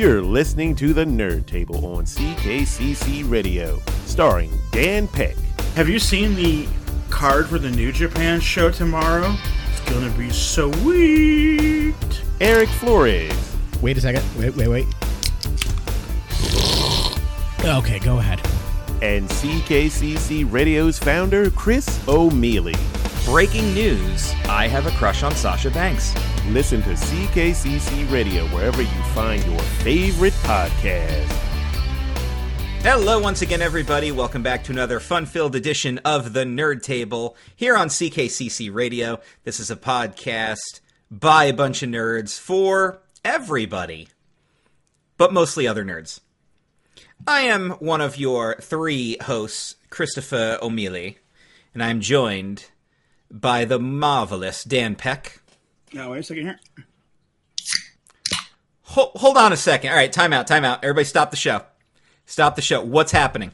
You're listening to the Nerd Table on CKCC Radio, starring Dan Peck, Have you seen the card for the New Japan show tomorrow? It's gonna be sweet. Eric Flores, Wait a second. Wait, wait, wait. Okay, go ahead. and CKCC Radio's founder, Chris O'Mealy. Breaking news I have a crush on Sasha Banks. Listen to CKCC Radio wherever you find your favorite podcast. Hello, once again, everybody. Welcome back to another fun filled edition of the Nerd Table here on CKCC Radio. This is a podcast by a bunch of nerds for everybody, but mostly other nerds. I am one of your three hosts, Christopher O'Mealy, and I'm joined by the marvelous Dan Peck. Now wait a second here. Hold, hold on a second. All right, time out, time out. Everybody stop the show. Stop the show. What's happening?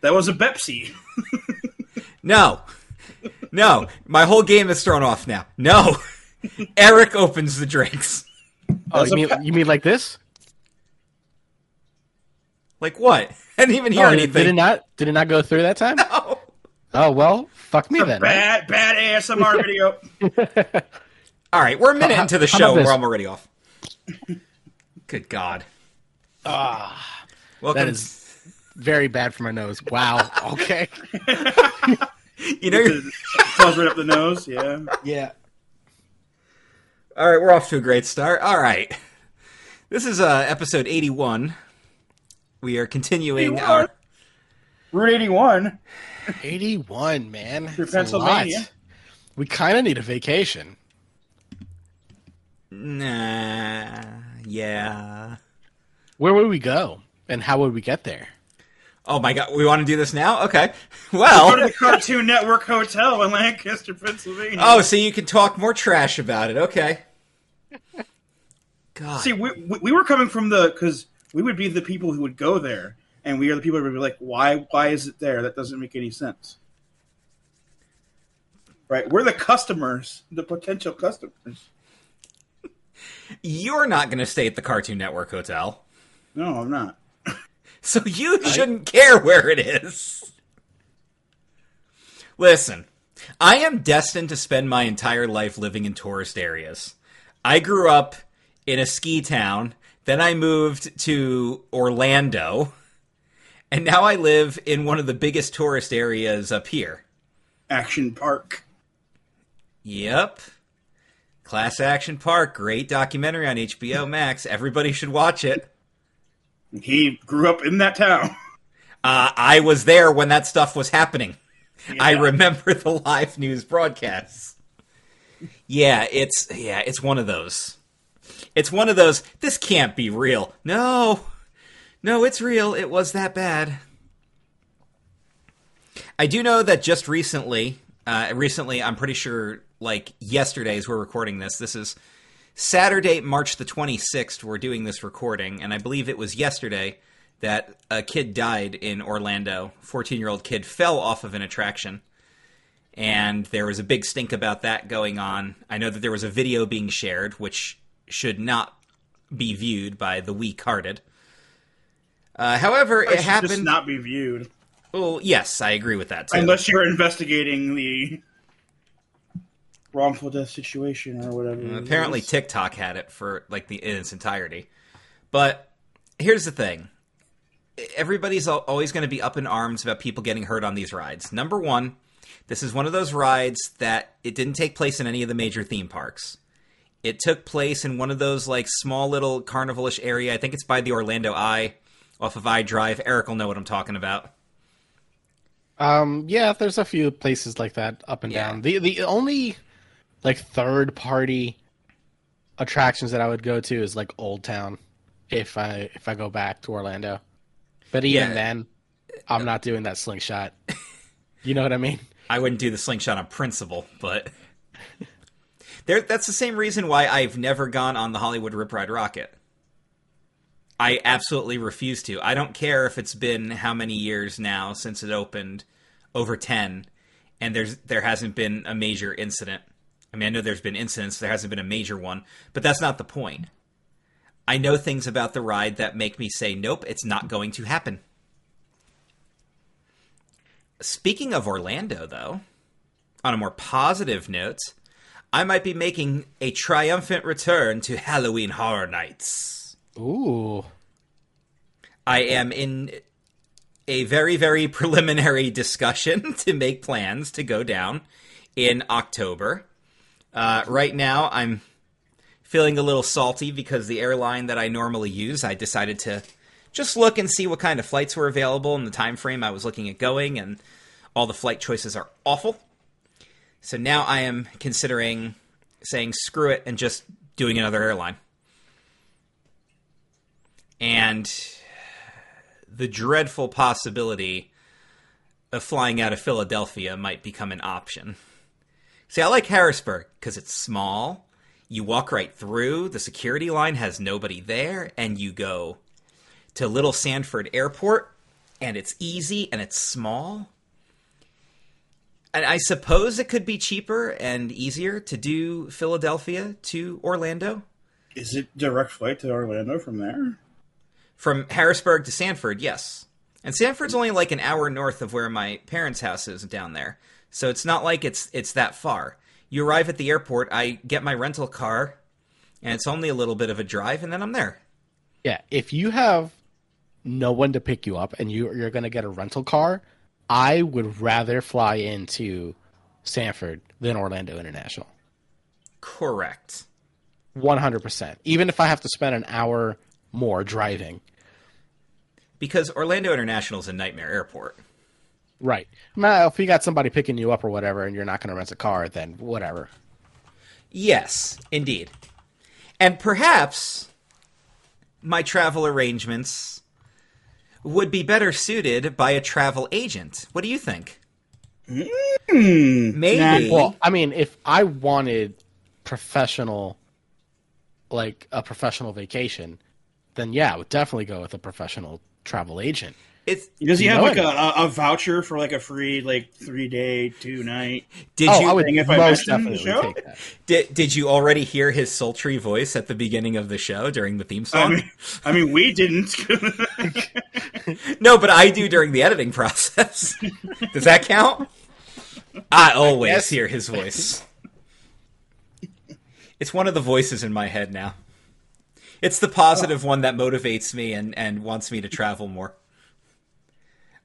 That was a Pepsi. No. No. My whole game is thrown off now. No. Eric opens the drinks. Oh, you mean, pe- you mean like this? Like what? I didn't even hear Oh, did it not? Did it not go through that time? No. Oh well, fuck me then. Bad, bad ASMR video. All right, we're a minute into the show about and this? we're already off. Good God. Ah, Welcome. that is very bad for my nose. Wow. Okay. you know, you're- Falls right up the nose. Yeah. yeah. all right, we're off to a great start. All right. This is uh, episode 81. We are continuing 81? our. Route 81. Man. Through It's a lot. Pennsylvania. We kind of need a vacation. Nah. Yeah. Where would we go, and how would we get there? Oh my God. We want to do this now? Okay. Go to Well. the Cartoon Network Hotel in Lancaster, Pennsylvania. Oh, so you can talk more trash about it. Okay. God. See, we, we, we were coming from the because we would be the people who would go there, and we are the people who would be like, "Why? Why is it there? That doesn't make any sense." Right? We're the customers, the potential customers. You're not going to stay at the Cartoon Network Hotel. No, I'm not. So you shouldn't care where it is. Listen, I am destined to spend my entire life living in tourist areas. I grew up in a ski town, then I moved to Orlando, and now I live in one of the biggest tourist areas up here. Action Park. Yep. Class Action Park, great documentary on HBO Max. Everybody should watch it. He grew up in that town. Uh, I was there when that stuff was happening. I remember the live news broadcasts. Yeah, it's yeah, it's one of those. It's one of those. This can't be real. No, no, it's real. It was that bad. I do know that just recently, uh, recently, I'm pretty sure, like yesterday, as we're recording this, this is Saturday, March the 26th. We're doing this recording, and I believe it was yesterday that a kid died in Orlando. 14 year old kid fell off of an attraction. And there was a big stink about that going on. I know that there was a video being shared, which should not be viewed by the weak hearted. Uh, however, It it happened. just not be viewed well, yes, I agree with that too. unless you're investigating the wrongful death situation or whatever. it Apparently. TikTok had it for like the in its entirety. But here's the thing: everybody's always going to be up in arms about people getting hurt on these rides. Number one, this is one of those rides that it didn't take place in any of the major theme parks. It took place in one of those like small little carnivalish area. I think it's by the Orlando Eye, off of I Drive. Eric will know what I'm talking about. Um, yeah, there's a few places like that up and Yeah. down. The the only like third party attractions that I would go to is like Old Town if I if I go back to Orlando. But even Yeah. then, I'm not doing that slingshot. You know what I mean? I wouldn't do the slingshot on principle, but there that's the same reason why I've never gone on the Hollywood Rip Ride Rockit. I absolutely refuse to. I don't care if it's been how many years now since it opened, over 10, and there's there hasn't been a major incident. I mean, I know there's been incidents, there hasn't been a major one, but that's not the point. I know things about the ride that make me say, nope, it's not going to happen. Speaking of Orlando, though, on a more positive note, I might be making a triumphant return to Halloween Horror Nights. Ooh. I am in a very, very preliminary discussion to make plans to go down in October. Uh, right now, I'm feeling a little salty because the airline that I normally use, I decided to just look and see what kind of flights were available in the time frame I was looking at going, and all the flight choices are awful. So now I am considering saying screw it and just doing another airline. And the dreadful possibility of flying out of Philadelphia might become an option. See, I like Harrisburg because it's small. You walk right through, the security line has nobody there, and you go to Little Sanford Airport, and it's easy and it's small. And I suppose it could be cheaper and easier to do Philadelphia to Orlando. Is it direct flight to Orlando from there? From Harrisburg to Sanford, yes. And Sanford's only like an hour north of where my parents' house is down there. So it's not like it's it's that far. You arrive at the airport, I get my rental car, and it's only a little bit of a drive and then I'm there. Yeah, if you have no one to pick you up and you you're going to get a rental car, I would rather fly into Sanford than Orlando International. Correct. 100%. Even if I have to spend an hour more driving. Because Orlando International is a nightmare airport. Right. Now, if you got somebody picking you up or whatever and you're not going to rent a car, then whatever. Yes, indeed. And perhaps my travel arrangements would be better suited by a travel agent. What do you think? Hmm. Maybe. Well, I mean, if I wanted professional, like a professional vacation, then yeah, I would definitely go with a professional travel agent. it's Does he have like a, a, a voucher for like a free like three day two night? did oh, you I would if I most mentioned the definitely show? take that. did, did you already hear his sultry voice at the beginning of the show during the theme I song? mean, I mean, we didn't. no, but I do during the editing process. Does that count? I always guess. hear his voice. It's one of the voices in my head now. It's the positive one that motivates me and, and wants me to travel more.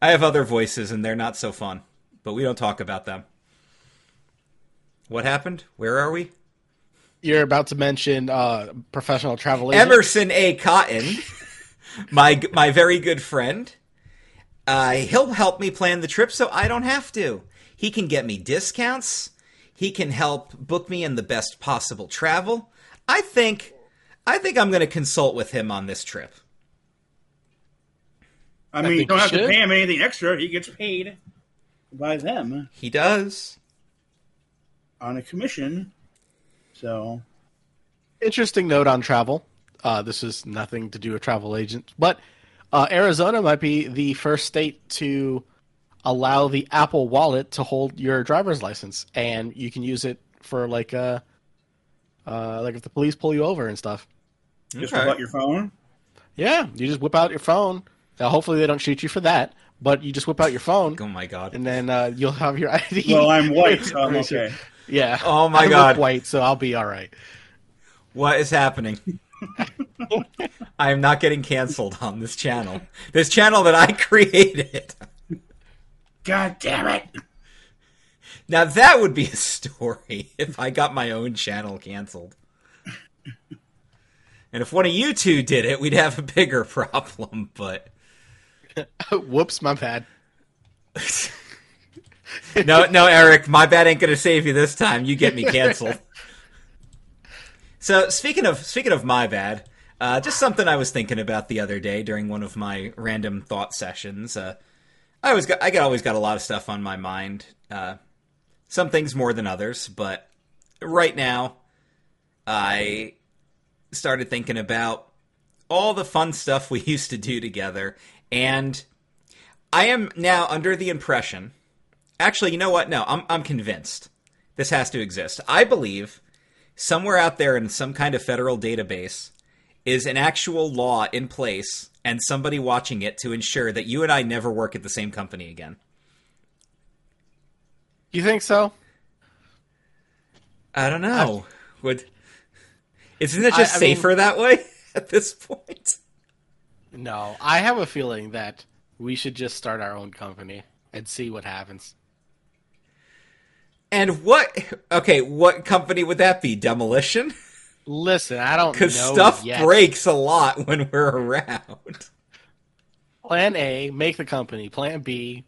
I have other voices and they're not so fun, but we don't talk about them. What happened? Where are we? You're about to mention uh, professional travel agent. Emerson A. Cotton, my my very good friend. Uh, he'll help me plan the trip so I don't have to. He can get me discounts. He can help book me in the best possible travel. I think I think I'm going to consult with him on this trip. I mean, you don't you have to pay him anything extra. He gets paid by them He does. on a commission. So Interesting note on travel. Uh, this is nothing to do with travel agents, but uh, Arizona might be the first state to allow the Apple Wallet to hold your driver's license, and you can use it for like uh, uh, like if the police pull you over and stuff. Just Okay. whip out your phone. Yeah, you just whip out your phone. Now, hopefully, they don't shoot you for that, but you just whip out your phone, Oh my god. and then uh, you'll have your ID. Well, I'm white, so I'm okay. Yeah. Oh my I God. white, so I'll be all right. What is happening? I am not getting canceled on this channel. This channel that I created. God damn it! Now that would be a story if I got my own channel canceled. And if one of you two did it, we'd have a bigger problem, but Whoops, my bad. no, no, Eric, my bad ain't gonna save you this time. You get me canceled. So speaking of speaking of my bad, uh, just something I was thinking about the other day during one of my random thought sessions. Uh, I always got I got always got a lot of stuff on my mind. Uh, some things more than others, but right now, I started thinking about all the fun stuff we used to do together, and I am now under the impression Actually, you know what? No, I'm I'm convinced this has to exist. I believe somewhere out there in some kind of federal database is an actual law in place and somebody watching it to ensure that you and I never work at the same company again. You think so? I don't know. Would isn't it just I- I mean- safer that way at this point? No, I have a feeling that we should just start our own company and see what happens. And what? Okay, what company would that be? Demolition? Listen, I don't Because stuff yet. breaks a lot when we're around. Plan A, make the company. Plan B,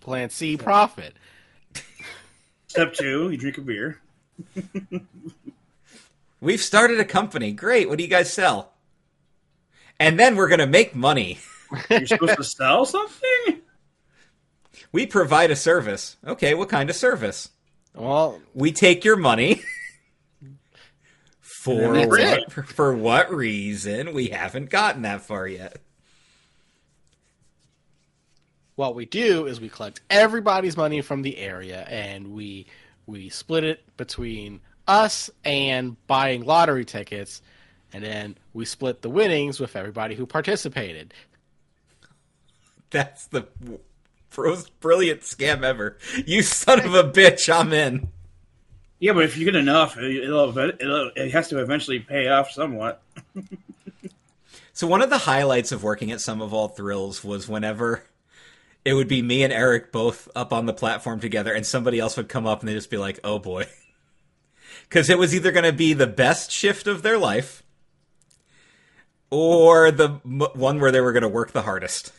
Plan C, profit. Step two, you drink a beer. We've started a company. Great. What do you guys sell? And then we're going to make money. You're supposed to sell something? We provide a service. Okay, what kind of service? Well, We take your money. For what, for what reason? We haven't gotten that far yet. what we do is we collect everybody's money from the area and we we split it between us and buying lottery tickets and then we split the winnings with everybody who participated. That's the most brilliant scam ever. You son of a bitch, I'm in. Yeah, but if you get enough, it'll, it'll, it has to eventually pay off somewhat. So one of the highlights of working at Sum of All Thrills was whenever it would be me and Eric both up on the platform together, and somebody else would come up and they'd just be like, "Oh boy," because it was either going to be the best shift of their life or the m- one where they were going to work the hardest.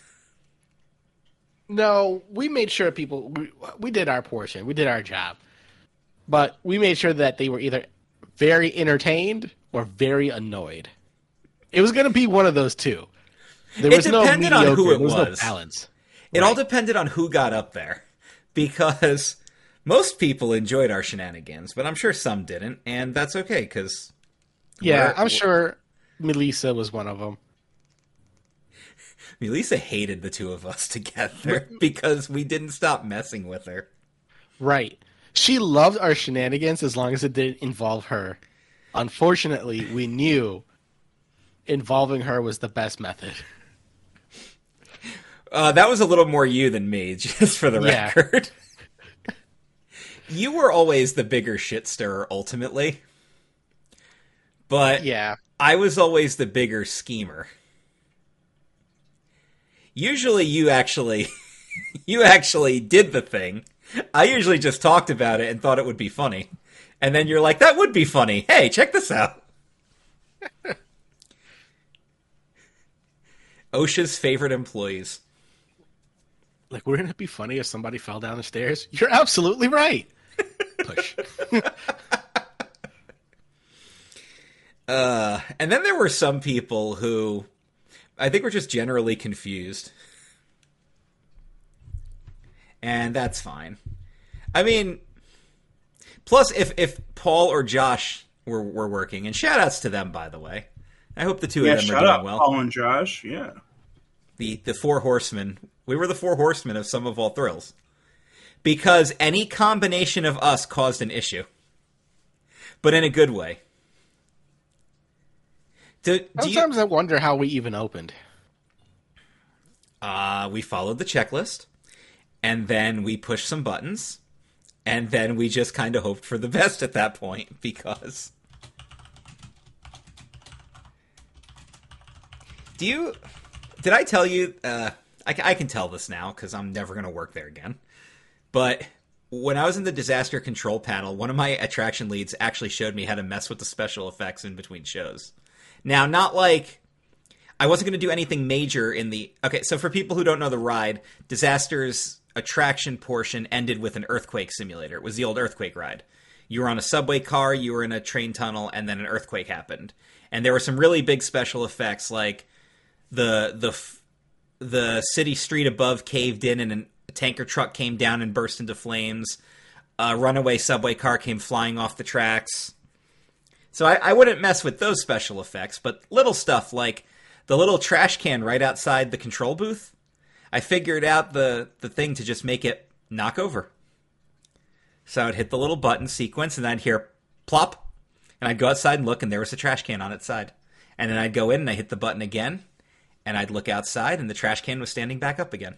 No, we made sure people we, we did our portion. We did our job. But we made sure that they were either very entertained or very annoyed. It was going to be one of those two. There It was no depended on who it there was no balance. It all depended on who got up there, because most people enjoyed our shenanigans, but I'm sure some didn't, and that's okay because Yeah, I'm sure Melissa was one of them. Melissa hated the two of us together because we didn't stop messing with her. Right. She loved our shenanigans as long as it didn't involve her. Unfortunately, we knew involving her was the best method. Uh, that was a little more you than me, just for the Yeah. record. You were always the bigger shit stirrer, ultimately. But Yeah. I was always the bigger schemer. Usually you actually you actually did the thing. I usually just talked about it and thought it would be funny. And then you're like, that would be funny. Hey, check this out. OSHA's favorite employees. Like, wouldn't it be funny if somebody fell down the stairs? You're absolutely right. Push. Uh, and then there were some people who I think were just generally confused. And that's fine. I mean, plus if if Paul or Josh were were working, and shout outs to them by the way. I hope the two Yeah, of them are doing up, well. Paul and Josh. Yeah. the the four horsemen. We were the four horsemen of Sum of All Thrills. Because any combination of us caused an issue. But in a good way. Do, do you, Sometimes I wonder how we even opened. uh, we followed the checklist, and then we pushed some buttons, and then we just kind of hoped for the best at that point because. Do you? Did I tell you? Uh, I, I can tell this now because I'm never going to work there again. But when I was in the disaster control panel, one of my attraction leads actually showed me how to mess with the special effects in between shows. Now, not like I wasn't going to do anything major in the. Okay, so for people who don't know the ride, Disaster's attraction portion ended with an earthquake simulator. It was the old earthquake ride. You were on a subway car, you were in a train tunnel, and then an earthquake happened. And there were some really big special effects, like the the the city street above caved in, and a tanker truck came down and burst into flames. A runaway subway car came flying off the tracks. So I, I wouldn't mess with those special effects, but little stuff like the little trash can right outside the control booth. I figured out the the thing to just make it knock over. So I'd hit the little button sequence, and I'd hear plop, and I'd go outside and look, and there was a trash can on its side, And then I'd go in and I hit the button again, and I'd look outside, and the trash can was standing back up again.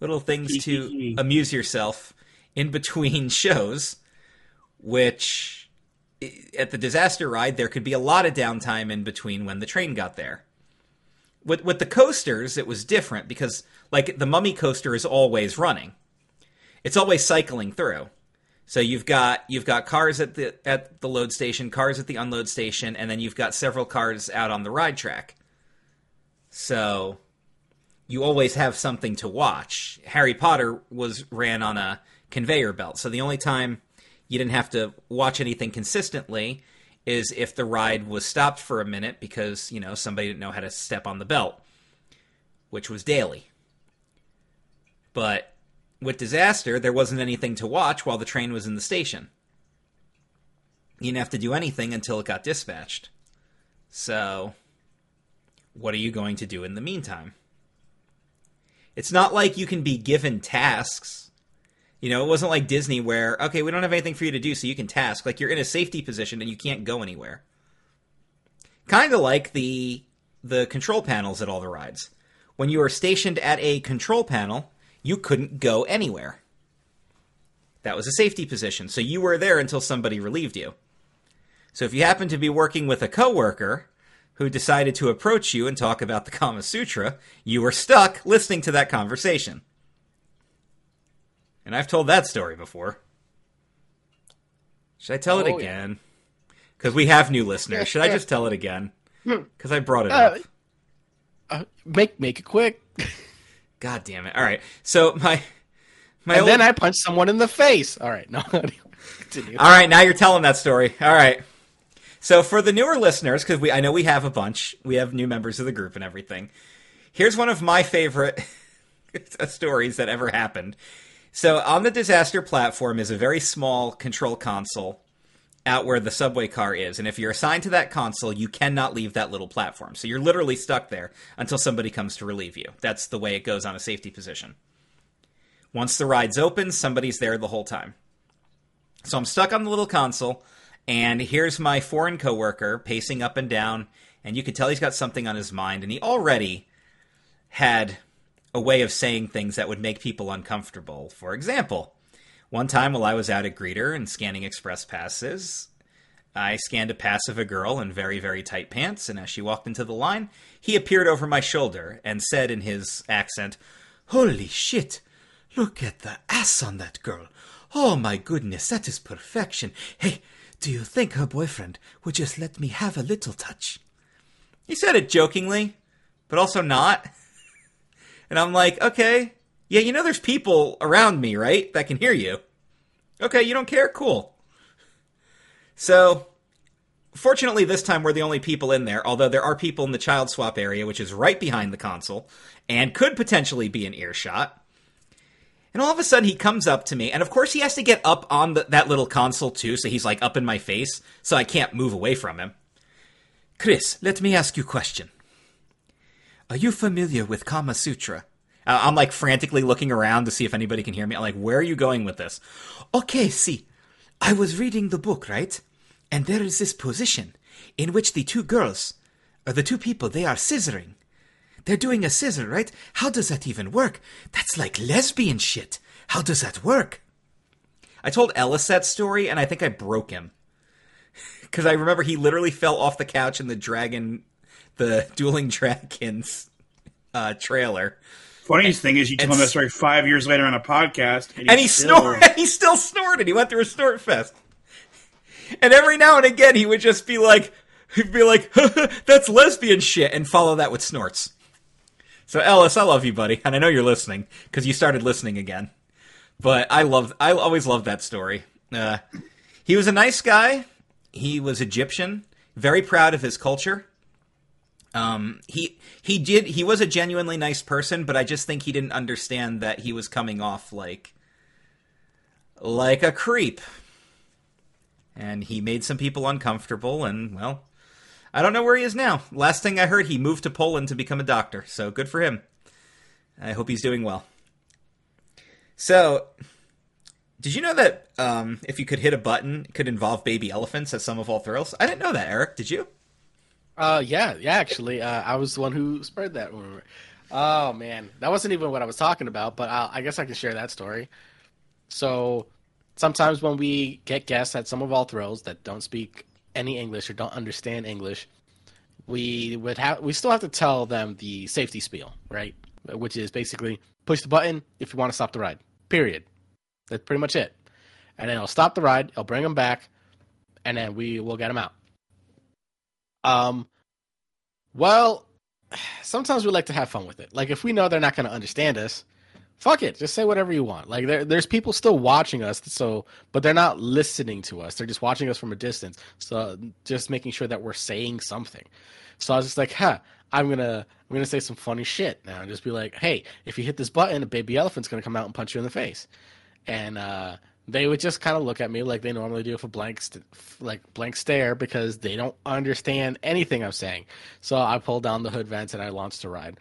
Little things to amuse yourself in between shows, which at the disaster ride there could be a lot of downtime in between when the train got there. With with the coasters, it was different because like the Mummy coaster is always running. It's always cycling through. So you've got you've got cars at the at the load station, cars at the unload station, and then you've got several cars out on the ride track. So you always have something to watch. Harry Potter was ran on a conveyor belt, so the only time you didn't have to watch anything consistently is if the ride was stopped for a minute because you know somebody didn't know how to step on the belt, which was daily. But with disaster, there wasn't anything to watch while the train was in the station. You didn't have to do anything until it got dispatched. So, what are you going to do in the meantime? It's not like you can be given tasks. You know, it wasn't like Disney where, okay, we don't have anything for you to do, so you can task. Like, you're in a safety position and you can't go anywhere. Kind of like the the control panels at all the rides. When you were stationed at a control panel, you couldn't go anywhere. That was a safety position, so you were there until somebody relieved you. So if you happen to be working with a coworker who decided to approach you and talk about the Kama Sutra, you were stuck listening to that conversation. And I've told that story before. Should I tell it Oh, yeah. again? Because we have new listeners. Should I just tell it again? Because I brought it up. Uh, uh, make make it quick. God damn it! All right, so my my and old, then I punched someone in the face. All right, no. All right, now you're telling that story. All right. So for the newer listeners, because we I know we have a bunch, we have new members of the group and everything. Here's one of my favorite stories that ever happened. So on the disaster platform is a very small control console out where the subway car is, and if you're assigned to that console, you cannot leave that little platform. So you're literally stuck there until somebody comes to relieve you. That's the way it goes on a safety position. Once the ride's open, somebody's there the whole time. So I'm stuck on the little console, and here's my foreign coworker pacing up and down, and you can tell he's got something on his mind, and he already had a way of saying things that would make people uncomfortable. For example, one time while I was out at Greeter and scanning express passes, I scanned a pass of a girl in very, very tight pants, and as she walked into the line, he appeared over my shoulder and said in his accent, Holy shit! Look at the ass on that girl. Oh my goodness, that is perfection. Hey, do you think her boyfriend would just let me have a little touch? He said it jokingly, but also not. And I'm like, okay, yeah, you know there's people around me, right, that can hear you. Okay, you don't care? Cool. So, fortunately, this time we're the only people in there, although there are people in the child swap area, which is right behind the console, and could potentially be an earshot. And all of a sudden, he comes up to me, and of course, he has to get up on the, that little console too, so he's like up in my face, so I can't move away from him. Chris, let me ask you a question. Are you familiar with Kama Sutra? Uh, I'm like frantically looking around to see if anybody can hear me. I'm like, where are you going with this? Okay, see, I was reading the book, right? And there is this position in which the two girls, or the two people, they are scissoring. They're doing a scissor, right? How does that even work? That's like lesbian shit. How does that work? I told Ellis that story, and I think I broke him. Because I remember he literally fell off the couch in the dragon, the Dueling Dragons uh, trailer. Funniest thing is, you told him that story five years later on a podcast, and he still- snored. He still snorted. He went through a snort fest. And every now and again, he would just be like, he'd be like, "That's lesbian shit," and follow that with snorts. So Ellis, I love you, buddy, and I know you're listening because you started listening again. But I love, I always loved that story. Uh, he was a nice guy. He was Egyptian, very proud of his culture. Um, he he did he was a genuinely nice person, but I just think he didn't understand that he was coming off like like a creep. And he made some people uncomfortable and well, I don't know where he is now. Last thing I heard he moved to Poland to become a doctor. So good for him. I hope he's doing well. So, did you know that um, if you could hit a button, it could involve baby elephants at Sum of All Thrills? I didn't know that, Eric. Did you? Uh, yeah, yeah. Actually, uh, I was the one who spread that rumor. Oh man, that wasn't even what I was talking about, but i I guess I can share that story. So sometimes when we get guests at Sum of All Thrills that don't speak any English or don't understand English, we would have we still have to tell them the safety spiel, right? Which is basically push the button if you want to stop the ride. Period. That's pretty much it. And then it'll stop the ride, it'll bring them back, and then we will get them out. Um, well, sometimes we like to have fun with it. Like if we know they're not going to understand us, fuck it, just say whatever you want. Like there, there's people still watching us, so but they're not listening to us. They're just watching us from a distance. So just making sure that we're saying something. So I was just like, huh, I'm gonna I'm gonna say some funny shit now and just be like, hey, if you hit this button, a baby elephant's gonna come out and punch you in the face. And uh, they would just kind of look at me like they normally do with a blank st- like blank stare because they don't understand anything I'm saying. So I pulled down the hood vents and I launched a ride.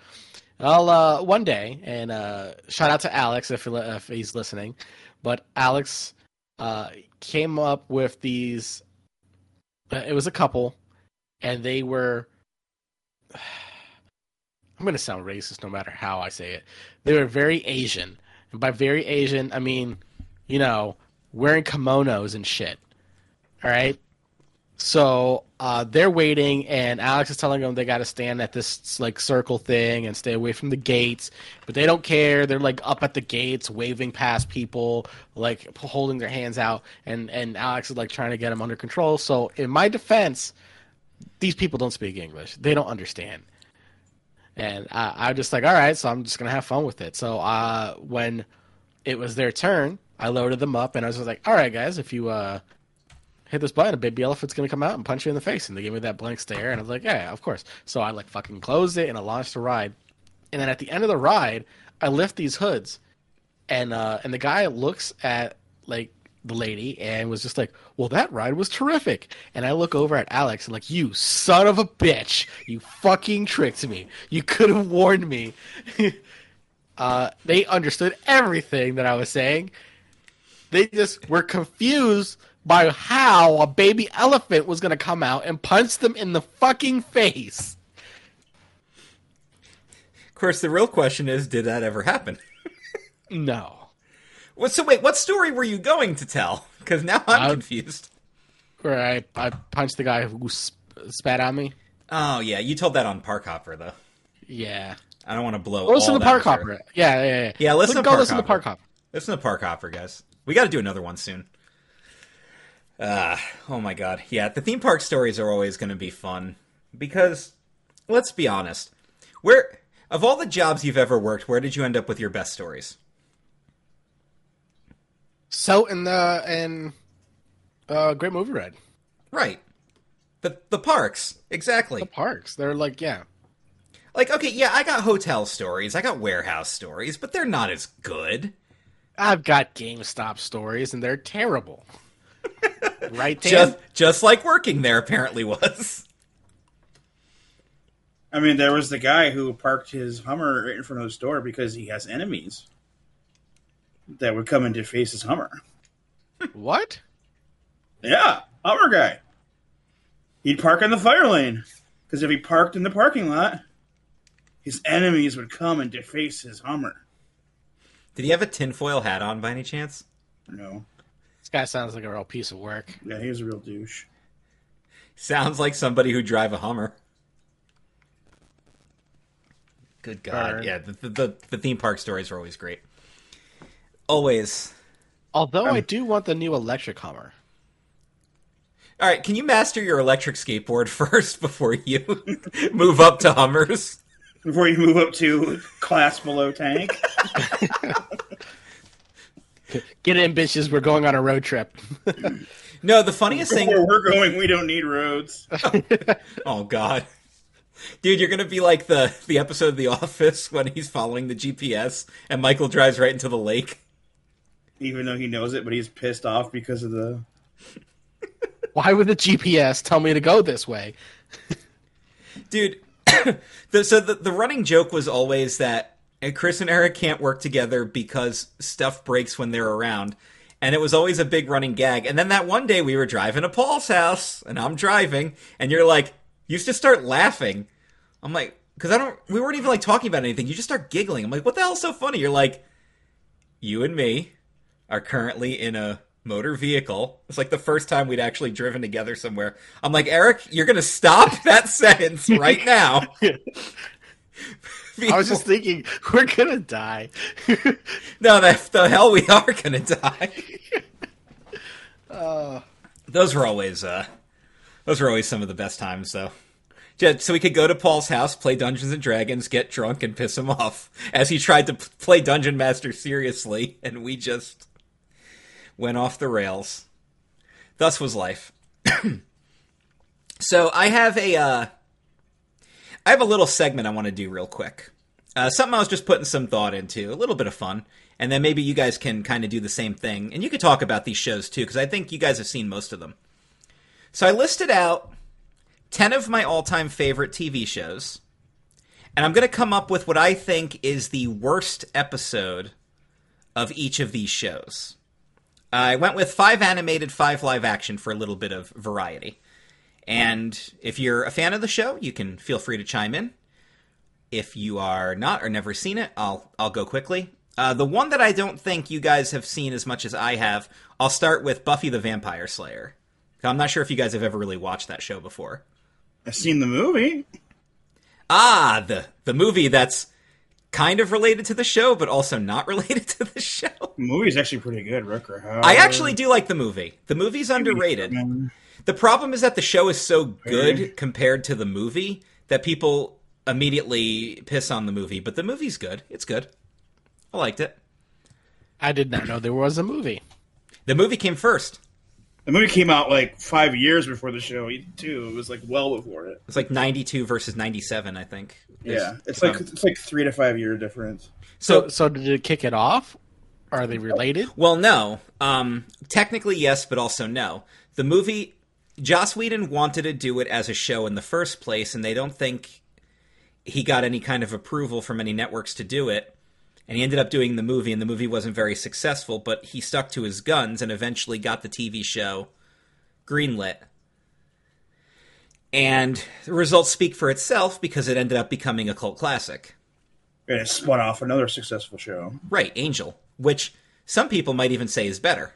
Well, uh, one day, and uh, shout out to Alex if, if he's listening, but Alex uh, came up with these. Uh, it was a couple, and they were I'm going to sound racist no matter how I say it. They were very Asian. And by very Asian, I mean, you know, wearing kimonos and shit. All right? So uh, they're waiting, and Alex is telling them they got to stand at this like circle thing and stay away from the gates. But they don't care. They're like up at the gates, waving past people, like holding their hands out. And and Alex is like trying to get them under control. So in my defense, these people don't speak English. They don't understand. And I, I just like, all right, so I'm just gonna have fun with it. So uh, when it was their turn, I loaded them up, and I was like, all right, guys, if you uh, hit this button, a baby elephant's gonna come out and punch you in the face. And they gave me that blank stare, and I was like, yeah, of course. So I like fucking closed it, and I launched the ride. And then at the end of the ride, I lift these hoods, and uh, and the guy looks at like the lady and was just like, "Well, that ride was terrific." And I look over at Alex and like, "You son of a bitch! You fucking tricked me. You could have warned me." uh, they understood everything that I was saying. They just were confused by how a baby elephant was going to come out and punch them in the fucking face. Of course, the real question is, did that ever happen? no. Well, so wait, what story were you going to tell? Because now I'm Uh, confused. Where I, I punched the guy who sp- spat on me. Oh yeah, you told that on Park Hopper though. Yeah. I don't want to blow. Go listen to Park. Hopper. Yeah, yeah, yeah. Yeah, listen to go Park listen to Park Hopper. Listen to Park Hopper, guys. We got to do another one soon. Ah, oh my god. Yeah, the theme park stories are always going to be fun because let's be honest. Where of all the jobs you've ever worked, where did you end up with your best stories? So in the in uh, Great Movie Ride, Right. The the parks. Exactly. the parks, they're like, yeah, Like okay, yeah, I got hotel stories, I got warehouse stories, but they're not as good. I've got GameStop stories and they're terrible. Right, Dan? Just just like working there apparently was. I mean, there was the guy who parked his Hummer right in front of his store because he has enemies that would come in to face his Hummer. what? Yeah, Hummer guy. He'd park in the fire lane because if he parked in the parking lot, his enemies would come and deface his Hummer. Did he have a tinfoil hat on by any chance? No, This guy sounds like a real piece of work. yeah, he was a real douche. Sounds like somebody who drive a Hummer. Good God! Burn. Yeah, the, the the the theme park stories are always great. Always. Although Um, I do want the new electric Hummer. All right, can you master your electric skateboard first before you move up to Hummers? Before you move up to class below tank, Get in, bitches. We're going on a road trip. No, the funniest thing. where we're going, we don't need roads. Oh God, dude, you're gonna be like the the episode of The Office when he's following the GPS and Michael drives right into the lake. Even though he knows it, but he's pissed off because of the. Why would the GPS tell me to go this way? dude. the, so the the running joke was always that uh, Chris and Eric can't work together because stuff breaks when they're around, and it was always a big running gag. And then that one day we were driving to Paul's house, and I'm driving, and you're like, You just start laughing. I'm like, because I don't. We weren't even like talking about anything. You just start giggling. I'm like, what the hell's so funny? You're like, you and me are currently in a motor vehicle. It's like the first time we'd actually driven together somewhere. I'm like, Eric, you're gonna stop that sentence right now. I was just thinking, we're gonna die. no, the, the hell we are gonna die. uh, those were always, uh, those were always some of the best times, though. So we could go to Paul's house, play Dungeons and Dragons, get drunk, and piss him off as he tried to play Dungeon Master seriously, and we just went off the rails. Thus was life. so I have a, uh, I have a little segment I want to do real quick. Uh, something I was just putting some thought into, a little bit of fun, and then maybe you guys can kind of do the same thing, and you could talk about these shows too, because I think you guys have seen most of them. So I listed out ten of my all-time favorite TV shows, and I'm going to come up with what I think is the worst episode of each of these shows. I went with five animated, five live action for a little bit of variety. And if you're a fan of the show, you can feel free to chime in. If you are not or never seen it, I'll I'll go quickly. Uh, the one that I don't think you guys have seen as much as I have, I'll start with Buffy the Vampire Slayer. I'm not sure if you guys have ever really watched that show before. I've seen the movie. Ah, the the movie that's kind of related to the show, but also not related to the show. The movie's actually pretty good, Rutger Hauer. I actually do like the movie. The movie's underrated. The problem is that the show is so good compared to the movie that people immediately piss on the movie. But the movie's good. It's good. I liked it. I did not know there was a movie. The movie came first. The movie came out like five years before the show, too. It was like well before it. It's like ninety two versus ninety seven, I think. Yeah, it's like it's like three to five year difference. So, so, so did it kick it off? Are they related? Well, no. Um, technically, yes, but also no. The movie Joss Whedon wanted to do it as a show in the first place, and they don't think he got any kind of approval from any networks to do it. And he ended up doing the movie, and the movie wasn't very successful, but he stuck to his guns and eventually got the TV show greenlit. And the results speak for itself because it ended up becoming a cult classic. And it spun off another successful show. Right, Angel, which some people might even say is better.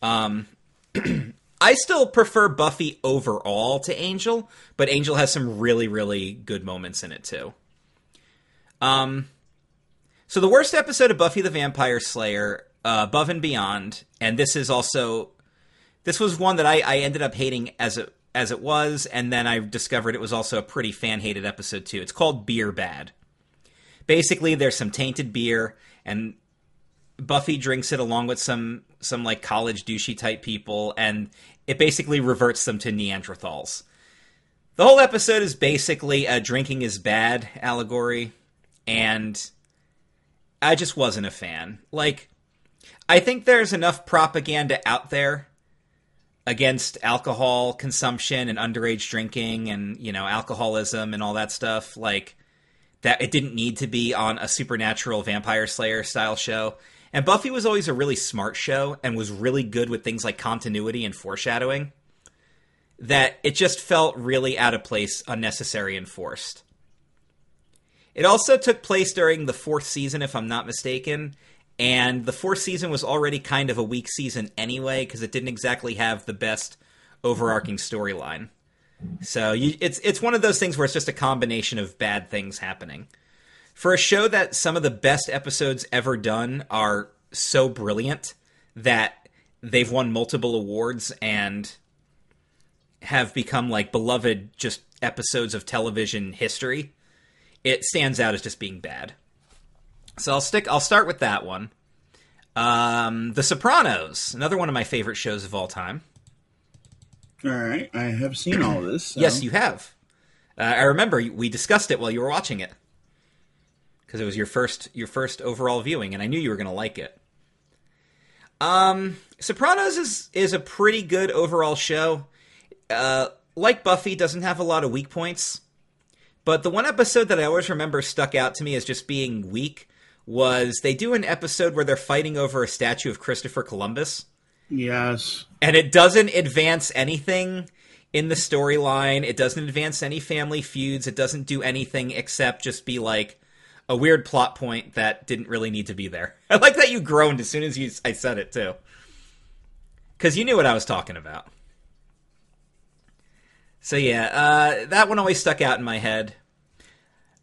Um, I still prefer Buffy overall to Angel, but Angel has some really, really good moments in it too. Um, so the worst episode of Buffy the Vampire Slayer, uh, Above and Beyond, and this is also this was one that I, I ended up hating as it as it was, and then I discovered it was also a pretty fan hated episode too. It's called Beer Bad. Basically, there's some tainted beer, and Buffy drinks it along with some some like college douchey type people, and it basically reverts them to Neanderthals. The whole episode is basically a drinking is bad allegory, and I just wasn't a fan. Like, I think there's enough propaganda out there against alcohol consumption and underage drinking and, you know, alcoholism and all that stuff. Like, that it didn't need to be on a supernatural vampire slayer style show. And Buffy was always a really smart show and was really good with things like continuity and foreshadowing. That it just felt really out of place, unnecessary, and forced. It also took place during the fourth season, if I'm not mistaken, and the fourth season was already kind of a weak season anyway because it didn't exactly have the best overarching storyline. So you, it's it's one of those things where it's just a combination of bad things happening for a show that some of the best episodes ever done are so brilliant that they've won multiple awards and have become like beloved just episodes of television history it stands out as just being bad. So i'll stick i'll start with that one. Um, the sopranos another one of my favorite shows of all time. All right i have seen all this so. yes you have. Uh, i remember we discussed it while you were watching it because it was your first your first overall viewing, and I knew you were going to like it. Um, Sopranos is is a pretty good overall show. Uh, like Buffy, doesn't have a lot of weak points, but the one episode that I always remember stuck out to me as just being weak was they do an episode where they're fighting over a statue of Christopher Columbus. Yes, and it doesn't advance anything. in the storyline. It doesn't advance any family feuds. It doesn't do anything except just be like a weird plot point that didn't really need to be there. I like that you groaned as soon as you I said it too. Cuz you knew what I was talking about. So yeah, uh, that one always stuck out in my head.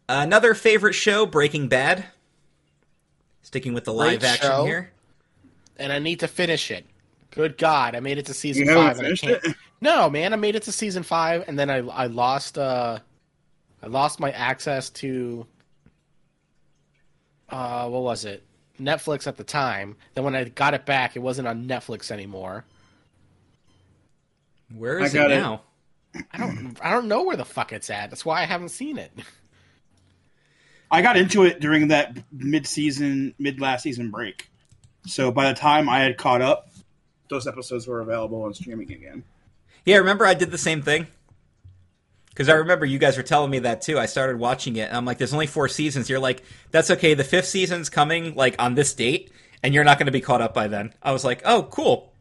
Another favorite show, Breaking Bad. Sticking with the live Great action show. here. and I need to finish it. Good God, I made it to season You haven't five. And I finished can't. it? No, man, I made it to season five, and then I I lost uh, I lost my access to uh, what was it? Netflix at the time. Then when I got it back, it wasn't on Netflix anymore. Where is I is it got it. now? I don't I don't know where the fuck it's at. That's why I haven't seen it. I got into it during that mid-season, mid-last season break. So by the time I had caught up, those episodes were available on streaming again. Yeah, remember I did the same thing? Because I remember you guys were telling me that too. I started watching it, and I'm like, there's only four seasons. You're like, that's okay. The fifth season's coming, like, on this date, and you're not going to be caught up by then. I was like, oh, cool.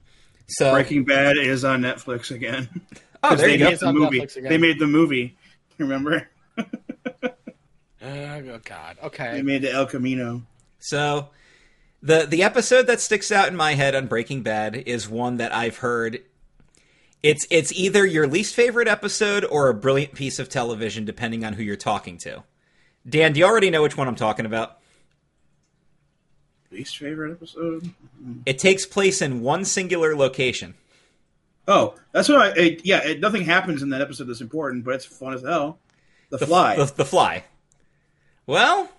So, Breaking Bad is on Netflix again. oh, there they you go. made It's the movie. They made the movie. Remember? Uh, oh God. Okay. They made the El Camino. So, the the episode that sticks out in my head on Breaking Bad is one that I've heard. It's it's either your least favorite episode or a brilliant piece of television, depending on who you're talking to. Dan, do you already know which one I'm talking about? Least favorite episode? It takes place in one singular location. Oh, that's what I. It, yeah, it, nothing happens in that episode that's important, but it's fun as hell. The, The Fly. The, the Fly. Well,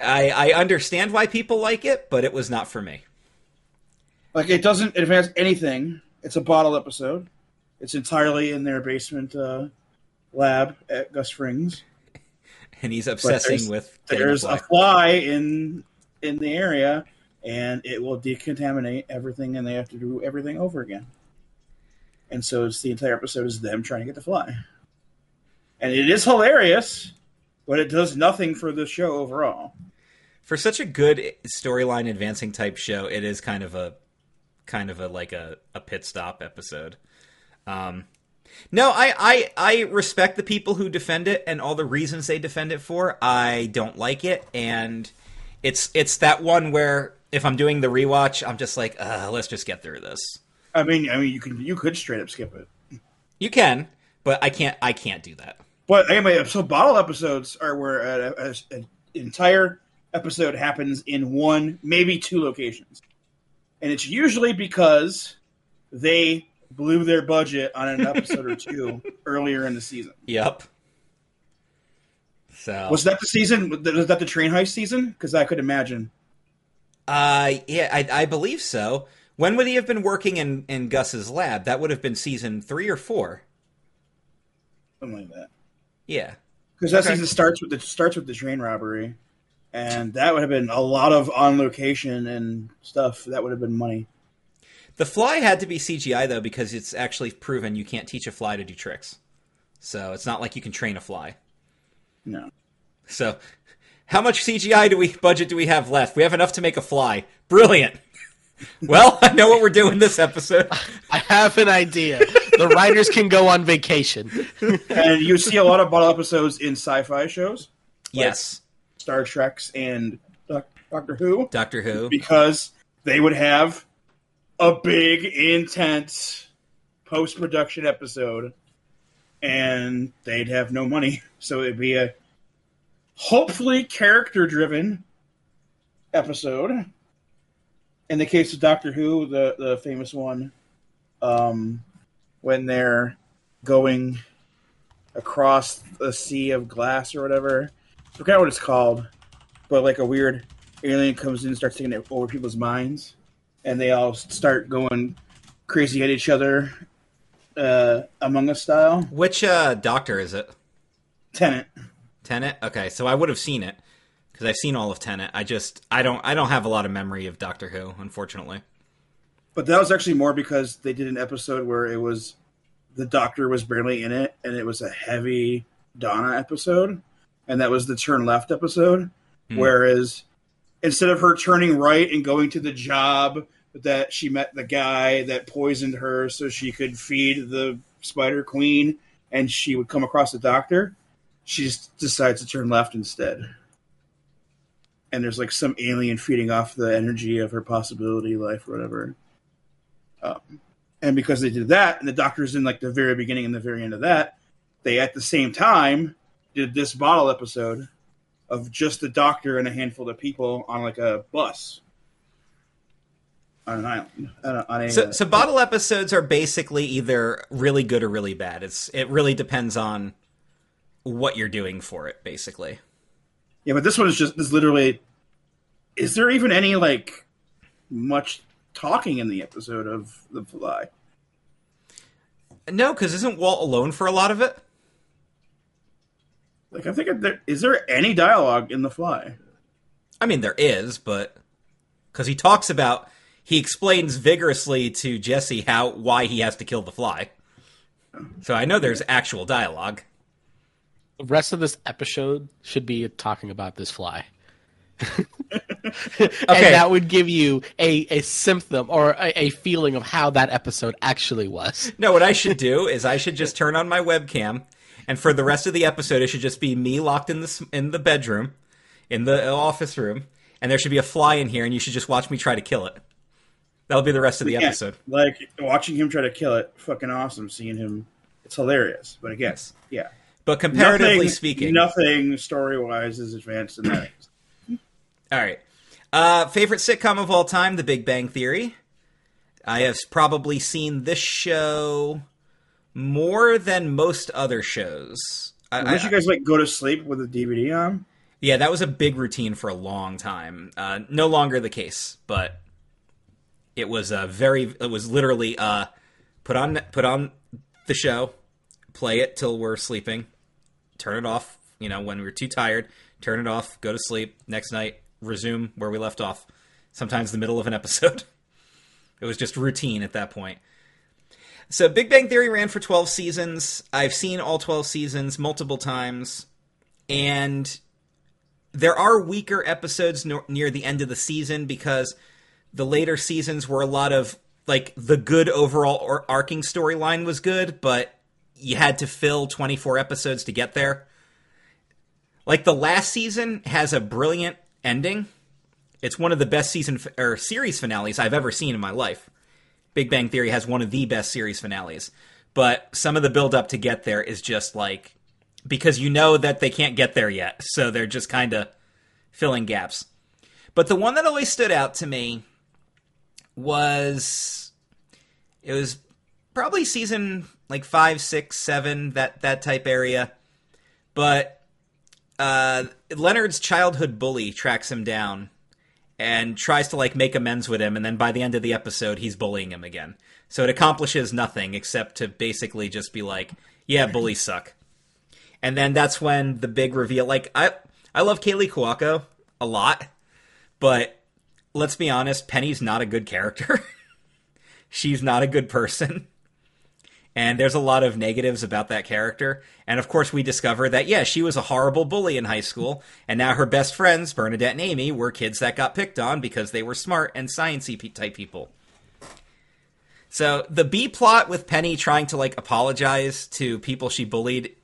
I I understand why people like it, but it was not for me. like it doesn't advance anything. It's a bottle episode. It's entirely in their basement uh, lab at Gus Fring's. And he's obsessing there's- with There's a fly in in the area, and it will decontaminate everything, and they have to do everything over again. And so it's the entire episode is them trying to get the fly, and it is hilarious, but it does nothing for the show overall. for such a good storyline advancing type show, it is kind of a kind of a like a, a pit stop episode. Um, no, I, I I respect the people who defend it and all the reasons they defend it for. I don't like it, and it's it's that one where if I'm doing the rewatch, I'm just like, uh, let's just get through this. I mean, I mean, you can you could straight up skip it. You can, but I can't. I can't do that. But anyway, so bottle episodes are where an entire episode happens in one, maybe two locations, and it's usually because they blew their budget on an episode or two earlier in the season. Yep. So Was that the season? Was that the train heist season? Because I could imagine. Uh, yeah, I, I believe so. When would he have been working in, in Gus's lab? That would have been season three or four. Something like that. Yeah. Because that Okay. season starts with the starts with the train robbery, and that would have been a lot of on location and stuff. That would have been money. The fly had to be CGI though because it's actually proven you can't teach a fly to do tricks. So it's not like you can train a fly. No. So how much CGI do we budget do we have left? We have enough to make a fly. Brilliant. Well, I know what we're doing this episode. I have an idea. The writers can go on vacation. and you see a lot of bottle episodes in sci-fi shows, Yes. Star Treks and Doc- Doctor Who, Doctor Who. because they would have a big, intense post-production episode, and they'd have no money, so it'd be a hopefully character-driven episode. In the case of Doctor Who, the the famous one, um, when they're going across the sea of glass or whatever. I forgot what it's called, but like a weird alien comes in and starts taking over people's minds, and they all start going crazy at each other, uh, Among Us style. Which uh doctor is it? Tennant. Tennant. Okay, so I would have seen it because I've seen all of Tennant. I just I don't I don't have a lot of memory of Doctor Who, unfortunately. But that was actually more because they did an episode where it was the Doctor was barely in it, and it was a heavy Donna episode, and that was the turn left episode. Hmm. Whereas instead of her turning right and going to the job that she met the guy that poisoned her so she could feed the Spider Queen and she would come across the doctor. She just decides to turn left instead. And there's like some alien feeding off the energy of her possibility life or whatever. Um, and because they did that, and the doctor's in like the very beginning and the very end of that, they at the same time did this bottle episode of just the doctor and a handful of people on like a bus on an island. On a, on a, So, uh, so bottle episodes are basically either really good or really bad. It's it really depends on what you're doing for it, basically. yeah, but this one is just is literally. Is there even any like much talking in the episode of The Fly? No, because isn't Walt alone for a lot of it? Like I think there is there any dialogue in The Fly? I mean, there is, but because he talks about, he explains vigorously to Jesse how why he has to kill the fly. So I know there's actual dialogue. The rest of this episode should be talking about this fly. Okay. And that would give you a, a symptom or a, a feeling of how that episode actually was. No, what I should do is I should just turn on my webcam, and for the rest of the episode, it should just be me locked in the in the bedroom, in the office room, and there should be a fly in here, and you should just watch me try to kill it. That'll be the rest of the Yeah, episode. like watching him try to kill it, fucking awesome. Seeing him, it's hilarious. But again, Yes. yeah, But comparatively Nothing- speaking, nothing story wise is advanced in that. All right. Uh, favorite sitcom of all time, The Big Bang Theory. I have probably seen this show more than most other shows. I, Unless I- you guys like go to sleep with a DVD on. yeah, that was a big routine for a long time. Uh, no longer the case, but it was a very. It was literally uh, put on put on the show, play it till we're sleeping, turn it off. You know, when we were too tired, turn it off, go to sleep. Next night, resume where we left off. Sometimes the middle of an episode. It was just routine at that point. So Big Bang Theory ran for 12 seasons. I've seen all 12 seasons multiple times. And there are weaker episodes no- near the end of the season because the later seasons were a lot of like the good overall or arcing storyline was good, but you had to fill 24 episodes to get there. Like the last season has a brilliant ending. It's one of the best season f- or series finales I've ever seen in my life. Big Bang Theory has one of the best series finales, but some of the build up to get there is just like because you know that they can't get there yet, so they're just kind of filling gaps. But the one that always stood out to me was it was probably season like five, six, seven, that that type area. But uh, Leonard's childhood bully tracks him down and tries to like make amends with him, and then by the end of the episode, he's bullying him again. So it accomplishes nothing except to basically just be like, "Yeah, bullies suck." And then that's when the big reveal. Like I, I love Kaley Cuoco a lot, but let's be honest, Penny's not a good character. She's not a good person. And there's a lot of negatives about that character. And of course, we discover that, yeah, she was a horrible bully in high school. And now her best friends, Bernadette and Amy, were kids that got picked on because they were smart and sciencey type people. So the B plot with Penny trying to like apologize to people she bullied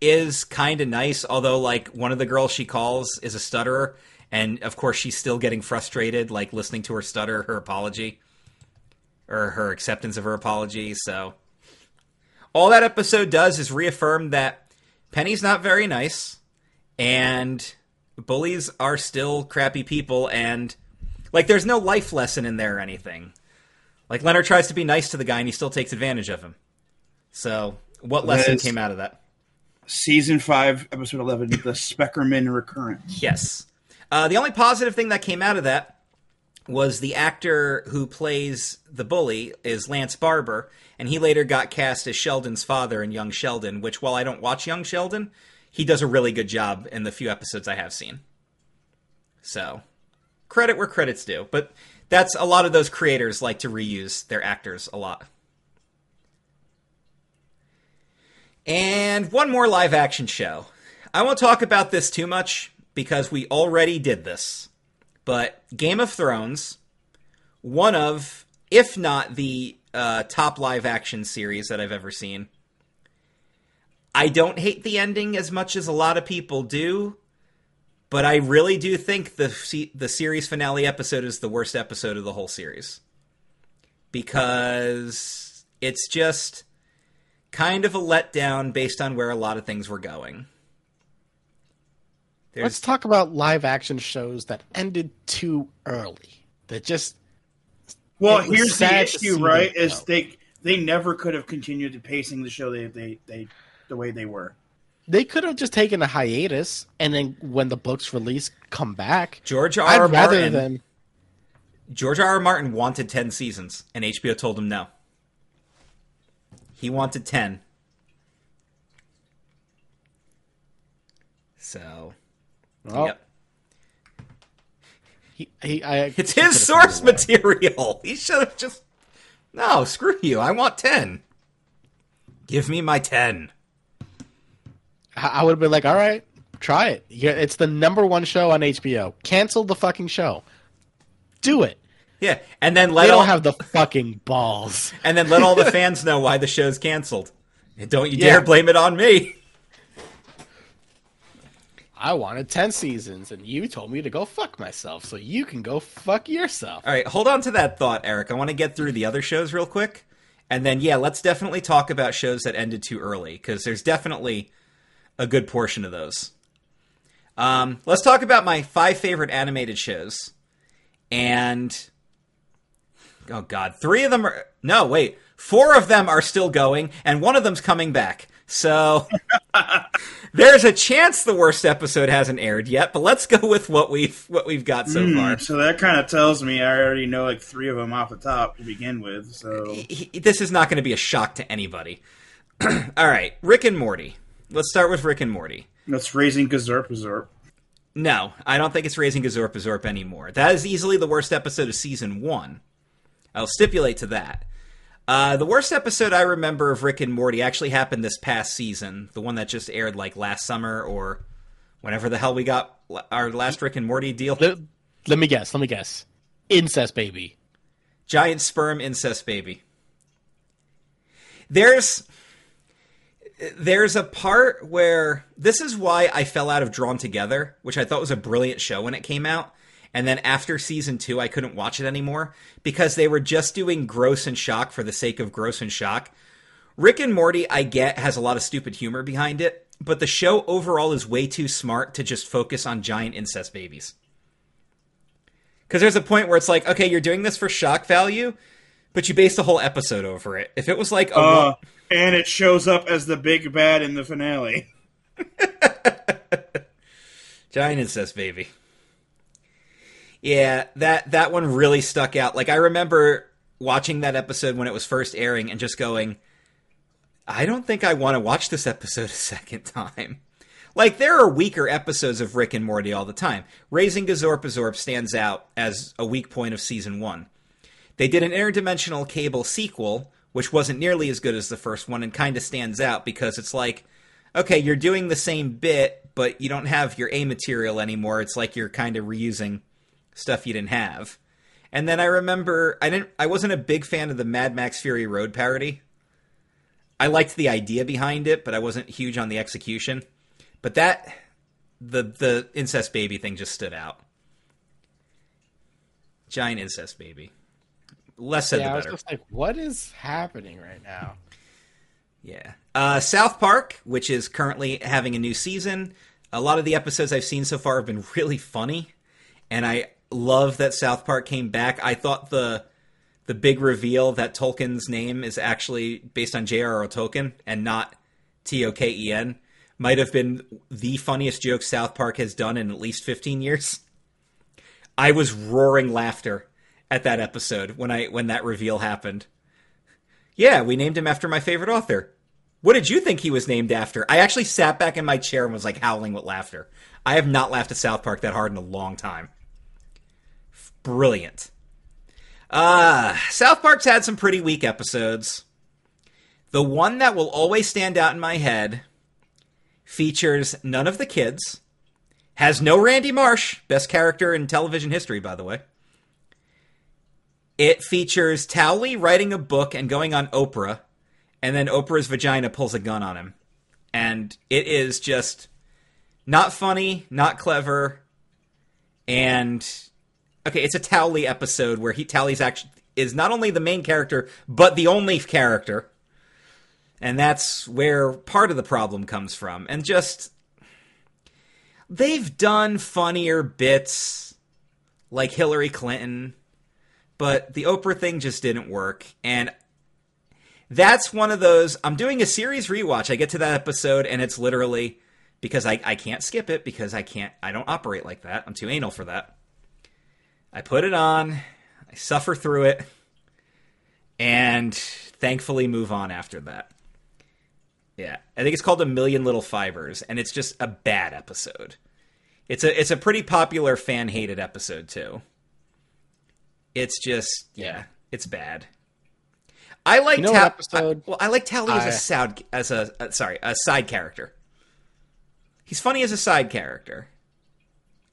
is kind of nice. Although, like, one of the girls she calls is a stutterer. And of course, she's still getting frustrated, like listening to her stutter her apology or her acceptance of her apology. So all that episode does is reaffirm that Penny's not very nice and bullies are still crappy people and like there's no life lesson in there or anything. Like Leonard tries to be nice to the guy and he still takes advantage of him. So what lesson Liz. came out of that? Season five, episode eleven, the Speckerman recurrence. Yes. Uh, the only positive thing that came out of that was the actor who plays the bully is Lance Barber, and he later got cast as Sheldon's father in Young Sheldon, which while I don't watch Young Sheldon, he does a really good job in the few episodes I have seen. So, credit where credit's due. But that's a lot of those creators like to reuse their actors a lot. And one more live action show. I won't talk about this too much because we already did this. But Game of Thrones one of, if not the uh, top live action series that I've ever seen. I don't hate the ending as much as a lot of people do, but I really do think the the series finale episode is the worst episode of the whole series because it's just kind of a letdown based on where a lot of things were going. There's, Let's talk about live action shows that ended too early. That just Well, here's the issue, right? Is go. they they never could have continued to pacing the show they they, they the way they were. they could have just taken a hiatus and then when the books release come back. George R. I'd R. rather Martin. than George R. R. Martin wanted ten seasons, and HBO told him no. He wanted ten. So, well, yep. he, he, I, It's his source found a way. material. He should have just. No, screw you. I want 10. Give me my 10. I, would have been like, all right, try it. It's the number one show on HBO. Cancel the fucking show. Do it. Yeah, and then They let all don't have the fucking balls. and then let all the fans know why the show's canceled. And Don't you Yeah. dare blame it on me. I wanted 10 seasons, and you told me to go fuck myself, so you can go fuck yourself. All right, hold on to that thought, Eric. I want to get through the other shows real quick. And then, yeah, let's definitely talk about shows that ended too early, because there's definitely a good portion of those. Um, let's talk about my five favorite animated shows. And, oh, God, three of them are. No, wait. Four of them are still going, and one of them's coming back. So. There's a chance the worst episode hasn't aired yet, but let's go with what we've what we've got so Hmm, far. so that kind of tells me I already know like three of them off the top to begin with. So he- this is not going to be a shock to anybody. All right, Rick and Morty. Let's start with Rick and Morty. that's raising Gazurp Gazurp. No, I don't think it's raising Gazorpazorp anymore. That is easily the worst episode of season one. I'll stipulate to that. Uh, the worst episode I remember of Rick and Morty actually happened this past season, the one that just aired like last summer or whenever the hell we got our last Rick and Morty deal. Let, let me guess. Let me guess. Incest baby. giant sperm incest baby. There's there's a part where this is why I fell out of Drawn Together, which I thought was a brilliant show when it came out. And then after season two, I couldn't watch it anymore because they were just doing gross and shock for the sake of gross and shock. Rick and Morty, I get, has a lot of stupid humor behind it, but the show overall is way too smart to just focus on giant incest babies. Because there's a point where it's like, okay, you're doing this for shock value, but you base the whole episode over it. If it was like Uh, and it shows up as the big bad in the finale. giant incest baby, yeah, that that one really stuck out. Like I remember watching that episode when it was first airing and just going, I don't think I want to watch this episode a second time. Like there are weaker episodes of Rick and Morty all the time. Raising Gazorpazorp stands out as a weak point of season one. They did an interdimensional cable sequel, which wasn't nearly as good as the first one, and kind of stands out because it's like, okay, you're doing the same bit, but you don't have your A material anymore. It's like you're kind of reusing stuff you didn't have. And then I remember I didn't I wasn't a big fan of the Mad Max Fury Road parody. I liked the idea behind it, but I wasn't huge on the execution. But that the the incest baby thing just stood out. Giant incest baby. Less said yeah, I was just like, what is happening right now? Yeah. Uh, South Park, which is currently having a new season. A lot of the episodes I've seen so far have been really funny, and I love that South Park came back. I thought the the big reveal that Tolkien's name is actually based on J.R.R. Tolkien and not T O K E N might have been the funniest joke South Park has done in at least 15 years. I was roaring laughter at that episode when I when that reveal happened. Yeah, we named him after my favorite author. What did you think he was named after? I actually sat back in my chair and was like howling with laughter. I have not laughed at South Park that hard in a long time. Brilliant. Uh, South Park's had some pretty weak episodes. The one that will always stand out in my head features none of the kids, has no Randy Marsh, best character in television history, by the way. It features Towelie writing a book and going on Oprah, and then Oprah's vagina pulls a gun on him. And it is just not funny, not clever, and okay, it's a Towelie episode where he Towelie's actually is not only the main character, but the only character. And that's where part of the problem comes from. And just they've done funnier bits like Hillary Clinton, but the Oprah thing just didn't work. And that's one of those. I'm doing a series rewatch. I get to that episode, and it's literally because I, I can't skip it because I can't, I don't operate like that. I'm too anal for that. I put it on, I suffer through it, and thankfully move on after that. Yeah, I think it's called A Million Little Fibers, and it's just a bad episode. It's a it's a pretty popular fan hated episode too. It's just yeah, it's bad. I like You know Ta- episode I, well, I like Towelie as I- a side as a uh, sorry a side character. He's funny as a side character,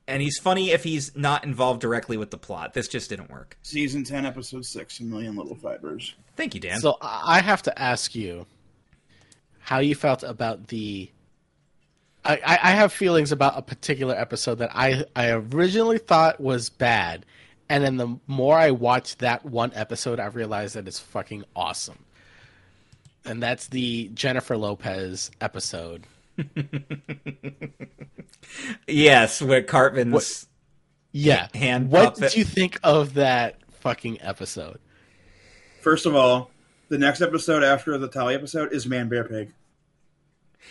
and he's funny if he's not involved directly with the plot. This just didn't work. Season 10, episode 6, A Million Little Fibers. Thank you, Dan. So I I have to ask you how you felt about the. I, I I have feelings about a particular episode that I, I originally thought was bad, and then the more I watched that one episode, I realized that it's fucking awesome. And that's the Jennifer Lopez episode. yes, where Cartman's Yeah. Hand what puppet. did you think of that fucking episode? First of all, the next episode after the Towelie episode is Man Bear Pig.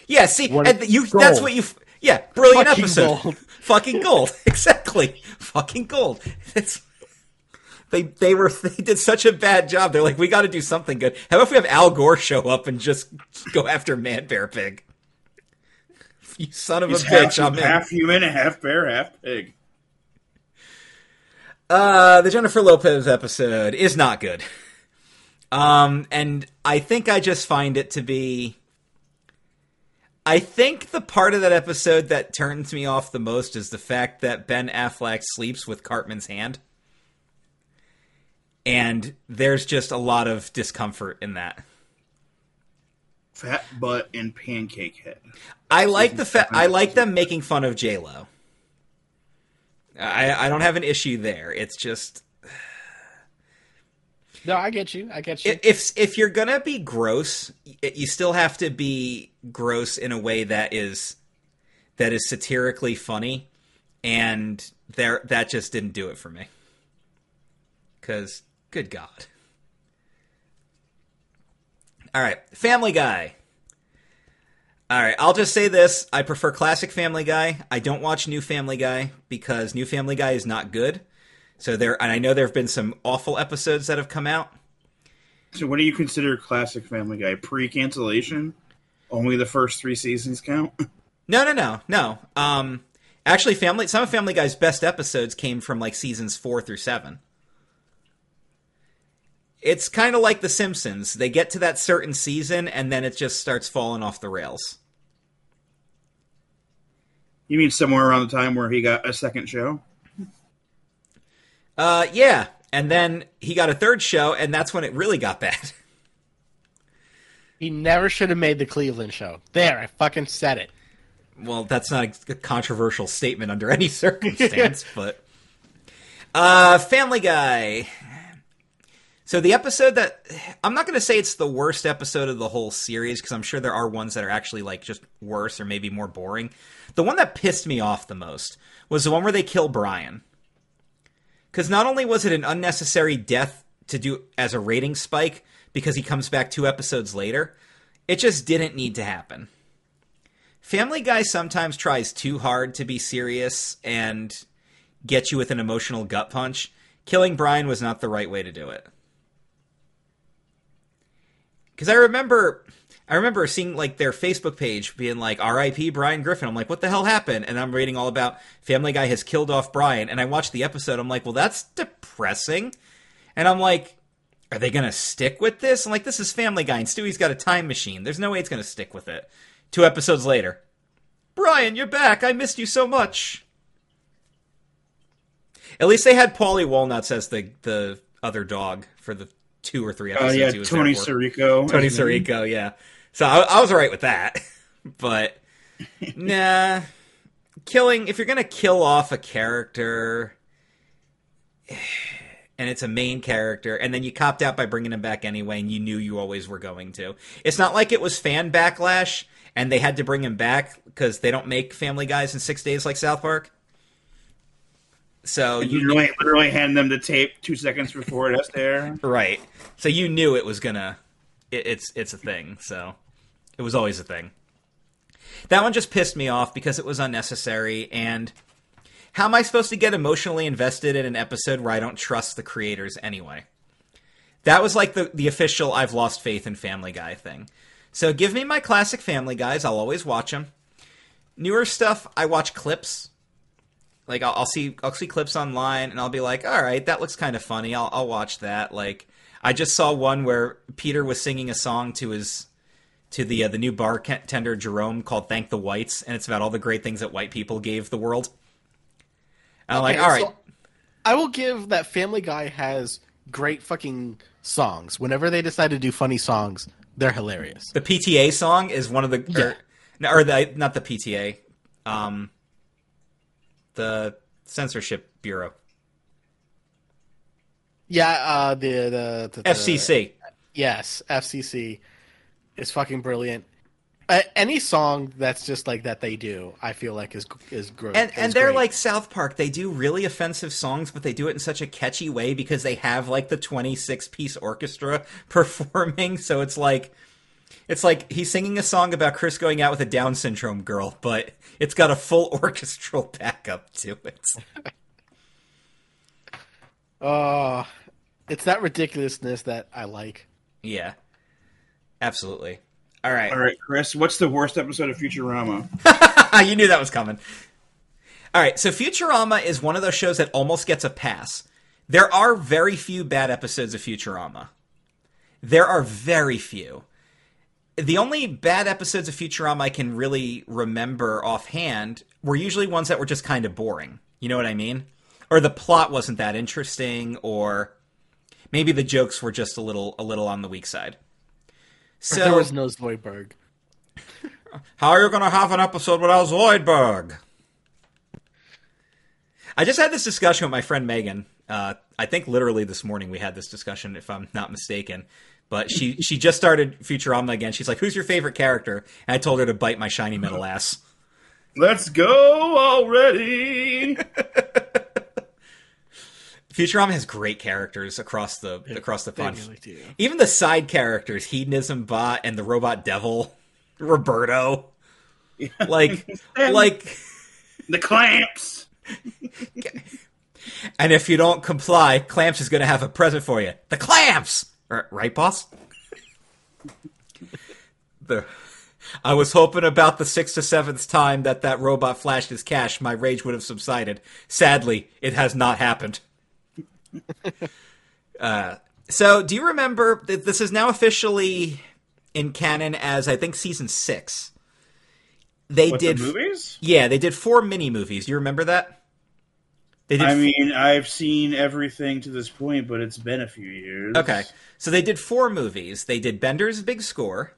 Yeah, see, What and you gold. that's what you Yeah, brilliant Fucking episode. gold. Fucking gold. exactly. Fucking gold. It's they they were they did such a bad job. They're like, we got to do something good. How about if we have Al Gore show up and just go after Man Bear Pig? You son of a He's half, bitch! I'm in. half human, half bear, half pig. Uh, the Jennifer Lopez episode is not good. Um, and I think I just find it to be. I think the part of that episode that turns me off the most is the fact that Ben Affleck sleeps with Cartman's hand. And there's just a lot of discomfort in that. Fat butt and pancake head. I like the fa- I like them making fun of J Lo. I I don't have an issue there. It's just No, I get you. I get you. If if you're gonna be gross, you still have to be gross in a way that is that is satirically funny, and there that just didn't do it for me. Cause good God. All right, Family Guy. All right, I'll just say this: I prefer classic Family Guy. I don't watch New Family Guy because New Family Guy is not good. So there, and I know there have been some awful episodes that have come out. So, what do you consider classic Family Guy? Pre cancellation? Only the first three seasons count? No, no, no, no. Um, actually, Family some of Family Guy's best episodes came from like seasons four through seven. It's kind of like The Simpsons. They get to that certain season, and then it just starts falling off the rails. you mean somewhere around the time where he got a second show? Uh, yeah, and then he got a third show, and that's when it really got bad. he never should have made the Cleveland show. There, I fucking said it. well, that's not a controversial statement under any circumstance, but uh Family Guy. So the episode that I'm not going to say it's the worst episode of the whole series because I'm sure there are ones that are actually like just worse or maybe more boring. The one that pissed me off the most was the one where they kill Brian. Cuz not only was it an unnecessary death to do as a rating spike because he comes back 2 episodes later, it just didn't need to happen. Family Guy sometimes tries too hard to be serious and get you with an emotional gut punch. Killing Brian was not the right way to do it. Because I remember, I remember seeing like their Facebook page being like "R.I.P. Brian Griffin." I'm like, what the hell happened? And I'm reading all about Family Guy has killed off Brian, and I watched the episode. I'm like, well, that's depressing. And I'm like, are they gonna stick with this? I'm like, this is Family Guy, and Stewie's got a time machine. There's no way it's gonna stick with it. Two episodes later, Brian, you're back. I missed you so much. At least they had Paulie Walnuts as the the other dog for the two or three Uh, episodes yeah, he was Tony. Sirico. Tony. Sirico, yeah. So I, I was alright with that, but nah, killing if you're gonna kill off a character and it's a main character, and then you copped out by bringing him back anyway, and you knew you always were going to. It's not like it was fan backlash and they had to bring him back because they don't make Family Guys in six days like South Park. So you literally, literally hand them the tape two seconds before it has to air. Right. So you knew it was gonna. It, it's it's a thing. So it was always a thing. That one just pissed me off because it was unnecessary. And how am I supposed to get emotionally invested in an episode where I don't trust the creators anyway? That was like the the official "I've lost faith in Family Guy" thing. So give me my classic Family Guys. I'll always watch them. Newer stuff, I watch clips like I'll, I'll see I'll see clips online and I'll be like, all right, that looks kind of funny. I'll I'll watch that. Like I just saw one where Peter was singing a song to his to the uh, the new bartender Jerome called "Thank the Whites," and it's about all the great things that white people gave the world. And I'm like, all right, so I will give that Family Guy has great fucking songs. Whenever they decide to do funny songs, they're hilarious. the PTA song is one of the Yeah. or, no, or the not the PTA, um, the censorship bureau, Yeah, uh, the, the, the, the FCC. Yes, FCC is fucking brilliant. Uh, any song that's just like that they do, I feel like is is great. and is and they're great. like South Park. They do really offensive songs, but they do it in such a catchy way because they have like the twenty six piece orchestra performing. So it's like it's like he's singing a song about Chris going out with a Down syndrome girl, but it's got a full orchestral backup to it. Oh, it's that ridiculousness that I like. Yeah, absolutely. All right, All right, Chris, what's the worst episode of Futurama? you knew that was coming. All right, so Futurama is one of those shows that almost gets a pass. There are very few bad episodes of Futurama. There are very few. The only bad episodes of Futurama I can really remember offhand were usually ones that were just kind of boring. You know what I mean? Or the plot wasn't that interesting, or maybe the jokes were just a little a little on the weak side. So there was no Zoidberg. how are you going to have an episode without Zoidberg? I just had this discussion with my friend Megan. Uh, I think literally this morning we had this discussion, if I'm not mistaken. But she she just started Futurama again. She's like, "Who's your favorite character?" And I told her to bite my shiny metal ass. Let's go already. Futurama has great characters across the across the They bunch. really. Even the side characters, Hedonism Bot and the Robot Devil, Roberto. Like like the clamps. And if you don't comply, Clamps is going to have a present for you. The Clamps! Right, boss? the, I was hoping about the sixth to seventh time that that robot flashed his cash, my rage would have subsided. Sadly, it has not happened. uh, so, do you remember that this is now officially in canon as, I think, season six? They What, did. the movies? Yeah, they did four mini movies. Do you remember that? They did I mean, I've seen everything to this point, but it's been a few years. Okay. So they did four movies. They did Bender's Big Score.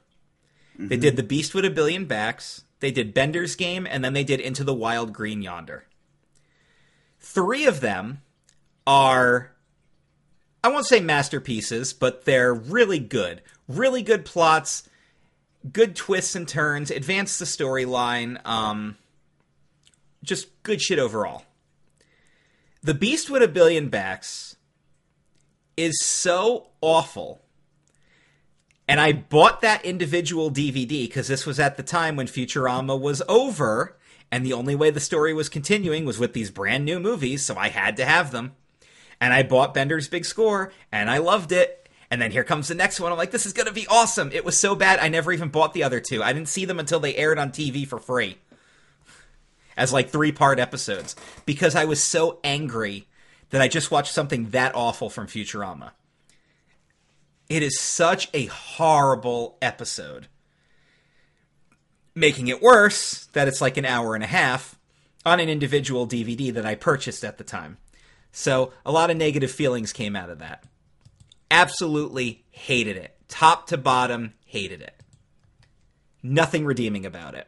They did The Beast with a Billion Backs. They did Bender's Game, and then they did Into the Wild Green Yonder. Three of them are, I won't say masterpieces, but they're really good. Really good plots, good twists and turns, advance the storyline, um, just good shit overall. The Beast with a Billion Backs is so awful. And I bought that individual DVD because this was at the time when Futurama was over, and the only way the story was continuing was with these brand new movies, so I had to have them. And I bought Bender's Big Score, and I loved it. And then here comes the next one. I'm like, this is going to be awesome. It was so bad, I never even bought the other two. I didn't see them until they aired on TV for free as like three part episodes because I was so angry that I just watched something that awful from Futurama. It is such a horrible episode. Making it worse that it's like an hour and a half on an individual DVD that I purchased at the time. So a lot of negative feelings came out of that. Absolutely hated it. Top to bottom, hated it. Nothing redeeming about it.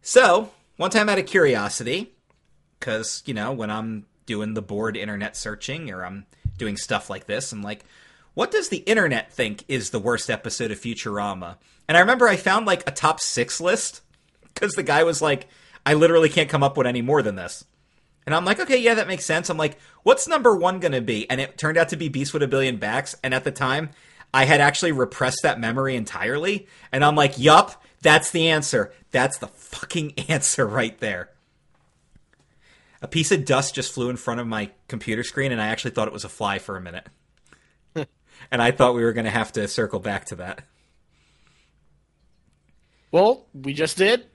So, one time out of curiosity, because, you know, when I'm doing the bored internet searching or I'm doing stuff like this, I'm like, what does the internet think is the worst episode of Futurama? And I remember I found like a top six list because the guy was like, I literally can't come up with any more than this. And I'm like, okay, yeah, that makes sense. I'm like, what's number one going to be? And it turned out to be Beast with a Billion Backs. And at the time, I had actually repressed that memory entirely. And I'm like, yup, that's the answer. That's the fucking answer right there. A piece of dust just flew in front of my computer screen, and I actually thought it was a fly for a minute. and I thought we were going to have to circle back to that. Well, we just did.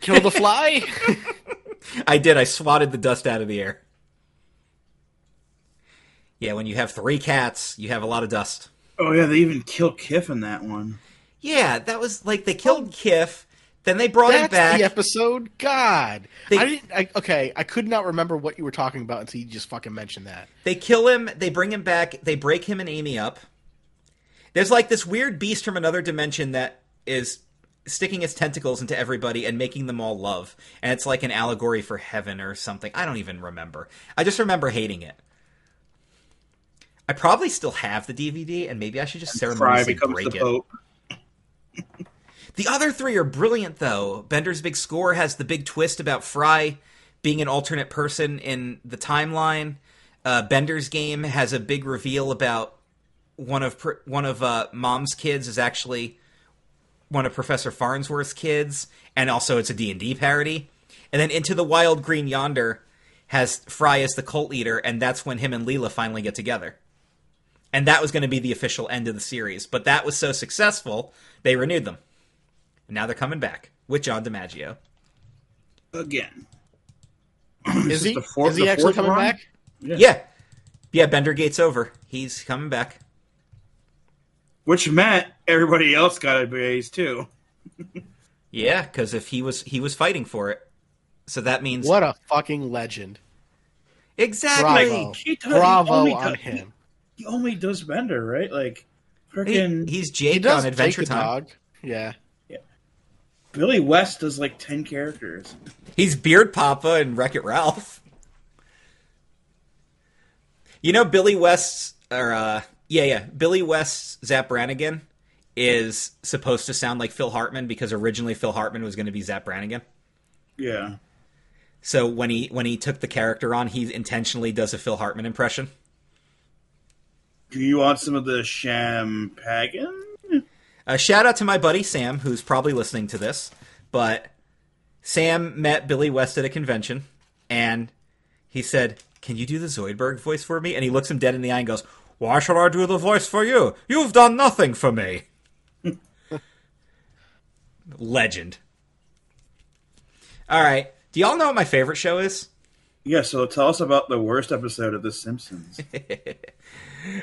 Kill the fly. I did. I swatted the dust out of the air. Yeah, when you have three cats, you have a lot of dust. Oh yeah, they even kill Kiff in that one. Yeah, that was like they oh. killed Kiff, then they brought him That's back. the episode. God, They- I didn't. I, okay, I could not remember what you were talking about until you just fucking mentioned that. They kill him, they bring him back, they break him and Amy up. There's like this weird beast from another dimension that is sticking its tentacles into everybody and making them all love. And it's like an allegory for heaven or something. I don't even remember. I just remember hating it. I probably still have the DVD, and maybe I should just Fry ceremoniously break the it. Pope. The other three are brilliant, though. Bender's Big Score has the big twist about Fry being an alternate person in the timeline. Uh, Bender's Game has a big reveal about one of one of uh, Mom's kids is actually one of Professor Farnsworth's kids, and also it's a D and D parody. And then Into the Wild Green Yonder has Fry as the cult leader, and that's when him and Leela finally get together. And that was going to be the official end of the series, but that was so successful they renewed them. And now they're coming back with John DiMaggio. again. Is he? the fourth- is he the actually coming one? back? Yeah. Yeah, Bender Gate's over. He's coming back. Which meant everybody else got a raise too. Yeah, because if he was he was fighting for it. So that means What a fucking legend! exactly. Bravo, He does- he bravo on him. He only does Bender, right? Like He- freaking he's He Jake does on Adventure take the Time. dog. Yeah. Billy West does like ten characters. He's Beard Papa and Wreck It Ralph. You know Billy West's or uh yeah, yeah. Billy West's Zap Brannigan is supposed to sound like Phil Hartman because originally Phil Hartman was going to be Zap Brannigan. Yeah. So when he when he took the character on, he intentionally does a Phil Hartman impression. Do you want some of the champagne? A shout out to my buddy Sam, who's probably listening to this. But Sam met Billy West at a convention, and he said, "Can you do the Zoidberg voice for me?" And he looks him dead in the eye and goes, "Why should I do the voice for you? You've done nothing for me." Legend. All right. Do y'all know what my favorite show is? Yeah, so tell us about the worst episode of The Simpsons.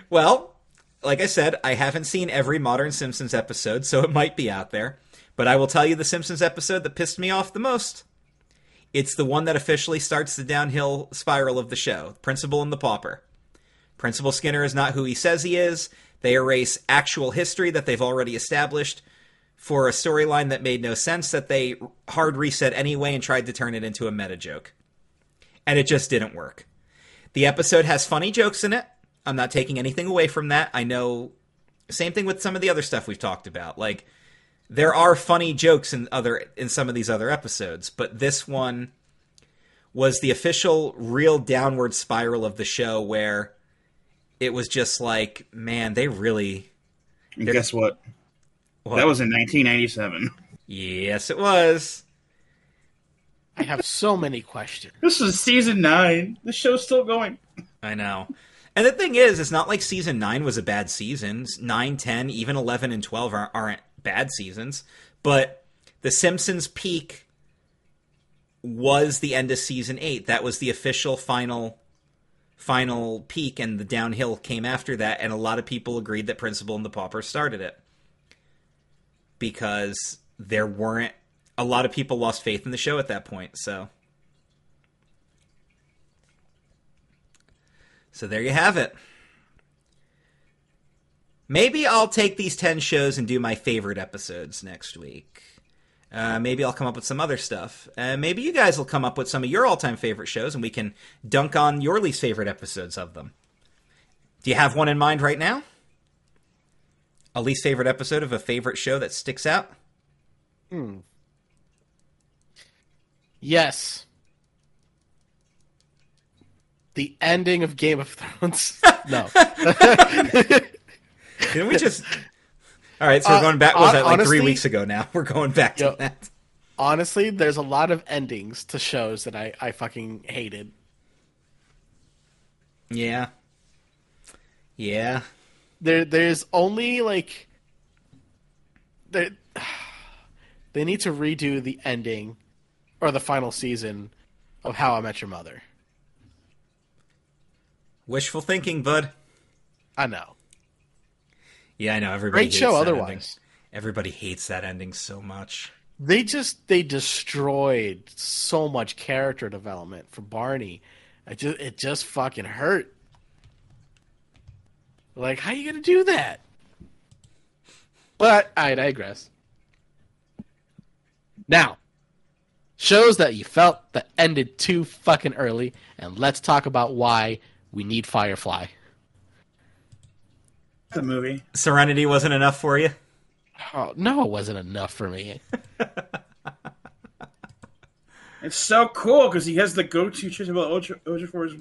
Well, like I said, I haven't seen every modern Simpsons episode, so it might be out there. But I will tell you the Simpsons episode that pissed me off the most. It's the one that officially starts the downhill spiral of the show Principal and the Pauper. Principal Skinner is not who he says he is. They erase actual history that they've already established for a storyline that made no sense that they hard reset anyway and tried to turn it into a meta joke. And it just didn't work. The episode has funny jokes in it. I'm not taking anything away from that. I know same thing with some of the other stuff we've talked about. Like there are funny jokes in other in some of these other episodes, but this one was the official real downward spiral of the show where it was just like, man, they really And guess what? What? That was in 1997. Yes, it was. I have so many questions. This is season nine. The show's still going. I know. And the thing is, it's not like season 9 was a bad season. 9, 10, even 11 and 12 aren't, aren't bad seasons. But The Simpsons peak was the end of season 8. That was the official final final peak and the downhill came after that and a lot of people agreed that Principal and the Pauper started it. Because there weren't a lot of people lost faith in the show at that point, so So there you have it. Maybe I'll take these 10 shows and do my favorite episodes next week. Uh, maybe I'll come up with some other stuff. Uh, maybe you guys will come up with some of your all time favorite shows and we can dunk on your least favorite episodes of them. Do you have one in mind right now? A least favorite episode of a favorite show that sticks out? Hmm. Yes. The ending of Game of Thrones. no. Can we just. All right, so we're Uh, going back. Was that like three weeks ago now? We're going back to that. Honestly, there's a lot of endings to shows that I, I fucking hated. Yeah. Yeah. There there's only like they they need to redo the ending or the final season of How I Met Your Mother. Wishful thinking, bud. I know. Yeah, I know. Everybody Great hates show that otherwise. ending. Everybody hates that ending so much. They just they destroyed so much character development for Barney. I just it just fucking hurt. Like, how you gonna do that? But I digress. Now, shows that you felt that ended too fucking early, and let's talk about why we need Firefly. The movie. Serenity wasn't enough for you? Oh no, it wasn't enough for me. It's so cool because he has the go-to. Chiwetel Ejiofor's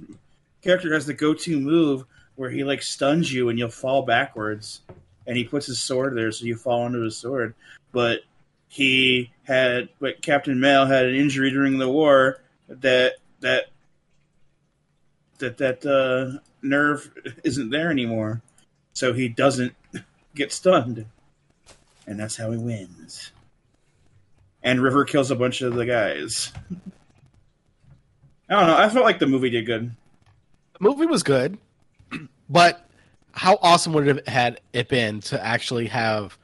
character has the go-to move where he like stuns you and you'll fall backwards, and he puts his sword there so you fall into his sword. But he had, but Captain Mal had an injury during the war that that that that uh, nerve isn't there anymore, so he doesn't get stunned, and that's how he wins. And River kills a bunch of the guys. I don't know. I felt like the movie did good. The movie was good, but how awesome would it have had it been to actually have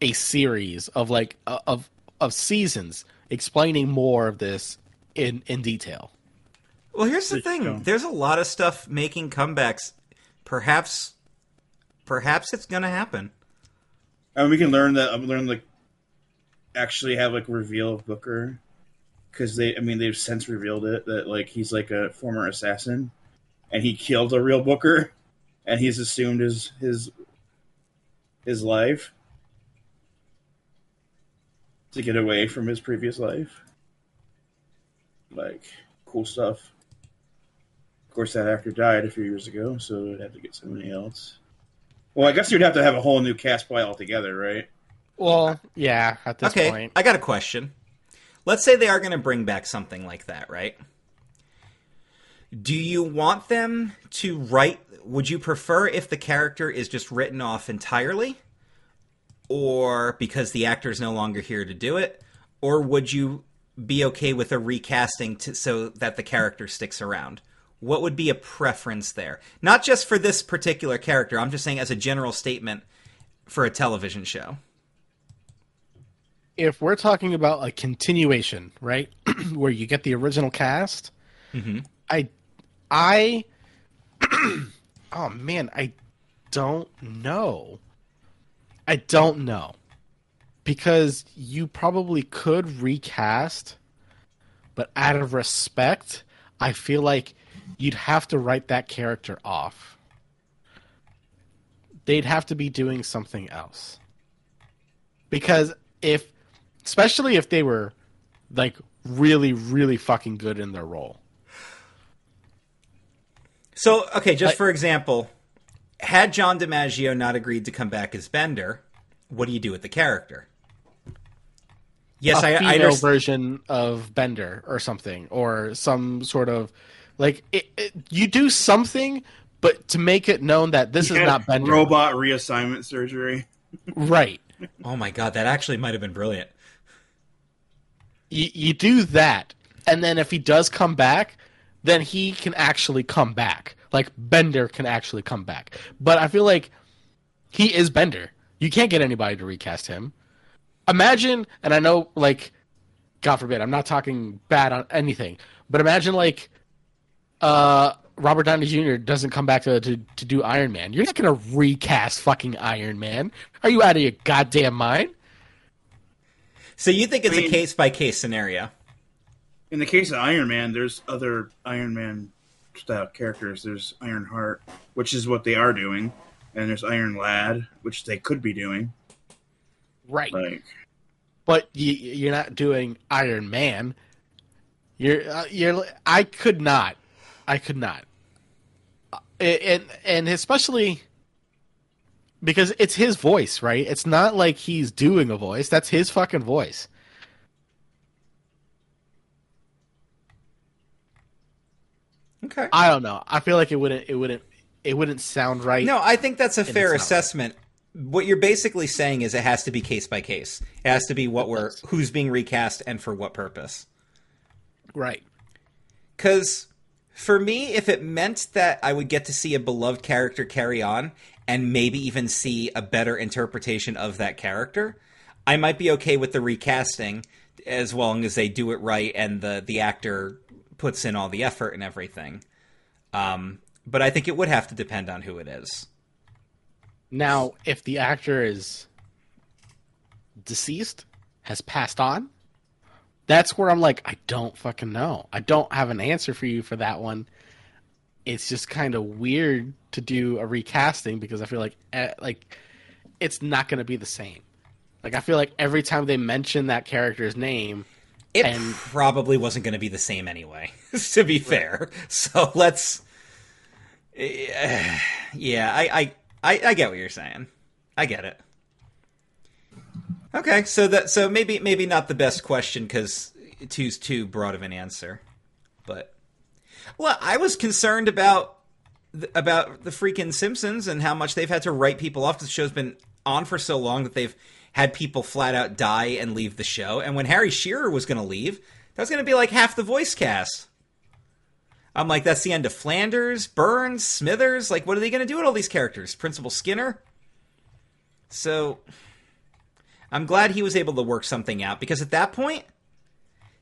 a series of like uh, of of seasons explaining more of this in in detail? Well, here's the thing. There's a lot of stuff making comebacks. Perhaps, perhaps it's going to happen. And we can learn that. um, Learn like actually have like reveal of Booker because they. I mean, they've since revealed it that like he's like a former assassin, and he killed a real Booker, and he's assumed his his his life to get away from his previous life. Like cool stuff. Of course, that actor died a few years ago, so they'd have to get somebody else. Well, I guess you'd have to have a whole new cast play altogether, right? Well, yeah, at this okay, point. I got a question. Let's say they are going to bring back something like that, right? Do you want them to write? Would you prefer if the character is just written off entirely? Or because the actor is no longer here to do it? Or would you be okay with a recasting to, so that the character sticks around? What would be a preference there? Not just for this particular character, I'm just saying as a general statement for a television show. if we're talking about a continuation, right, where you get the original cast, mm-hmm. I, I, oh man, I don't know. I don't know because you probably could recast, but out of respect, I feel like you'd have to write that character off. They'd have to be doing something else because if especially if they were like really really fucking good in their role So, okay, just I- for example, had John DiMaggio not agreed to come back as Bender, what do you do with the character? Yes, a I, I female understand. version of bender or something or some sort of like it, it, you do something but to make it known that this is not bender Robot reassignment surgery. right. Oh my god, that actually might have been brilliant. you, you do that and then if he does come back then he can actually come back. Like bender can actually come back. But i feel like he is bender. You can't get anybody to recast him. Imagine and i know like god forbid i'm not talking bad on anything but imagine like uh Robert Downey Jr. doesn't come back to, to, to do Iron Man, you're not going to recast fucking Iron Man. Are you out of your goddamn mind? So you think it's I mean- a case by case scenario? In the case of Iron Man, there's other Iron Man style characters. There's Iron Heart, which is what they are doing, and there's Iron Lad, which they could be doing. Right. Like, But you, you're not doing Iron Man. You're uh, you're. I could not. I could not. And and especially because it's his voice, right? It's not like he's doing a voice. That's his fucking voice. Okay. I don't know. I feel like it wouldn't. It wouldn't. It wouldn't sound right. No, I think that's a fair not right. assessment. What you're basically saying is it has to be case by case. It has to be what we're who's being recast and for what purpose. Right. Because for me, if it meant that I would get to see a beloved character carry on and maybe even see a better interpretation of that character, I might be okay with the recasting as long as they do it right and the, the actor puts in all the effort and everything. Um, but I think it would have to depend on who it is. Now, if the actor is deceased, has passed on, that's where I'm like, I don't fucking know. I don't have an answer for you for that one. It's just kind of weird to do a recasting because I feel like eh, like it's not going to be the same. Like I feel like every time they mention that character's name, It And- probably wasn't going to be the same anyway, to be fair. So let's. eh, Yeah, I, I, I, I get what you're saying. I get it. Okay, so that so maybe maybe not the best question because two's too broad of an answer, but well, I was concerned about th- about the freaking Simpsons and how much they've had to write people off. The show's been on for so long that they've had people flat out die and leave the show. And when Harry Shearer was going to leave, that was going to be like half the voice cast. I'm like, that's the end of Flanders, Burns, Smithers. Like, what are they going to do with all these characters? Principal Skinner. So, I'm glad he was able to work something out because at that point,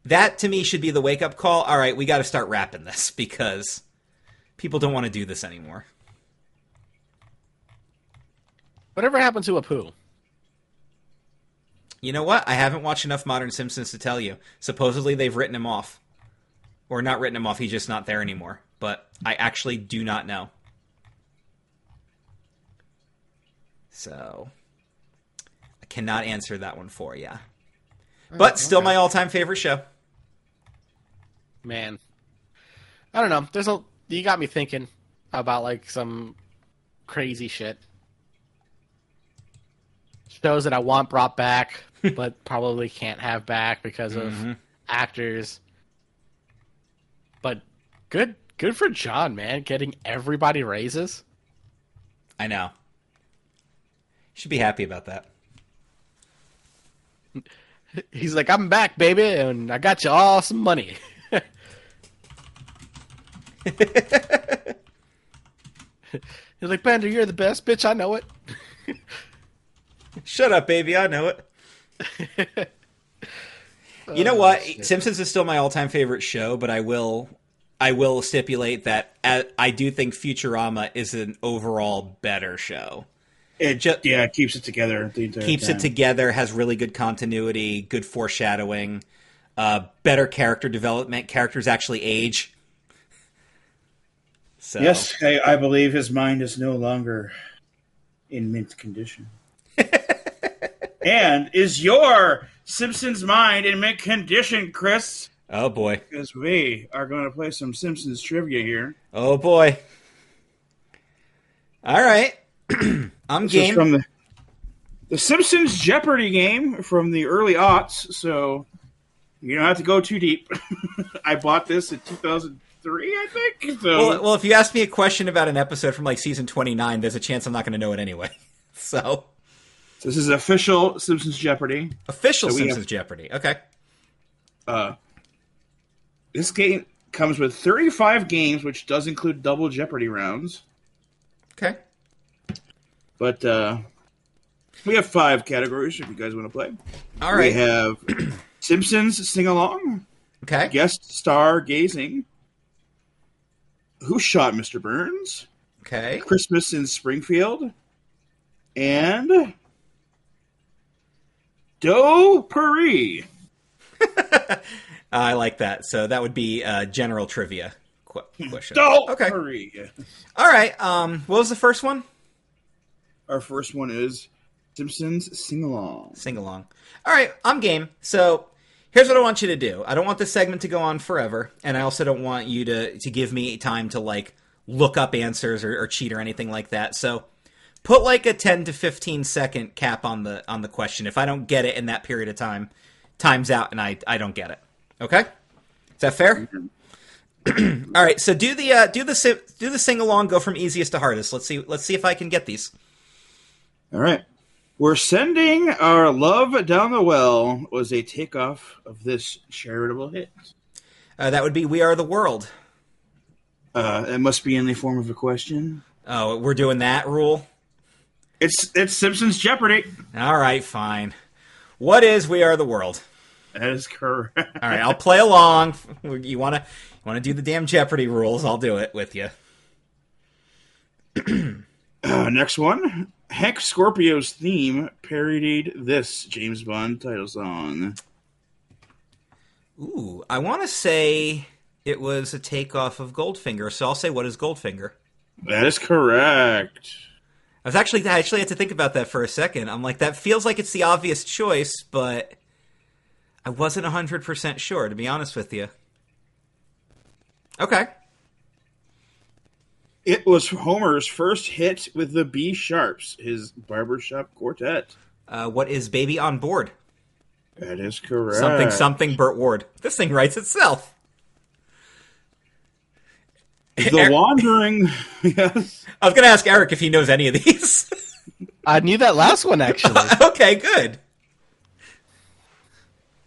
that to me should be the wake up call. All right, we got to start wrapping this because people don't want to do this anymore. whatever happened to Apu? You know what? I haven't watched enough Modern Simpsons to tell you. Supposedly they've written him off. Or not written him off, he's just not there anymore. But I actually do not know. So cannot answer that one for you. But still my all-time favorite show. Man, I don't know. There's a you got me thinking about like some crazy shit. Shows that I want brought back, but probably can't have back because of mm-hmm. actors. But good, good for John, man, getting everybody raises. I know. Should be happy about that. He's like, "I'm back, baby, and I got you all some money." He's like, "Bender, you're the best, bitch. I know it." Shut up, baby. I know it. you know what? Simpsons is still my all-time favorite show, but I will, I will stipulate that uh, I do think Futurama is an overall better show. It Ju- yeah, it keeps it together. The entire Keeps time. it together, has really good continuity, good foreshadowing, uh, better character development. Characters actually age. So, Yes, I, I believe his mind is no longer in mint condition. and is your Simpsons mind in mint condition, Chris? Oh boy. Because we are going to play some Simpsons trivia here. Oh boy. All right. I'm This is game. from the the Simpsons Jeopardy game from the early aughts, so you don't have to go too deep. I bought this in 2003, I think. So Well, well, if you ask me a question about an episode from like season 29, there's a chance I'm not going to know it anyway. So, this is official Simpsons Jeopardy. official So Simpsons have- Jeopardy. Okay. Uh, this game comes with 35 games, which does include double Jeopardy rounds. Okay. But uh, we have five categories if you guys want to play. All right. We have Simpsons Sing Along, Okay. Guest Star Gazing, Who Shot Mr. Burns? Okay. Christmas in Springfield, and Doe Paris. I like that. So that would be uh, general trivia qu- question. Doe Okay. Paris. All right. Um, what was the first one? Our first one is Simpsons Sing Along. Sing along. All right, I'm game. So here's what I want you to do. I don't want this segment to go on forever, and I also don't want you to to give me time to like look up answers or, or cheat or anything like that. So put like a 10 to 15 second cap on the on the question. If I don't get it in that period of time, time's out, and I I don't get it. Okay, is that fair? All right, so do the uh, do the do the sing along. Go from easiest to hardest. Let's see. Let's see if I can get these. All right. We're sending our love down the well was a takeoff of this charitable hit. Uh, that would be "We Are the World." Uh, it must be in the form of a question. Oh, we're doing that rule. It's it's Simpsons Jeopardy. All right, fine. What is We Are the World? That is correct. All right, I'll play along. You want to you want to do the damn Jeopardy rules? I'll do it with you. Uh, next one. Hank Scorpio's theme parodied this James Bond title song. Ooh, I want to say it was a takeoff of Goldfinger, so I'll say what is Goldfinger? That is correct. I was actually I actually had to think about that for a second. I'm like that feels like it's the obvious choice, but I wasn't 100% sure to be honest with you. Okay. It was Homer's first hit with the B Sharps, his barbershop quartet. Uh, what is Baby on Board? That is correct. Something something Burt Ward. This thing writes itself. The Wandering. yes. I was going to ask Eric if he knows any of these. I knew that last one actually. okay, good.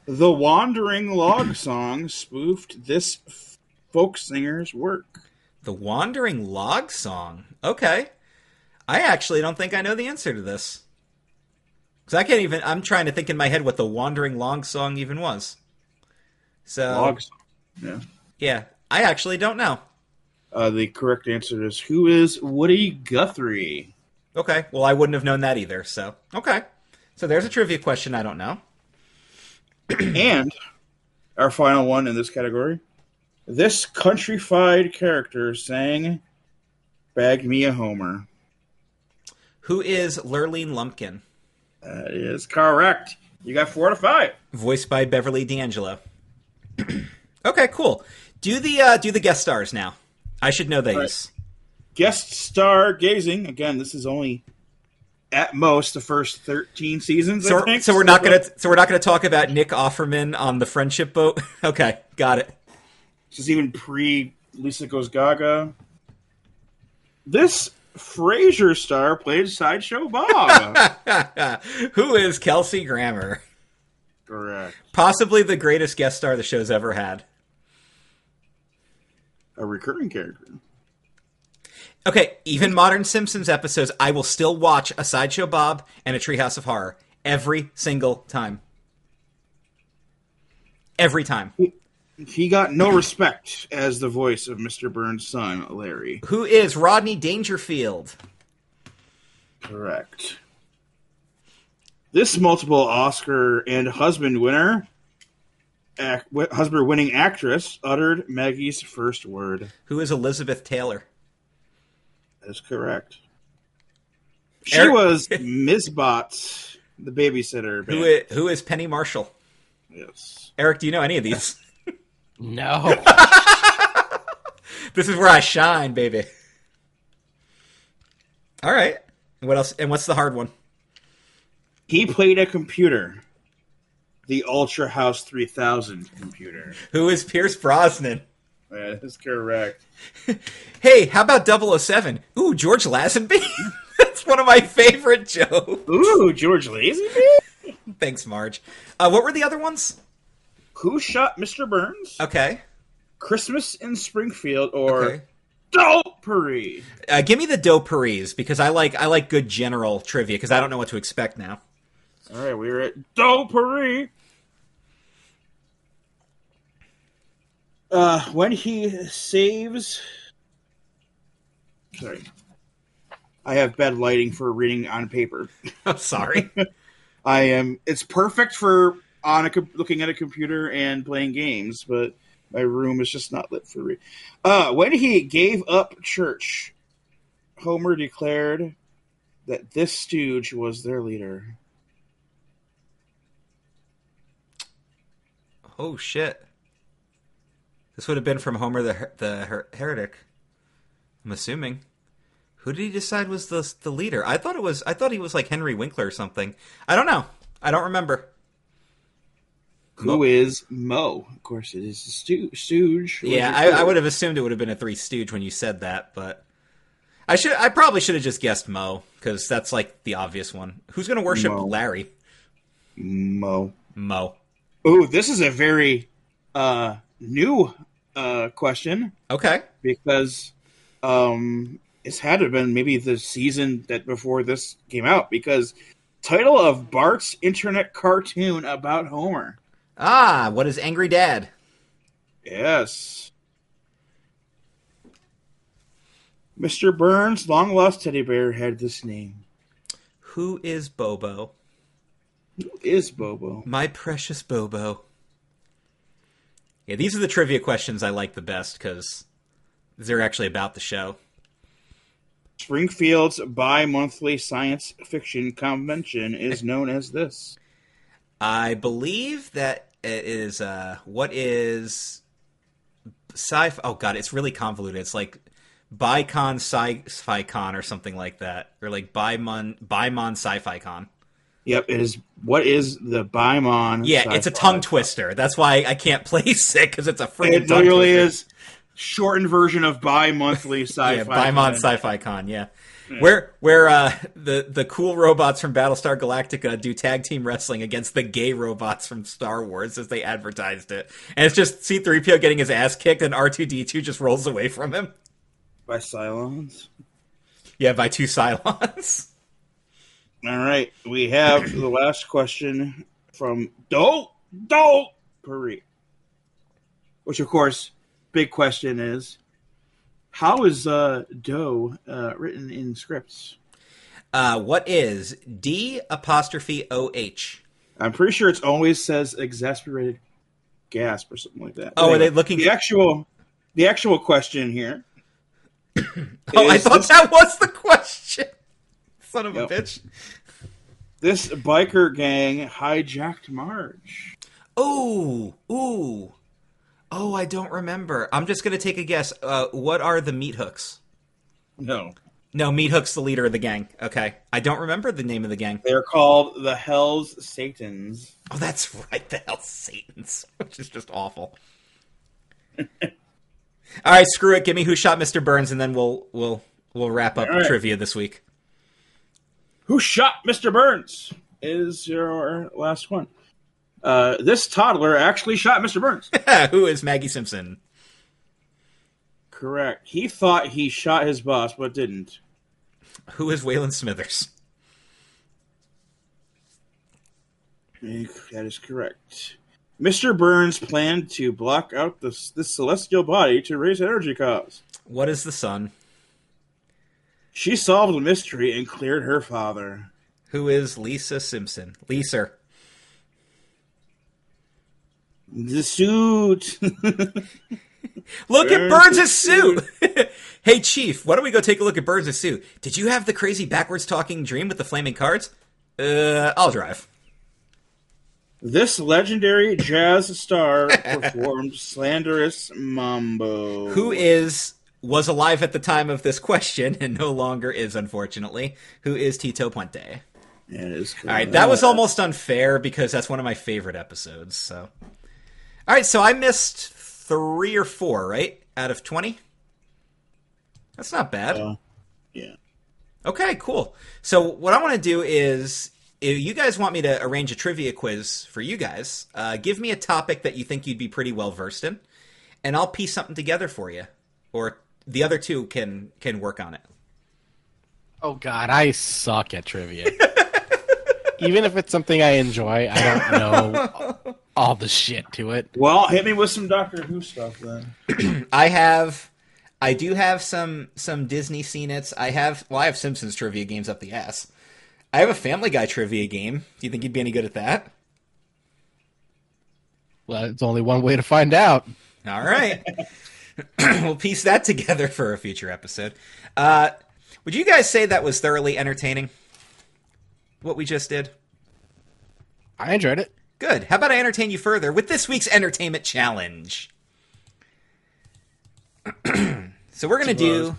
The Wandering Log Song spoofed this f- folk singer's work. The Wandering Log Song. Okay. I actually don't think I know the answer to this. Because I can't even. I'm trying to think in my head what the Wandering Log Song even was. So, Log Song. Yeah. yeah, I actually don't know. Uh, the correct answer is Who is Woody Guthrie? Okay, well, I wouldn't have known that either, so. Okay. So there's a trivia question I don't know. and our final one in this category. This countrified character sang Bag Me a Homer. Who is Lurleen Lumpkin? That is correct. You got four to five. Voiced by Beverly D'Angelo. okay, cool. Do the uh, do the guest stars now. I should know these. right. Guest star gazing. Again, this is only at most the first thirteen seasons. So, I we're- think. so we're not gonna so we're not gonna talk about Nick Offerman on the friendship boat. okay, got it. This is even pre Lisa Goes Gaga. This Frasier star played Sideshow Bob. Who is Kelsey Grammer? correct. Possibly the greatest guest star the show's ever had. A recurring character. Okay, even modern Simpsons episodes, I will still watch a Sideshow Bob and a Treehouse of Horror every single time. Every time. He got no respect as the voice of Mr. Burns' son, Larry. Who is Rodney Dangerfield? Correct. This multiple Oscar and husband winner, ac- husband winning actress, uttered Maggie's first word. Who is Elizabeth Taylor? That is correct. She Eric- was Ms. Botz, the babysitter. Who is, who is Penny Marshall? Yes. Eric, do you know any of these? No. this is where I shine, baby. All right. What else? And what's the hard one? He played a computer, the Ultra House 3000 computer. Who is Pierce Brosnan? Yeah, That is correct. Hey, how about 007? Ooh, George Lazenby? That's one of my favorite jokes. Ooh, George Lazenby? Thanks, Marge. Uh, what were the other ones? Who shot Mr. Burns? Okay. Christmas in Springfield or Okay. Dope Parade? Uh, give me the Doperies because I like I like good general trivia because I don't know what to expect now. All right, we're at Dope Parade. Uh, when he saves Sorry. I have bad lighting for reading on paper. I'm sorry. I am. It's perfect for on a looking at a computer and playing games, but my room is just not lit for. Re- uh, when he gave up church, Homer declared that this stooge was their leader. oh shit. This would have been from Homer the Her- the Her- heretic. I'm assuming. Who did he decide was the the leader? I thought it was. I thought he was like Henry Winkler or something. I don't know. I don't remember. Who is Moe? Of course, it is the stoo- stooge. Yeah, I, I would have assumed it would have been a Three Stooge when you said that, but I should. I probably should have just guessed Moe because that's like the obvious one. Who's going to worship Moe. Larry? Moe. Moe. Ooh, this is a very uh, new uh, question. Okay. because um it's had to have been maybe the season that before this came out because title of Bart's internet cartoon about Homer. Ah, what is Angry Dad? Yes. Mr. Burns' long lost teddy bear had this name. Who is Bobo? Who is Bobo? My precious Bobo. Yeah, these are the trivia questions I like the best because they're actually about the show. Springfield's bi monthly science fiction convention is known as this. I believe that it is uh what is sci Fi oh god, it's really convoluted. It's like Bicon Sci-Fi Con or something like that. Or like Bimon Bimon Sci-Fi Con. Yep, it is. What is the Bimon? Yeah, it's a tongue twister. That's why I can't place it because it's a freaking It literally twister. is shortened version of bi-monthly sci-fi. Yeah, Bimon Sci-Fi Con, yeah. Where where uh, the the cool robots from Battlestar Galactica do tag team wrestling against the gay robots from Star Wars as they advertised it, and it's just C-3PO getting his ass kicked, and R2D2 just rolls away from him. by Cylons. Yeah, by two Cylons. All right, we have the last question from Do Do Puri, which of course, big question is, how is uh, Do uh, written in scripts? Uh, what is D apostrophe O H? I'm pretty sure it's always says exasperated gasp or something like that. Oh, But are they looking? The actual, the actual question here. oh, I thought this- that was the question. Son of Yep. a bitch. This biker gang hijacked Marge. Ooh, ooh. Oh, I don't remember. I'm just gonna take a guess. Uh, what are the meat hooks? No. No, Meat Hook's the leader of the gang. Okay. I don't remember the name of the gang. They're called the Hell's Satans. Oh, that's right. The Hell's Satans, which is just awful. All right, screw it. Give me who shot Mr. Burns, and then we'll we'll we'll wrap up right. trivia this week. Who shot Mr. Burns? Is your last one. Uh, this toddler actually shot Mr. Burns. who is Maggie Simpson? Correct. He thought he shot his boss, but didn't. Who is Waylon Smithers? That is correct. Mr. Burns planned to block out this, this celestial body to raise energy costs. What is the sun? She solved the mystery and cleared her father. Who is Lisa Simpson? Lisa. The suit. Look at Burns' Burns' suit. hey, Chief, why don't we go take a look at Burns' suit? Did you have the crazy backwards talking dream with the flaming cards? Uh, I'll drive. this legendary jazz star performed slanderous mambo. Who is was alive at the time of this question and no longer is, unfortunately. Who is Tito Puente? All right, that was almost unfair because that's one of my favorite episodes. So, all right, so I missed three or four, right, out of twenty. That's not bad. Uh, yeah. Okay, cool. So what I want to do is, if you guys want me to arrange a trivia quiz for you guys, uh, give me a topic that you think you'd be pretty well versed in, and I'll piece something together for you. Or the other two can can work on it. Oh God, I suck at trivia. Even if it's something I enjoy, I don't know all the shit to it. Well, hit me with some Doctor Who stuff then. I have I do have some some Disney Scene Its. I have well, I have Simpsons trivia games up the ass. I have a Family Guy trivia game. Do you think you'd be any good at that? Well, it's only one way to find out. All right. we'll piece that together for a future episode. Uh, would you guys say that was thoroughly entertaining? What we just did? I enjoyed it. Good. How about I entertain you further with this week's entertainment challenge? so we're gonna do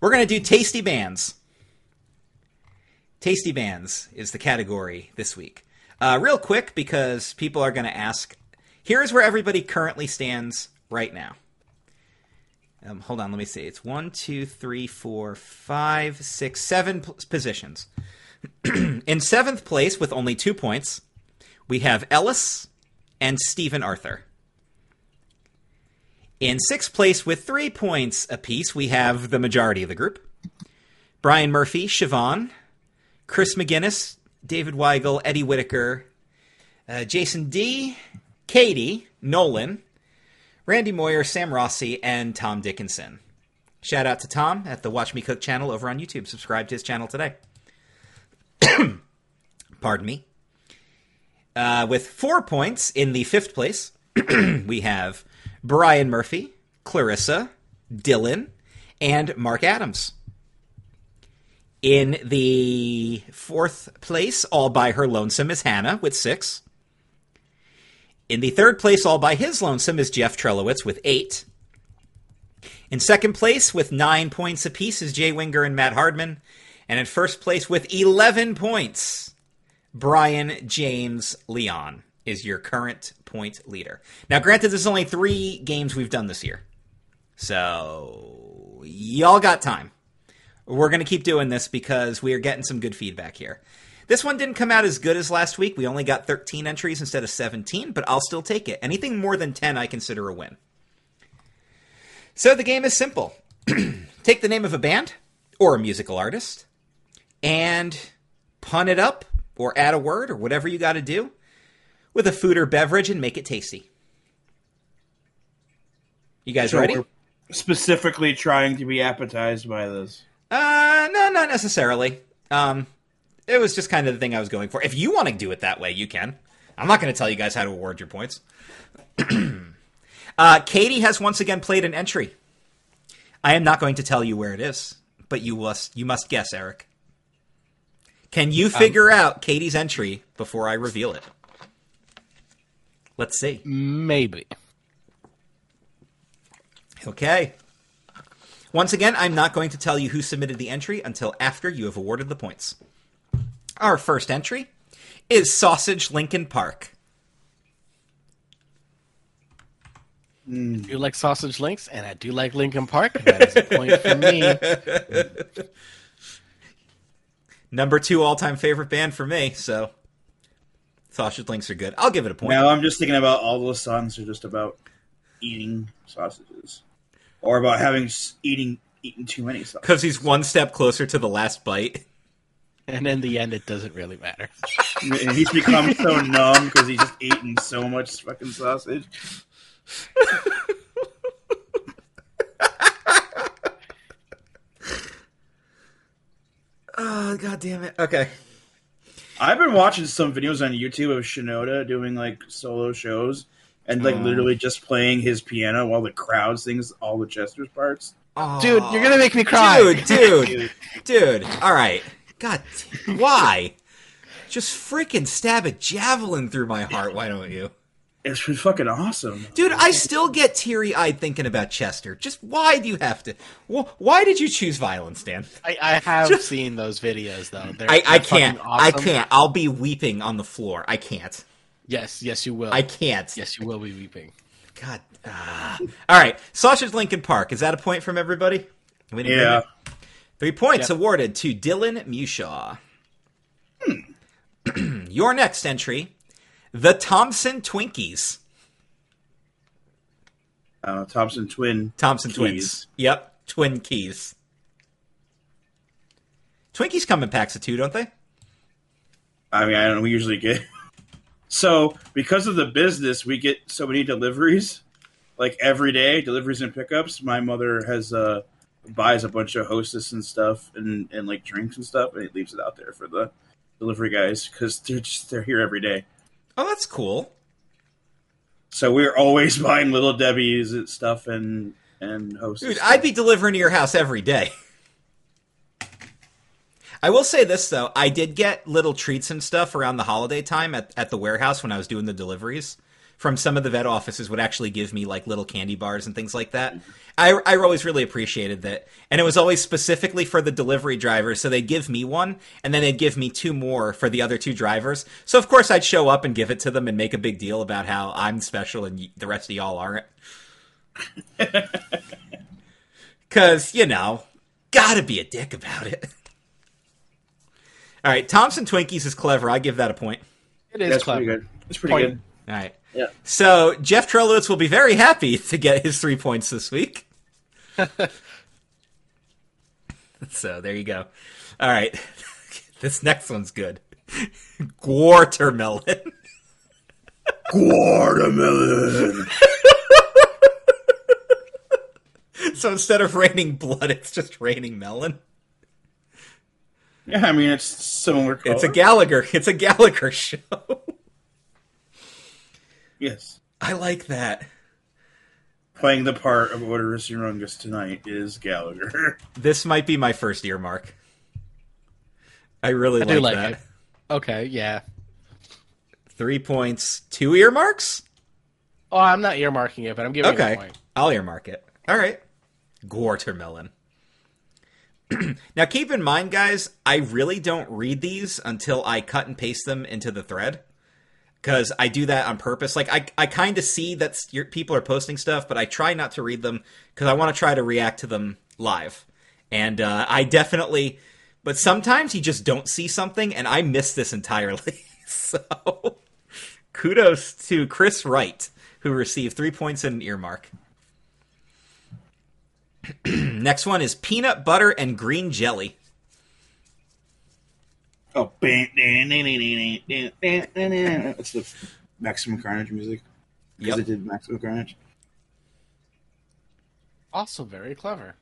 we're gonna do tasty bands. Tasty bands is the category this week. Uh, real quick, because people are gonna ask. Here's where everybody currently stands right now. Um, hold on, let me see. It's one, two, three, four, five, six, seven p- positions. In seventh place, with only two points, we have Ellis and Stephen Arthur. In sixth place, with three points apiece, we have the majority of the group Brian Murphy, Siobhan, Chris McGinnis, David Weigel, Eddie Whitaker, uh, Jason D, Katie, Nolan, Randy Moyer, Sam Rossi, and Tom Dickinson. Shout out to Tom at the Watch Me Cook channel over on YouTube. Subscribe to his channel today. Pardon me. Uh, with four points in the fifth place, we have Brian Murphy, Clarissa, Dylan, and Mark Adams. In the fourth place, all by her lonesome, is Hannah with six. In the third place, all by his lonesome, is Jeff Trelowitz with eight. In second place, with nine points apiece, is Jay Winger and Matt Hardman. And in first place, with 11 points, Brian James Leon is your current point leader. Now, granted, this is only three games we've done this year. So, y'all got time. We're going to keep doing this because we are getting some good feedback here. This one didn't come out as good as last week. We only got 13 entries instead of 17, but I'll still take it. Anything more than 10, I consider a win. So the game is simple take the name of a band or a musical artist and pun it up or add a word or whatever you got to do with a food or beverage and make it tasty. You guys So ready? specifically trying to be appetized by this. Uh, no, not necessarily. Um, it was just kind of the thing I was going for. If you want to do it that way, you can. I'm not going to tell you guys how to award your points. uh, Katie has once again played an entry. I am not going to tell you where it is, but you must you must guess, Eric. Can you um, figure out Katie's entry before I reveal it? Let's see. Maybe. Okay. Once again, I'm not going to tell you who submitted the entry until after you have awarded the points. Our first entry is Sausage Linkin Park. Mm. I do like sausage links, and I do like Linkin Park. That is a point for me. Number two all time favorite band for me, so Sausage Links are good. I'll give it a point. Now I'm just thinking about all those songs are just about eating sausages, or about having s- eating eating too many sausages. Because he's one step closer to the last bite. And in the end, it doesn't really matter. And he's become so numb because he's just eating so much fucking sausage. Oh, god damn it. Okay. I've been watching some videos on YouTube of Shinoda doing like solo shows and like oh. literally just playing his piano while the crowd sings all the Chester's parts. Dude, you're gonna make me cry. Dude, dude, dude. All right. God, why? Just freaking stab a javelin through my heart. Why don't you? It's been fucking awesome. Dude, I still get teary eyed thinking about Chester. Just why do you have to? wh- Why did you choose violence, Dan? I, I have seen those videos though. They're, I, I they're fucking can't. I can't. I'll be weeping on the floor. I can't. Yes, yes, you will. I can't. Yes, you will be weeping. God. ah. All right. Sausage Linkin Park. Is that a point from everybody? We didn't Yeah. get? Three points Yep. awarded to Dylan Mushaw. Your next entry The Thompson Twinkies. Uh, Thompson twin. Thompson Keys. Twins. Yep. Twin Keys. Twinkies come in packs of two, don't they? I mean, I don't. We usually get so because of the business, we get so many deliveries. like every day deliveries and pickups. My mother has uh buys a bunch of hostess and stuff and and like drinks and stuff, and it leaves it out there for the delivery guys because they're just they're here every day. Oh, that's cool. So we're always buying little Debbie's and stuff and and hostess. Dude, I'd be delivering to your house every day. I will say this though, I did get little treats and stuff around the holiday time at, at the warehouse when I was doing the deliveries. From some of the vet offices would actually give me like little candy bars and things like that. I, I always really appreciated that, and it was always specifically for the delivery drivers. So they'd give me one, and then they'd give me two more for the other two drivers. So of course I'd show up and give it to them and make a big deal about how I'm special and the rest of y'all aren't. Because, you know, gotta be a dick about it. All right, Thompson Twinkies is clever. I give that a point. It is That's clever. pretty good. It's pretty Point. good. All right. Yeah. So Jeff Trelowitz will be very happy to get his three points this week. so there you go. All right. this next one's good. Watermelon. Watermelon. so instead of raining blood, it's just raining melon. Yeah, I mean it's similar. Color. It's a Gallagher. It's a Gallagher show. Yes. I like that. Playing the part of Oderus Urungus tonight is Gallagher. This might be my first earmark. I really I like, do like that. it. Okay, yeah. Three points, two earmarks. Oh, I'm not earmarking it, but I'm giving it a Okay, point. I'll earmark it. All right, Watermelon. now, keep in mind, guys, I really don't read these until I cut and paste them into the thread because I do that on purpose. Like, I I kind of see that your, people are posting stuff, but I try not to read them because I want to try to react to them live. And uh, I definitely, but sometimes you just don't see something, and I miss this entirely. so, kudos to Chris Wright, who received three points and an earmark. Next one is peanut butter and green jelly. Oh, bam, that's the Maximum Carnage music. Because Yep. it did Maximum Carnage. Also very clever.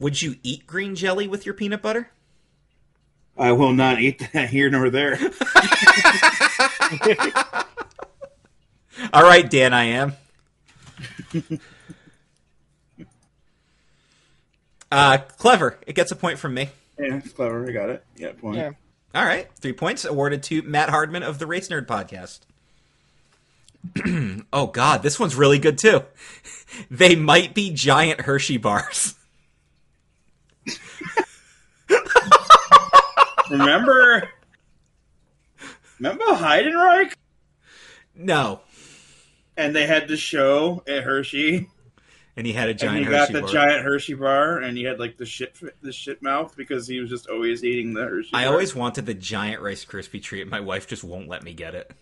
Would you eat green jelly with your peanut butter? I will not eat that here nor there. All right, Dan, I am. uh, clever. It gets a point from me. Yeah, it's clever. I got it. Yeah, point. Yeah. All right, three points awarded to Matt Hardman of the Race Nerd podcast. oh God, this one's really good too. They might be giant Hershey bars. Remember? Remember Heidenreich? No, And they had the show at Hershey, and he had a and giant he Hershey got the bar. giant Hershey bar, and he had like the shit, the shit mouth because he was just always eating the Hershey. I bar. always wanted the giant Rice Krispie treat, and my wife just won't let me get it.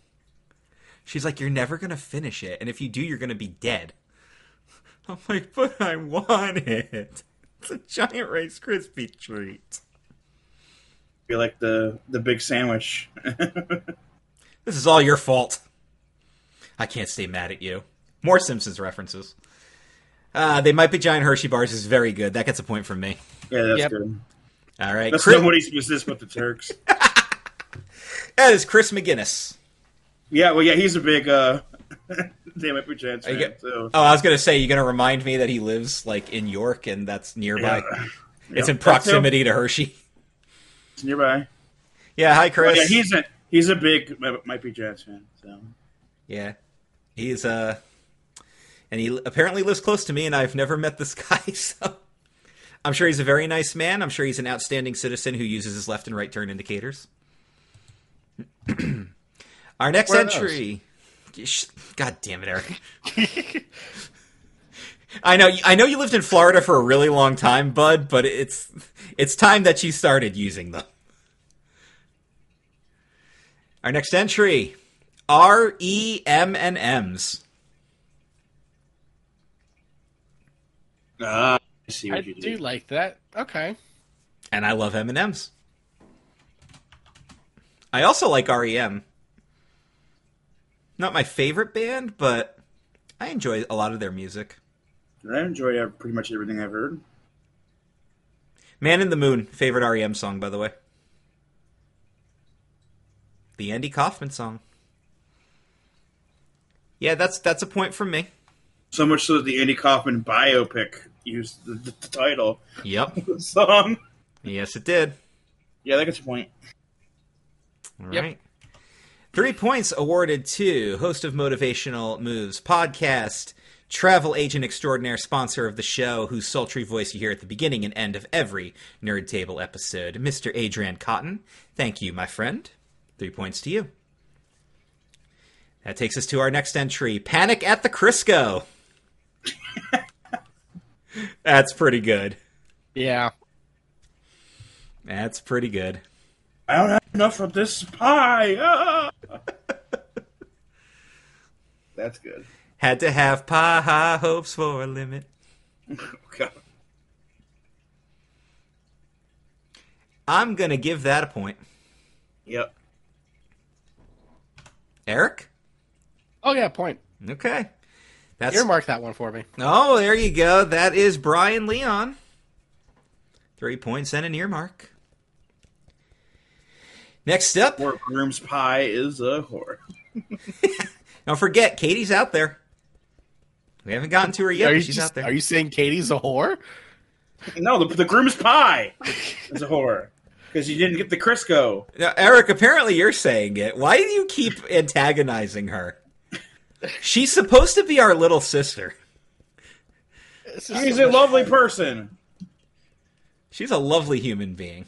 She's like, "You're never gonna finish it, and if you do, you're gonna be dead." I'm like, "But I want it. It's a giant Rice Krispie treat." feel like the the big sandwich. This is all your fault. I can't stay mad at you. More Simpsons references. Uh, they might be giant Hershey bars is very good. That gets a point from me. yeah, that's Yep. good. All right, That's Chris, nobody's business but the Turks. that is Chris McGinnis. yeah, well, yeah, he's a big uh, Damn It Chance you fan. get- so. Oh, I was gonna say you're gonna remind me that he lives like in York, and that's nearby. Yeah. It's Yeah, in proximity to Hershey. It's nearby. Yeah, hi But Chris. yeah, he's a he's a big might be Jazz fan. So Yeah, he's uh, and he apparently lives close to me, and I've never met this guy. So I'm sure he's a very nice man. I'm sure he's an outstanding citizen who uses his left and right turn indicators. Our next Where entry. God damn it, Eric. I know, I know you lived in Florida for a really long time, Bud, but it's it's time that you started using them. Our next entry. R E M and M's. Ah, I see I what you do did. like that. Okay. And I love M&M's. I also like REM. Not my favorite band, but I enjoy a lot of their music. I enjoy uh, pretty much everything I've heard. Man in the Moon, favorite REM song, by the way. The Andy Kaufman song. Yeah, that's that's a point from me. So much so that the Andy Kaufman biopic used the, the, the title Yep. the song. yes, it did. Yeah, that gets a point. All right. Yep. Three points awarded to host of Motivational Moves podcast, travel agent extraordinaire, sponsor of the show, whose sultry voice you hear at the beginning and end of every Nerd Table episode, Mr. Adrian Cotton. Thank you, my friend. Three points to you. That takes us to our next entry Panic at the Crisco. That's pretty good. Yeah. That's pretty good. I don't have enough of this pie. Ah! That's good. Had to have pie high hopes for a limit. God. I'm going to give that a point. Yep. Eric? Oh yeah, point. Okay. That's Earmark that one for me. Oh, there you go. That is Brian Leon. Three points and an earmark. Next up, Or groom's pie is a whore. don't forget, Katie's out there. We haven't gotten to her yet, are you she's just- out there. Are you saying Katie's a whore? No, the, the groom's pie is a whore. Because you didn't get the Crisco. Now, Eric, apparently you're saying it. Why do you keep antagonizing her? She's supposed to be our little sister. He's a lovely person. She's a lovely human being.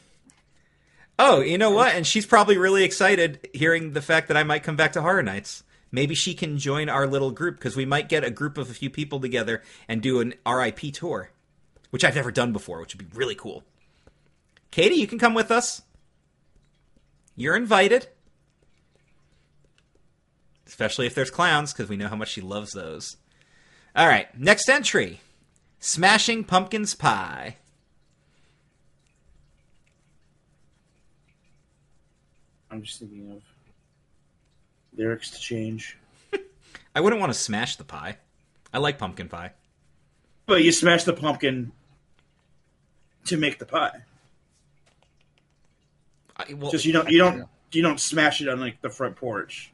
Oh, you know what? And she's probably really excited hearing the fact that I might come back to Horror Nights. Maybe she can join our little group because we might get a group of a few people together and do an RIP tour, which I've never done before, which would be really cool. Katie, you can come with us. You're invited. Especially if there's clowns, because we know how much she loves those. All right, next entry Smashing Pumpkins Pie. I'm just thinking of lyrics to change. I wouldn't want to smash the pie. I like pumpkin pie. But you smash the pumpkin to make the pie. I, well, Just you don't you don't you don't smash it on like the front porch.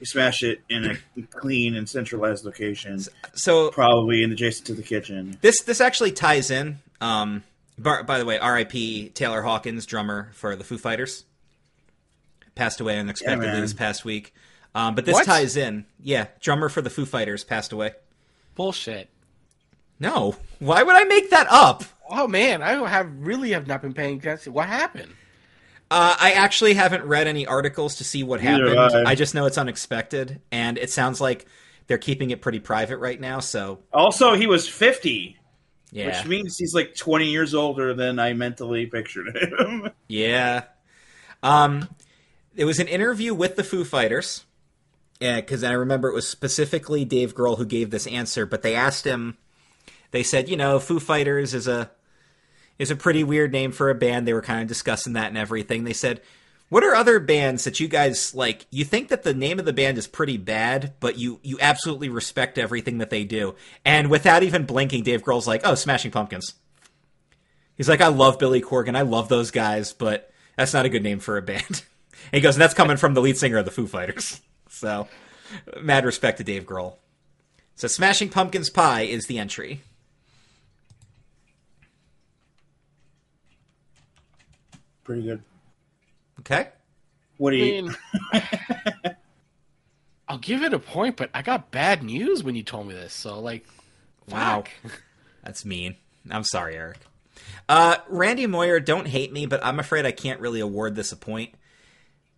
You smash it in a clean and centralized location, so probably in adjacent to the kitchen. this this actually ties in. Um, by, by the way, R.I.P. Taylor Hawkins, drummer for the Foo Fighters, passed away unexpectedly man. this past week. Um, but this What? ties in. Yeah, drummer for the Foo Fighters passed away. Bullshit. No, why would I make that up? Oh man, I have really have not been paying attention. What happened? Uh, I actually haven't read any articles to see what Neither happened. I. I just know it's unexpected, and it sounds like they're keeping it pretty private right now. So Also, he was 50, yeah, which means he's like 20 years older than I mentally pictured him. Yeah. Um, it was an interview with the Foo Fighters. Yeah, because I remember it was specifically Dave Grohl who gave this answer, but they asked him. They said, you know, Foo Fighters is a is a pretty weird name for a band. They were kind of discussing that and everything. They said, "What are other bands that you guys like? You think that the name of the band is pretty bad, but you you absolutely respect everything that they do." And without even blinking, Dave Grohl's like, "Oh, Smashing Pumpkins." He's like, I love Billy Corgan. I love those guys, but that's not a good name for a band. and he goes, and that's coming from the lead singer of the Foo Fighters. So, mad respect to Dave Grohl. So, Smashing Pumpkins Pie is the entry. Pretty good. Okay. What do I you? mean, I'll give it a point, but I got bad news when you told me this. So like, Wow. fuck. That's mean. I'm sorry, Eric. Uh, Randy Moyer, don't hate me, but I'm afraid I can't really award this a point.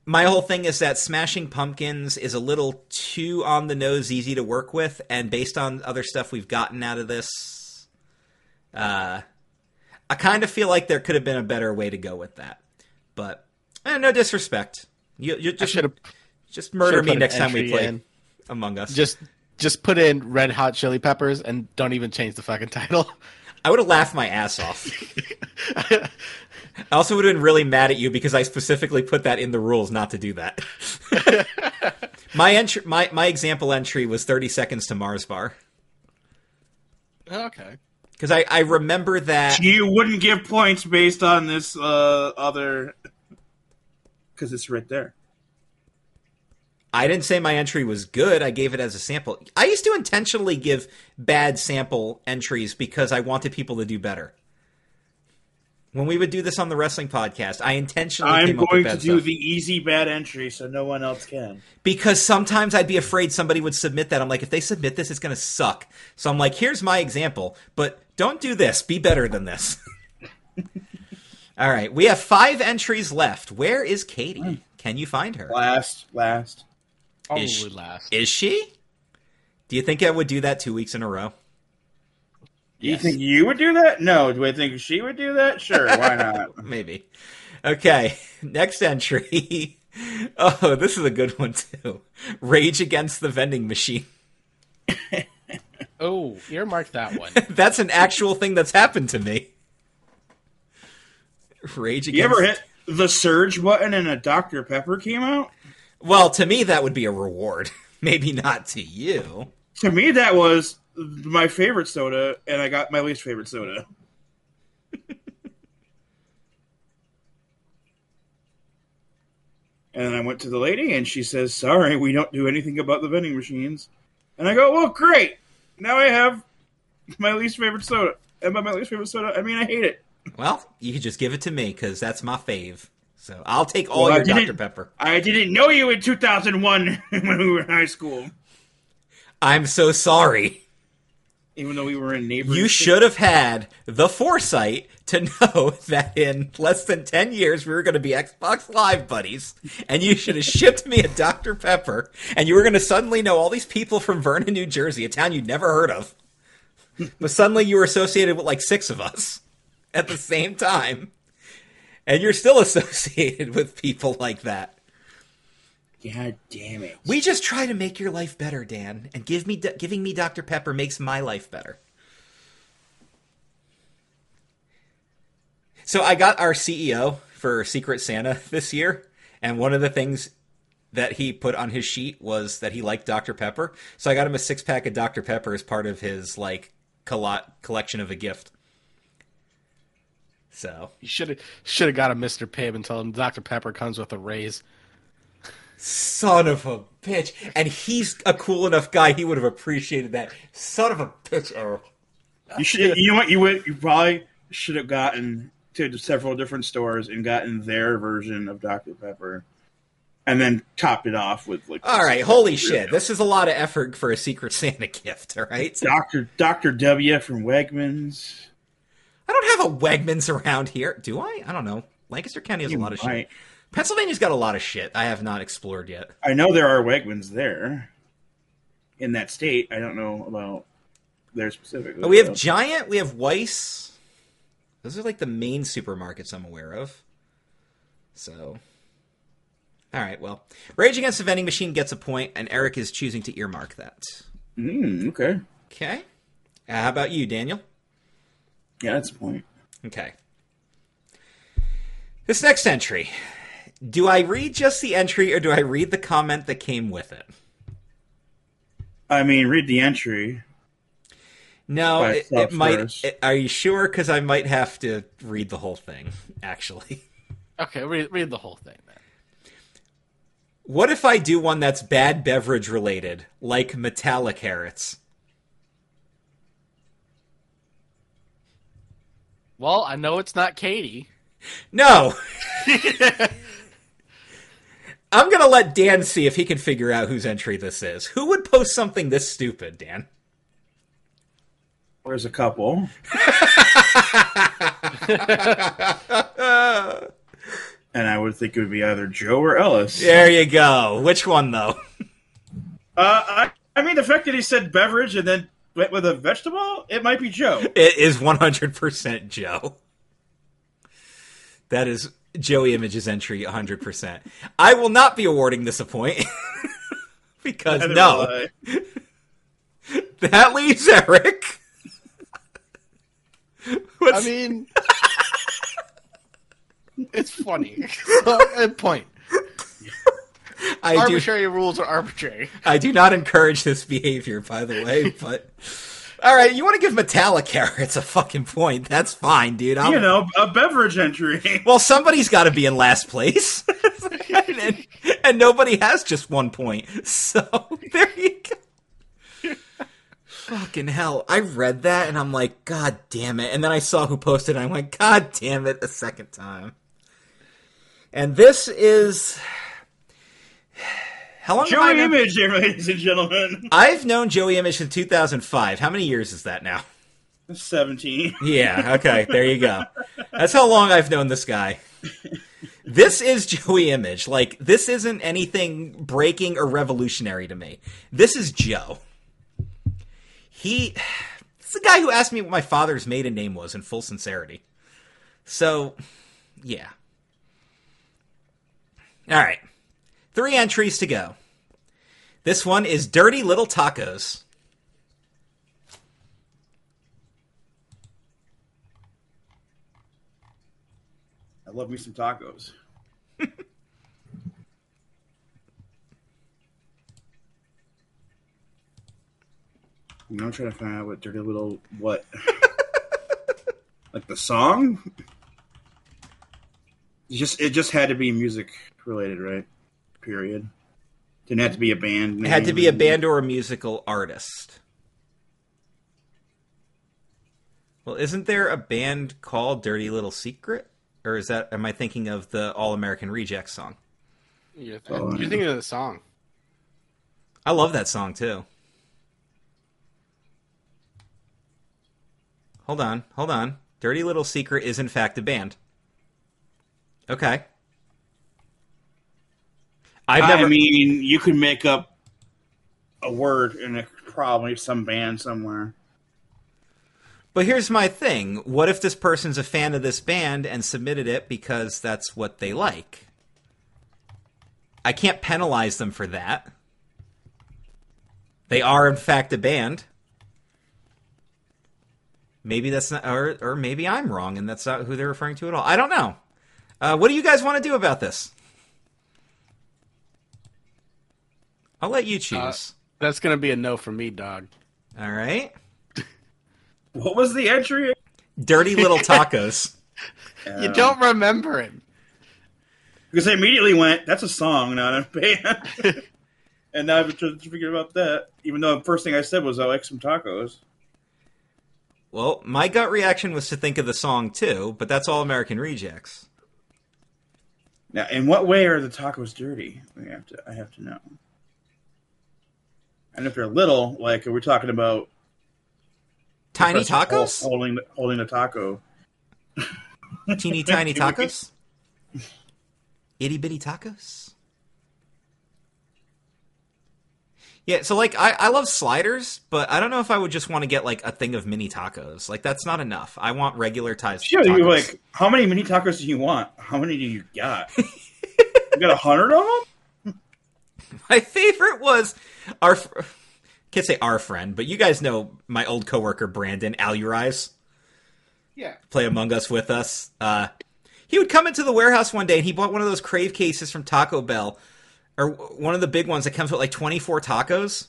My whole thing is that Smashing Pumpkins is a little too on the nose, easy to work with, and based on other stuff we've gotten out of this, uh, I kind of feel like there could have been a better way to go with that. But eh, no disrespect, you, you just just murder me next time we play in. Among Us. just just put in Red Hot Chili Peppers and don't even change the fucking title. I would have laughed my ass off. I also would have been really mad at you because I specifically put that in the rules not to do that. My entry, my my example entry was 30 seconds to Mars bar Okay. Because I I remember that. You wouldn't give points based on this uh, other because it's right there. I didn't say my entry was good. I gave it as a sample. I used to intentionally give bad sample entries because I wanted people to do better. When we would do this on the wrestling podcast, I intentionally I'm going to do stuff. the easy bad entry so no one else can. because sometimes I'd be afraid somebody would submit that. I'm like, if they submit this, it's going to suck. So I'm like, here's my example, but don't do this. Be better than this. All right, we have five entries left. Where is Katie? Hmm. Can you find her? Last, last. Probably Is she- last. Is she? Do you think I would do that two weeks in a row? Do you think you would do that? No. Do I think she would do that? Sure. Why not? Maybe. Okay, next entry. Oh, this is a good one too. Rage against the vending machine. Oh, earmark that one. That's an actual thing that's happened to me. Rage against You ever hit the surge button and a Dr. Pepper came out? Well, to me that would be a reward. Maybe not to you. To me, that was my favorite soda, and I got my least favorite soda. and then I went to the lady, and she says, "Sorry, we don't do anything about the vending machines." And I go, "Well, great. Now I have my least favorite soda." And by my least favorite soda, I mean I hate it. Well, you could just give it to me because that's my fave. So I'll take all Well, your Dr. Pepper. I didn't know you in 2001 when we were in high school, I'm so sorry. Even though we were in neighboring. You should have had the foresight to know that in less than 10 years we were going to be Xbox Live buddies, and you should have shipped me a Dr. Pepper, and you were going to suddenly know all these people from Vernon, New Jersey, a town you'd never heard of. But suddenly you were associated with like six of us at the same time. And you're still associated with people like that. God damn it! We just try to make your life better, Dan, and give me giving me Dr. Pepper makes my life better. So I got our CEO for Secret Santa this year, and one of the things that he put on his sheet was that he liked Dr. Pepper. So I got him a six pack of Dr. Pepper as part of his like collection of a gift. So You should have should have got a Mr. Pibb and told him Dr. Pepper comes with a raise. Son of a bitch. And he's a cool enough guy, he would have appreciated that. Son of a bitch, Eric. You should. You know what? You would. You probably should have gotten to several different stores and gotten their version of Dr Pepper, and then topped it off with like. All right, holy shit. This is a lot of effort for a Secret Santa gift, all right? Doctor Doctor W from Wegmans. I don't have a Wegmans around here. Do I? I don't know. Lancaster County has a lot of might. shit. Pennsylvania's got a lot of shit I have not explored yet. I know there are Wegmans there in that state. I don't know about there specifically. We have. Giant, we have Weis. Those are like the main supermarkets I'm aware of. So. All right, well. Rage Against the Vending Machine gets a point, and Eric is choosing to earmark that. Mm, okay. Okay. Uh, how about you, Daniel? Yeah, that's a point. Okay. This next entry. Do I read just the entry or do I read the comment that came with it? I mean, read the entry. No, it, it might. it- are you sure? Because I might have to read the whole thing, actually. Okay, read, read the whole thing then. What if I do one that's bad beverage related, like metallic carrots? Well, I know it's not Katie. No! I'm gonna let Dan see if he can figure out whose entry this is. Who would post something this stupid, Dan? There's a couple. and I would think it would be either Joe or Ellis. There you go. Which one, though? Uh, I, I mean, the fact that he said beverage and then went with a vegetable, it might be Joe. It is 100% Joe. That is Joey Image's entry 100%. I will not be awarding this a point. because Neither no, that leaves Eric. What's, I mean, it's funny. so, point. I do. arbitrary rules are arbitrary. I do not encourage this behavior, by the way. But all right, you want to give Metallic carrots a fucking point? That's fine, dude. I'm, You know, a beverage entry. well, somebody's got to be in last place, and, and nobody has just one point. So there you go. Fucking hell! I read that and I'm like, God damn it! And then I saw who posted, and I went, God damn it! A second time. And this is how long? Joey known- Image, ladies and gentlemen. I've known Joey Image since 2005. How many years is that now? 17. Yeah, okay, there you go. That's how long I've known this guy. This is Joey Image. Like, this isn't anything breaking or revolutionary to me. This is Joe. He. It's the guy who asked me what my father's maiden name was in full sincerity. So, yeah. All right. Three entries to go. This one is Dirty Little Tacos. I love me some tacos. You know, I'm trying to find out what dirty little what, like the song. It just it just had to be music related, right? Period. Didn't have to be a band. It had to be a band or a musical artist. Well, isn't there a band called Dirty Little Secret? Or is that am I thinking of the All American Rejects song? You're, Oh, you're thinking of the song. I love that song too. Hold on, hold on. Dirty Little Secret is in fact a band. Okay. I've I mean, you could make up a word in a probably some band somewhere. But here's my thing. What if this person's a fan of this band and submitted it because that's what they like? I can't penalize them for that. They are in fact a band. Maybe that's not or or maybe I'm wrong and that's not who they're referring to at all. I don't know. Uh, what do you guys want to do about this? I'll let you uh, choose. That's gonna be a no for me, dog. all right. What was the entry? Dirty little tacos. You don't um, remember it. Because I immediately went, "That's a song, not a band." and now I've just figured about that. Even though the first thing I said was, "I like some tacos." Well, my gut reaction was to think of the song too, but that's all American Rejects. Now, in what way are the tacos dirty? We have to. I have to know. And if they're little, like we're we talking about Tiny tacos? holding holding a taco? Teeny tiny tacos? Itty bitty tacos? Yeah, so like I, I love sliders, but I don't know if I would just want to get like a thing of mini tacos. Like that's not enough. I want regular ties. Yeah, tacos. you're like, how many mini tacos do you want? How many do you got? you got a hundred of them? My favorite was our can't say our friend, but you guys know my old coworker Brandon Alurize. Yeah. play Among Us with us. Uh, he would come into the warehouse one day and he bought one of those crave cases from Taco Bell, or one of the big ones that comes with like 24 tacos.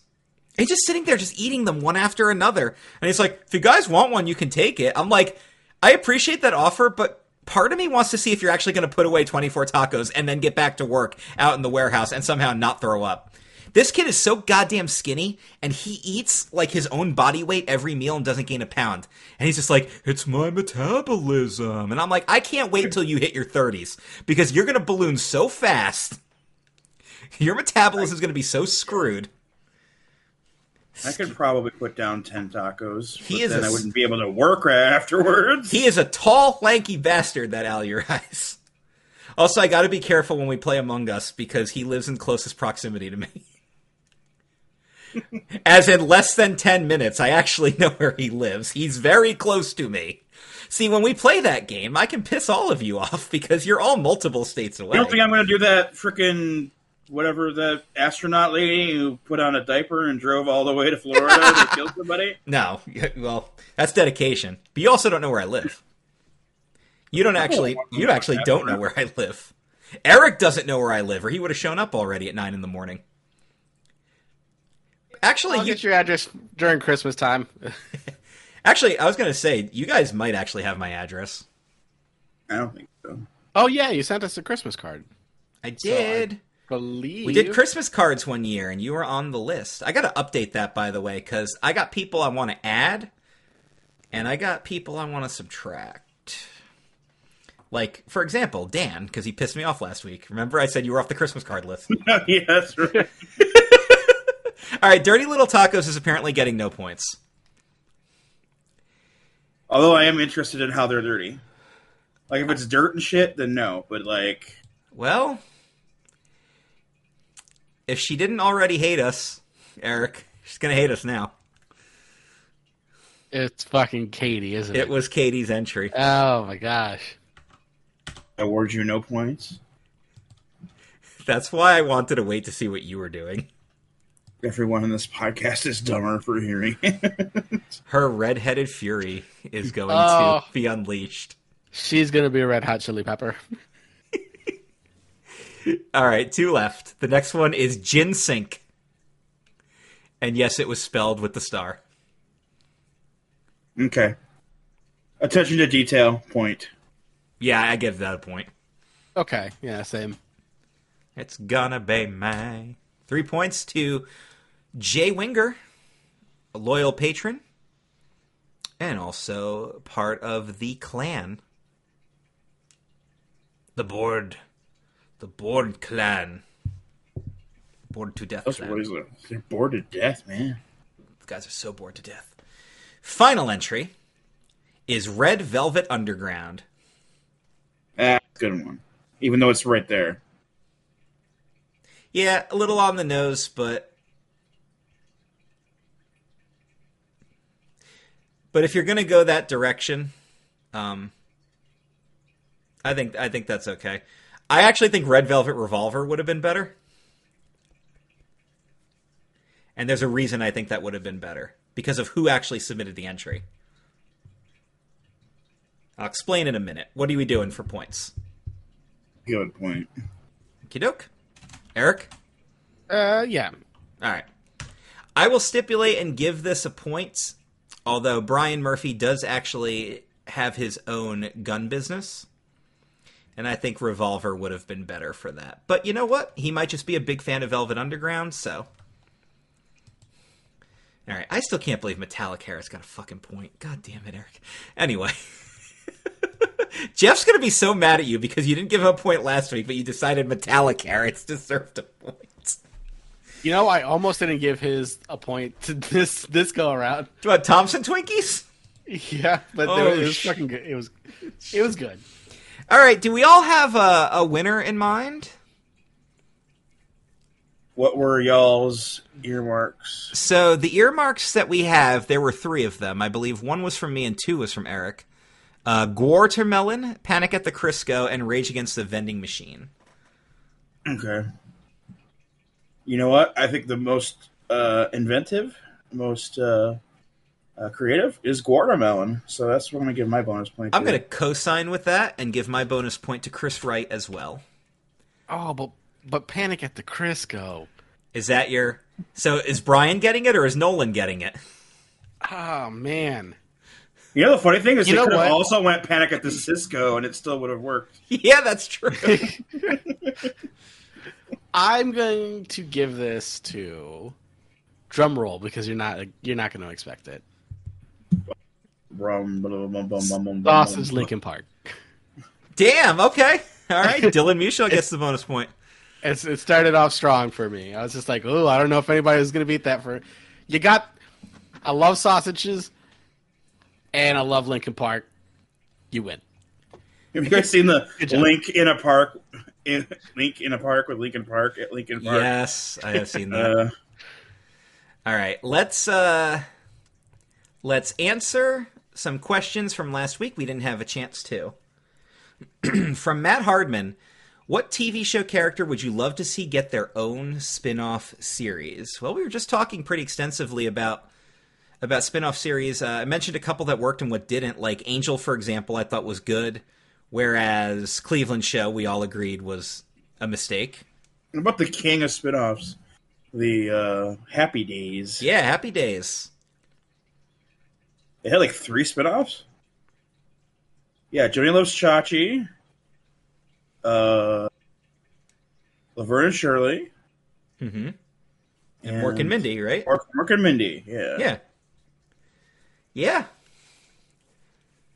And he's just sitting there, just eating them one after another. And he's like, if you guys want one, you can take it. I'm like, I appreciate that offer, but part of me wants to see if you're actually going to put away 24 tacos and then get back to work out in the warehouse and somehow not throw up. This kid is so goddamn skinny, and he eats like his own body weight every meal and doesn't gain a pound. And he's just like, it's my metabolism. And I'm like, I can't wait until you hit your 30s because you're going to balloon so fast. Your metabolism is going to be so screwed. I could probably put down ten tacos. He is then a I wouldn't be able to work right afterwards. He is a tall, lanky bastard, that Al Urias. Also, I got to be careful when we play Among Us because he lives in closest proximity to me. As in less than 10 minutes, I actually know where he lives. He's very close to me. See, when we play that game, I can piss all of you off because you're all multiple states away. You don't think I'm going to do that freaking whatever the astronaut lady who put on a diaper and drove all the way to Florida to kill somebody? No, well, that's dedication. But you also don't know where I live. You don't actually, oh, you actually don't know where I live. Eric doesn't know where I live, or he would have shown up already at nine in the morning. Actually, I'll you, get your address during Christmas time. actually, I was gonna say you guys might actually have my address. I don't think so. oh yeah, you sent us a Christmas card. I did. Believe We did Christmas cards one year, and you were on the list. I got to update that, by the way, because I got people I want to add, and I got people I want to subtract. Like, for example, Dan, because he pissed me off last week. Remember, I said you were off the Christmas card list. yeah, that's right. All right, Dirty Little Tacos is apparently getting no points. Although I am interested in how they're dirty. Like if it's dirt and shit, then no. But like, Well, if she didn't already hate us, Eric, she's going to hate us now. It's fucking Katie, isn't it? It was Katie's entry. Oh my gosh. I award you no points. That's why I wanted to wait to see what you were doing. Everyone in this podcast is dumber for hearing. it. Her red-headed fury is going Oh. to be unleashed. She's gonna be a red hot chili pepper. All right, two left. The next one is Gin Sink. And yes, it was spelled with the star. okay. Attention to detail. Point. Yeah, I give that a point. Okay, yeah, same. It's gonna be my three points to Jay Winger, a loyal patron, and also part of the clan. The board, the board clan, bored to death. Those clan. boys are they're bored to death, man. The guys are so bored to death. Final entry is Red Velvet Underground. Ah, good one. Even though it's right there. Yeah, a little on the nose, but but if you're gonna go that direction, um, I think I think that's okay. I actually think Red Velvet Revolver would have been better, and there's a reason I think that would have been better because of who actually submitted the entry. I'll explain in a minute. What are we doing for points? Good point. Kidok, Eric. Uh, yeah. All right. I will stipulate and give this a point, although Brian Murphy does actually have his own gun business. And I think Revolver would have been better for that. But you know what? He might just be a big fan of Velvet Underground, so. All right. I still can't believe Metallic Harris got a fucking point. God damn it, Eric. Anyway. Jeff's going to be so mad at you because you didn't give him a point last week, but you decided Metallic Harris deserved a point. You know, I almost didn't give his a point to this this go around. Want Thompson Twinkies? Yeah, but Oh, there, it was fucking good. It was it was good. All right. Do we all have a, a winner in mind? What were y'all's earmarks? So the earmarks that we have, there were three of them. I believe one was from me and two was from Eric. Uh, Guatermelon, Panic at the Crisco, and Rage Against the Vending Machine. Okay. You know what? I think the most uh, inventive, most uh, uh, creative is Guatermelon. So that's what I'm going to give my bonus point. I'm going to co-sign with that and give my bonus point to Chris Wright as well. Oh, but but Panic at the Crisco. Is that your? So is Brian getting it or is Nolan getting it? Oh man. You know the funny thing is You they know could have what? also went Panic at the Cisco and it still would have worked. yeah, that's true. I'm going to give this to drum roll because you're not you're not going to expect it. Bum. Lincoln Park. Damn. Okay. All right. Dylan Muschel gets the bonus point. It's, it started off strong for me. I was just like, oh, I don't know if anybody was going to beat that. For you got, I love sausages, and I love Linkin Park. You win. Have you guys seen the Link in a park? In, Link in a park with Linkin Park at Lincoln Park. Yes, I have seen that. Uh, All right, let's uh let's answer some questions from last week we didn't have a chance to. from Matt Hardman, what TV show character would you love to see get their own spin-off series? Well, we were just talking pretty extensively about about spin-off series. Uh, I mentioned a couple that worked and what didn't. Like Angel, for example, I thought was good. whereas Cleveland Show we all agreed was a mistake. What about the king of spin-offs? The uh, Happy Days. Yeah, Happy Days. They had like three spin-offs? Yeah, Joanie Loves Chachi. Uh, Laverne and Shirley. Mm-hmm. And Mork and Mindy, right? Mork, Mork and Mindy, yeah. Yeah. Yeah.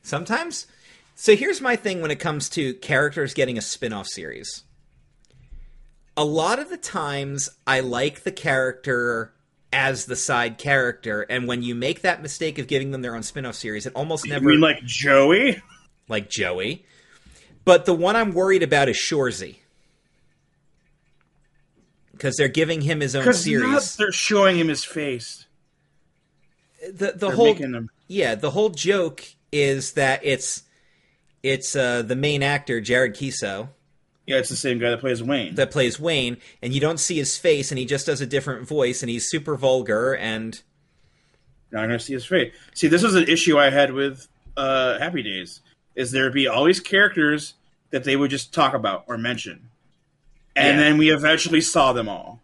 Sometimes. So here's my thing when it comes to characters getting a spin off series. A lot of the times, I like the character as the side character, and when you make that mistake of giving them their own spin off series, it almost You never. mean like Joey? like Joey. But the one I'm worried about is Shoresy. Because they're giving him his own series. they're showing him his face. the the They're whole yeah the whole joke is that it's it's uh, the main actor Jared Keeso Yeah, it's the same guy that plays Wayne. that plays Wayne, and you don't see his face, and he just does a different voice, and he's super vulgar, and You're not gonna see his face. See, this was an issue I had with uh, Happy Days. Is there'd be all these characters that they would just talk about or mention, and Yeah. then we eventually saw them all,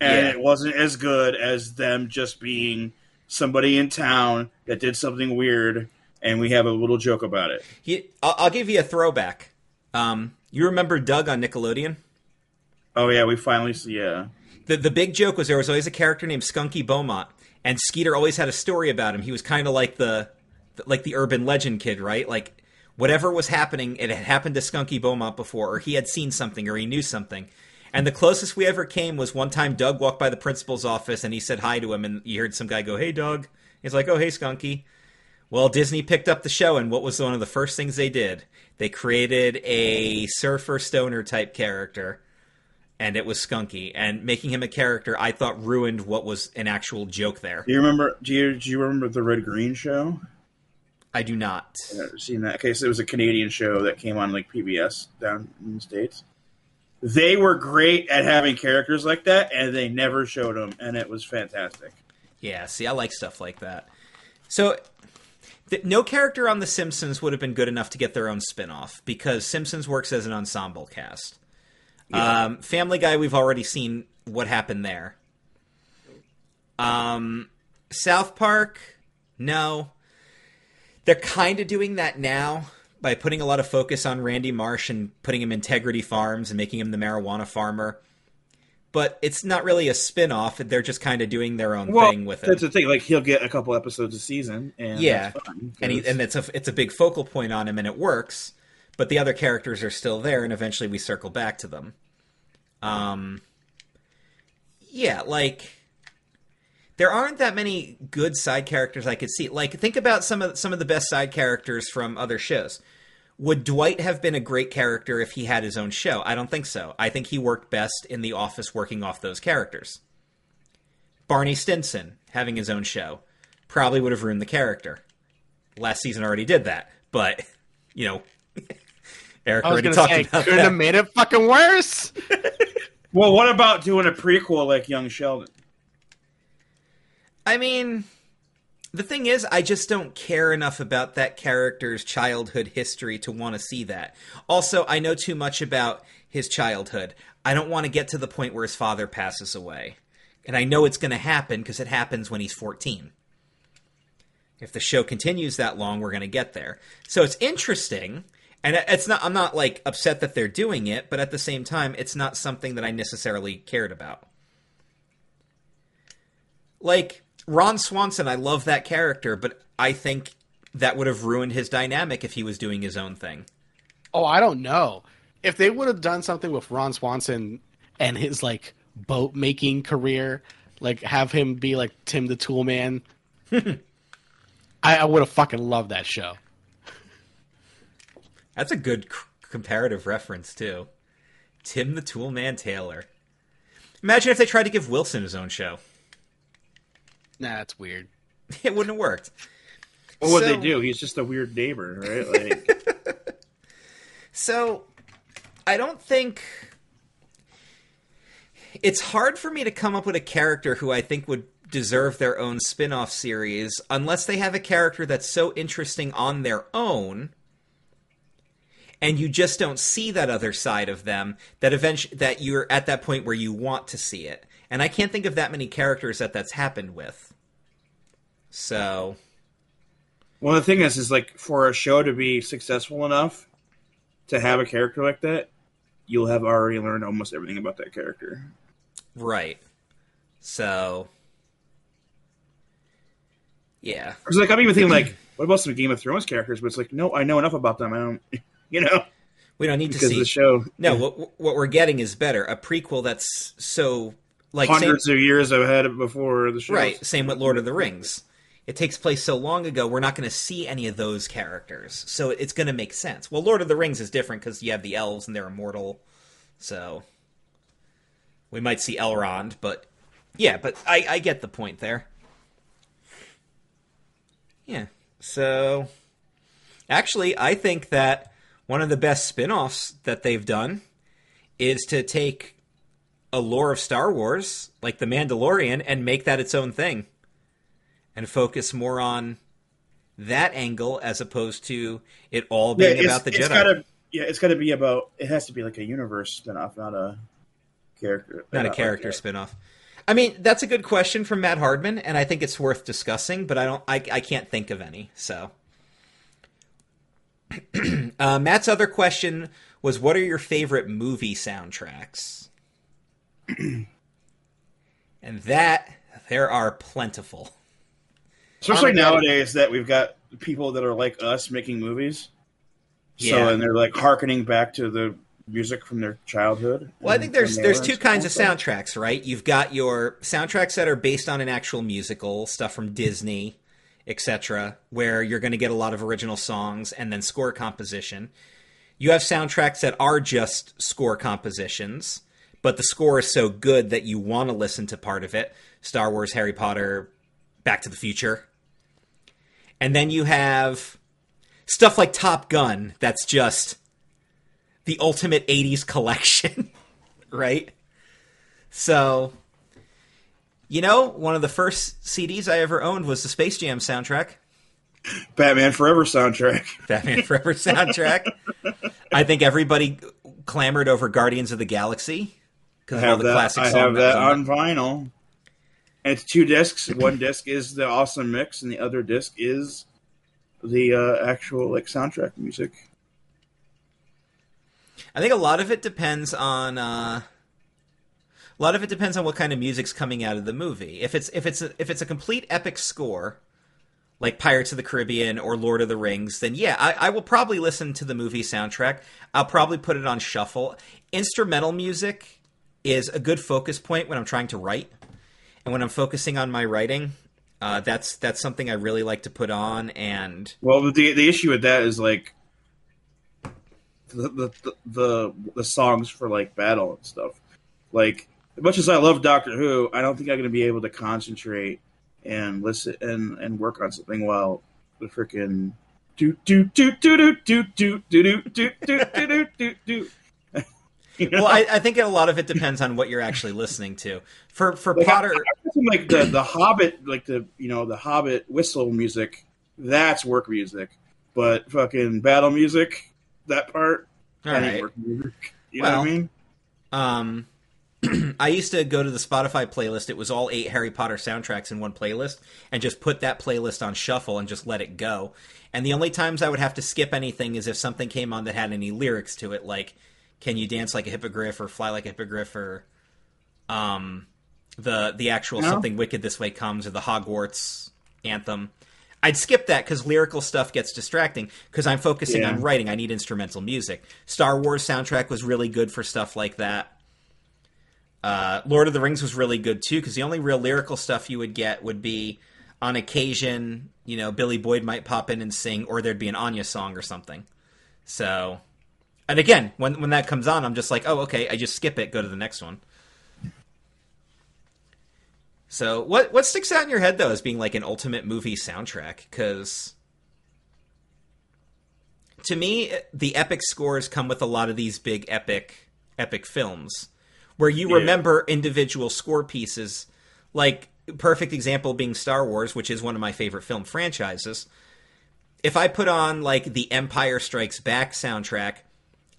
and Yeah. it wasn't as good as them just being somebody in town that did something weird, and we have a little joke about it. he I'll, I'll give you a throwback. Um, you remember Doug on Nickelodeon? Oh yeah, we finally see. Yeah, the the big joke was there was always a character named Skunky Beaumont, and Skeeter always had a story about him. He was kind of like the like the urban legend kid, right? Like whatever was happening, it had happened to Skunky Beaumont before, or he had seen something, or he knew something. And the closest we ever came was one time Doug walked by the principal's office and he said hi to him, and you heard some guy go, "Hey, Doug." He's like, "Oh, hey, Skunky." Well, Disney picked up the show, and what was one of the first things they did? They created a surfer stoner type character and it was Skunky. And making him a character, I thought ruined what was an actual joke there. do you remember? Do you do you remember the Red Green show? I do not. I've never seen that. Okay, so it was a Canadian show that came on like PBS down in the states. They were great at having characters like that, and they never showed them, and it was fantastic. Yeah, see, I like stuff like that. So, th- no character on The Simpsons would have been good enough to get their own spin off because Simpsons works as an ensemble cast. Um, Family Guy, we've already seen what happened there. Um, South Park, no. They're kind of doing that now by putting a lot of focus on Randy Marsh and putting him Integrity Farms and making him the marijuana farmer. But it's not really a spin off. They're just kind of doing their own thing with it. that's the thing. Like he'll get a couple episodes a season, and Yeah. fine, and he, and it's a it's a big focal point on him, and it works. But the other characters are still there, and eventually we circle back to them. Um, yeah, like there aren't that many good side characters I could see. Like think about some of some of the best side characters from other shows. Would Dwight have been a great character if he had his own show? I don't think so. I think he worked best in The Office working off those characters. Barney Stinson having his own show probably would have ruined the character. Last season already did that, but you know, Eric I was already talked say, about couldn't that. have made it fucking worse. well, what about doing a prequel like Young Sheldon? I mean, the thing is, I just don't care enough about that character's childhood history to want to see that. Also, I know too much about his childhood. I don't want to get to the point where his father passes away. And I know it's going to happen because it happens when he's 14. If the show continues that long, we're going to get there. So it's interesting. And it's not I'm not like upset that they're doing it, but at the same time, it's not something that I necessarily cared about. Like Ron Swanson, I love that character, but I think that would have ruined his dynamic if he was doing his own thing. Oh, I don't know. If they would have done something with Ron Swanson and his like boat making career, like have him be like Tim the Tool Man, I, I would have fucking loved that show. That's a good c- comparative reference too. Tim the Toolman Taylor. Imagine if they tried to give Wilson his own show. Nah, that's weird. It wouldn't have worked. What would they do? He's just a weird neighbor, right? Like, So, I don't think it's hard for me to come up with a character who I think would deserve their own spin-off series unless they have a character that's so interesting on their own and you just don't see that other side of them that eventually that you're at that point where you want to see it and i can't think of that many characters that that's happened with so Well, the thing is, is like for a show to be successful enough to have a character like that, you'll have already learned almost everything about that character. right so yeah It's like I'm even thinking like, what about some Game of Thrones characters? But it's like, no, I know enough about them. I don't, you know, we don't need to because see the show. no what, what we're getting is better a prequel that's so like same, hundreds of years ahead of before the show. right same with lord of the rings it takes place so long ago we're not going to see any of those characters. So it's going to make sense. Well lord of the rings is different because you have the elves and they're immortal. So we might see elrond but yeah but i, I get the point there. Yeah so actually i think that one of the best spin-offs that they've done is to take a lore of star wars like the mandalorian and make that its own thing and focus more on that angle as opposed to it all being it's, about the it's Jedi. gotta, yeah, it's got to be about. It has to be like a universe spinoff, not a character. Not a character a- spin-off. I mean, that's a good question from Matt Hardman, and I think it's worth discussing, but I don't I, I can't think of any, so uh, Matt's other question was what are your favorite movie soundtracks? and that there are plentiful. Especially nowadays that we've got people that are like us making movies. Yeah. So and they're like harkening back to the music from their childhood. Well, I think there's there's two kinds of soundtracks, right? You've got your soundtracks that are based on an actual musical, stuff from Disney, etc., where you're going to get a lot of original songs and then score composition. You have soundtracks that are just score compositions, but the score is so good that you want to listen to part of it. Star Wars, Harry Potter, Back to the Future. And then you have stuff like Top Gun that's just the ultimate 80s collection, right? So, you know, one of the first CDs I ever owned was the Space Jam soundtrack, Batman Forever soundtrack. Batman Forever soundtrack. I think everybody clamored over Guardians of the Galaxy because of all the that. classic I have that on vinyl. And it's two discs. One disc is the awesome mix, and the other disc is the uh, actual like soundtrack music. I think a lot of it depends on uh, a lot of it depends on what kind of music's coming out of the movie. If it's if it's a, if it's a complete epic score, like Pirates of the Caribbean or Lord of the Rings, then yeah, I, I will probably listen to the movie soundtrack. I'll probably put it on shuffle. Instrumental music is a good focus point when I'm trying to write, and when I'm focusing on my writing. Uh, that's that's something I really like to put on, and Well, the the issue with that is like the the the, the, songs for like battle and stuff. Like as much as I love Doctor Who, I don't think I'm going to be able to concentrate and listen and and work on something while the freaking do do do do do do do do do do do do do do. You know? well, I, I think a lot of it depends on what you're actually listening to. For for Like, Potter, Like the the Hobbit, like the you know the Hobbit whistle music, that's work music. But fucking battle music, that part, all that right. work music. You know Well, what I mean? Um, I used to go to the Spotify playlist. It was all eight Harry Potter soundtracks in one playlist, and just put that playlist on shuffle and just let it go. And the only times I would have to skip anything is if something came on that had any lyrics to it, like "Can you dance like a hippogriff?" or "Fly like a hippogriff," or um, the the actual No. "Something Wicked This Way Comes" or the Hogwarts anthem. I'd skip that because lyrical stuff gets distracting because I'm focusing Yeah. on writing. I need instrumental music. Star Wars soundtrack was really good for stuff like that. Uh, Lord of the Rings was really good too because the only real lyrical stuff you would get would be on occasion, you know, Billy Boyd might pop in and sing, or there'd be an Enya song or something. So, and again, when when that comes on, I'm just like, oh, okay, I just skip it, go to the next one. So, what what sticks out in your head though as being like an ultimate movie soundtrack? Because to me, the epic scores come with a lot of these big epic epic films where you Yeah. remember individual score pieces. Like perfect example being Star Wars, which is one of my favorite film franchises. If I put on like the Empire Strikes Back soundtrack,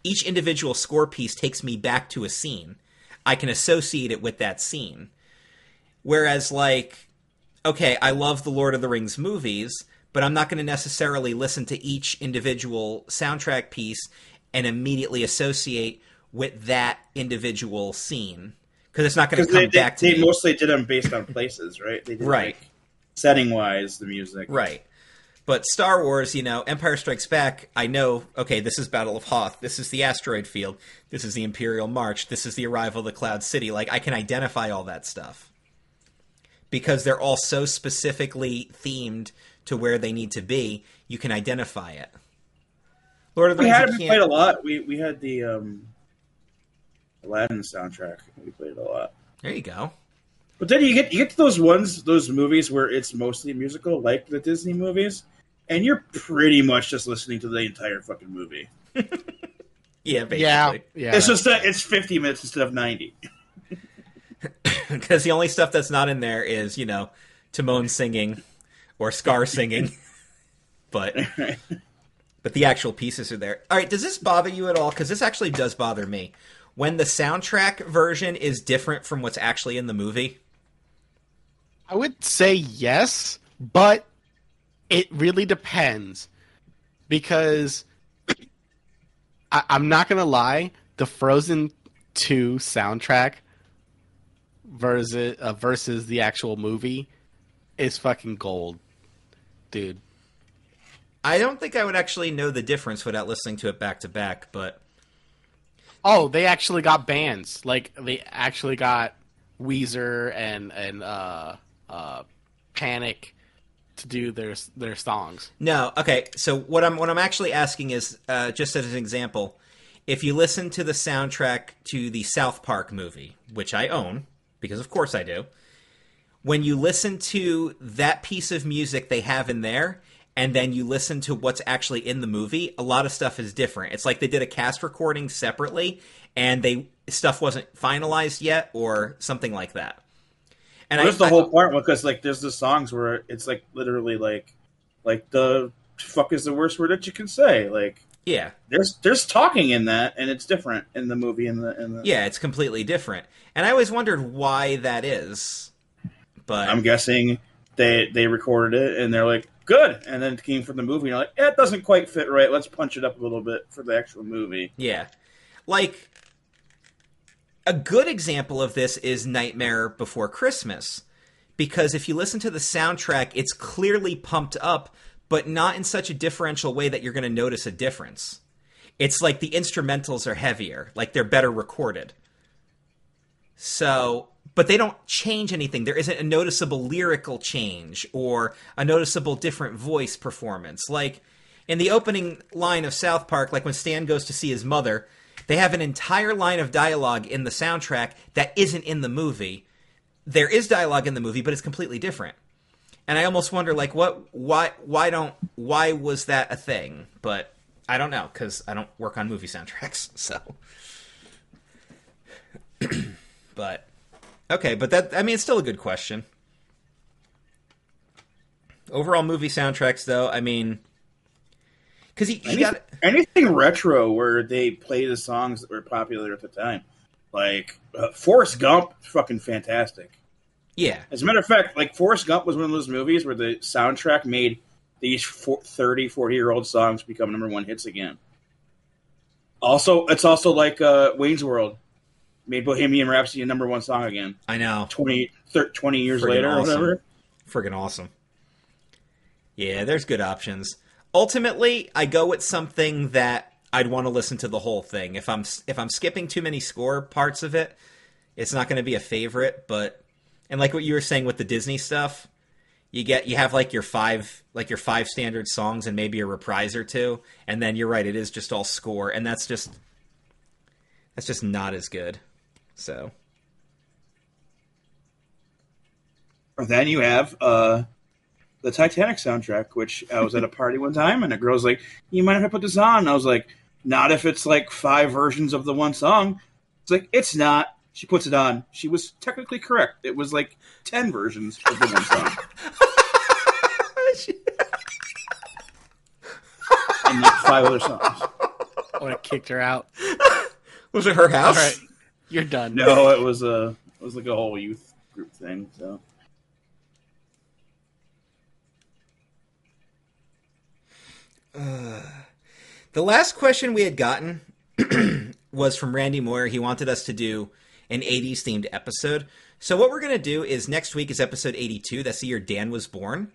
each individual score piece takes me back to a scene. I can associate it with that scene. Whereas, like, okay, I love the Lord of the Rings movies, but I'm not going to necessarily listen to each individual soundtrack piece and immediately associate with that individual scene because it's not going to come they, back they, to they me. mostly did them based on places, right? They did Right. like, setting wise the music, Right. But Star Wars, you know, Empire Strikes Back, I know, okay, this is Battle of Hoth, this is the asteroid field, this is the Imperial March, this is the arrival of the Cloud City. Like, I can identify all that stuff. Because they're all so specifically themed to where they need to be, you can identify it. Lord of the We Rings, had you it can't- played a lot. We we had the um, Aladdin soundtrack. We played it a lot. There you go. But then you get you get to those ones, those movies where it's mostly musical, like the Disney movies, and you're pretty much just listening to the entire fucking movie. Yeah, basically. Yeah, yeah. It's just that it's 50 minutes instead of 90. because the only stuff that's not in there is you know Timon singing or Scar singing, but but the actual pieces are there. All right, does this bother you at all? Because this actually does bother me when the soundtrack version is different from what's actually in the movie. I would say yes, but it really depends because I, I'm not gonna lie. The Frozen Two soundtrack versus uh, versus the actual movie is fucking gold, dude. I don't think I would actually know the difference without listening to it back to back, but Oh, they actually got bands. Like they actually got Weezer and and uh, uh, Panic to do their their songs. No, okay. So what I'm what I'm actually asking is uh, just as an example, if you listen to the soundtrack to the South Park movie, which I own because of course I do, when you listen to that piece of music they have in there, and then you listen to what's actually in the movie, a lot of stuff is different. It's like they did a cast recording separately, and they stuff wasn't finalized yet, or something like that. And There's the I, whole part because like there's the songs where it's like literally like like the fuck is the worst word that you can say. Like yeah, there's there's talking in that and it's different in the movie and the in the Yeah, it's completely different. And I always wondered why that is. But I'm guessing they they recorded it and they're like good and then it came from the movie and you're like it doesn't quite fit right let's punch it up a little bit for the actual movie yeah. Like a good example of this is Nightmare Before Christmas. Because if you listen to the soundtrack, it's clearly pumped up, but not in such a differential way that you're going to notice a difference. It's like the instrumentals are heavier, like they're better recorded. So, but they don't change anything. There isn't a noticeable lyrical change or a noticeable different voice performance. Like in the opening line of South Park, like when Stan goes to see his mother, they have an entire line of dialogue in the soundtrack that isn't in the movie. There is dialogue in the movie, but it's completely different. And I almost wonder, like, what, why, why don't, why was that a thing? But I don't know because I don't work on movie soundtracks, so. but okay, but that I mean, it's still a good question. Overall movie soundtracks, though, I mean, because you, you Any- got anything retro where they play the songs that were popular at the time like uh, Forrest Gump fucking fantastic yeah, As a matter of fact, like Forrest Gump was one of those movies where the soundtrack made these four, 30, 40 year old songs become number one hits again. Also, it's also like uh, Wayne's World made Bohemian Rhapsody a number one song again I know, 20, thir- 20 years Friggin' later or awesome. whatever. friggin' awesome. Yeah, there's good options. Ultimately, I go with something that I'd want to listen to the whole thing. If I'm if I'm skipping too many score parts of it, it's not going to be a favorite. But and like what you were saying with the Disney stuff, you get you have like your five like your five standard songs and maybe a reprise or two, and then you're right, it is just all score, and that's just that's just not as good. So Or then you have uh, the Titanic soundtrack, which I was at a party one time and a girl's like, You mind if I put this on? And I was like, Not if it's like five versions of the one song. It's like, It's not. She puts it on. She was technically correct. It was like 10 versions of the one song. and like five other songs. I would have kicked her out. Was it her house? All right, you're done. No, it was a it was like a whole youth group thing. So The last question we had gotten was from Randy Moyer. He wanted us to do an 80s themed episode. So, what we're going to do is next week is episode 82. That's the year Dan was born.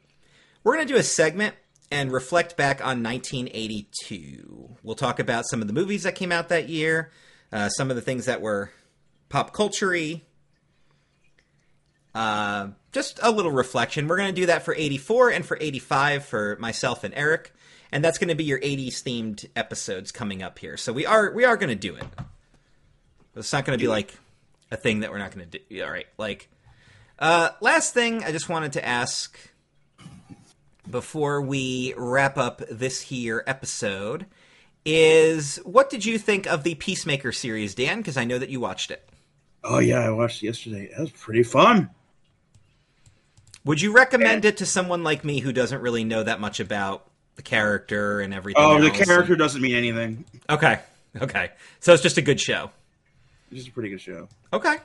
We're going to do a segment and reflect back on 1982. We'll talk about some of the movies that came out that year, uh, some of the things that were pop culture uh, just a little reflection. We're going to do that for 84 and for 85 for myself and Eric and that's going to be your 80s themed episodes coming up here. So we are we are going to do it. It's not going to be like a thing that we're not going to do. All right, like uh, last thing I just wanted to ask before we wrap up this here episode is what did you think of the Peacemaker series, Dan? Because I know that you watched it. Oh yeah, I watched it yesterday. That was pretty fun. Would you recommend it to someone like me who doesn't really know that much about the character and everything. Oh, the character doesn't mean anything. Okay, okay. So it's just a good show. It's just a pretty good show. Okay.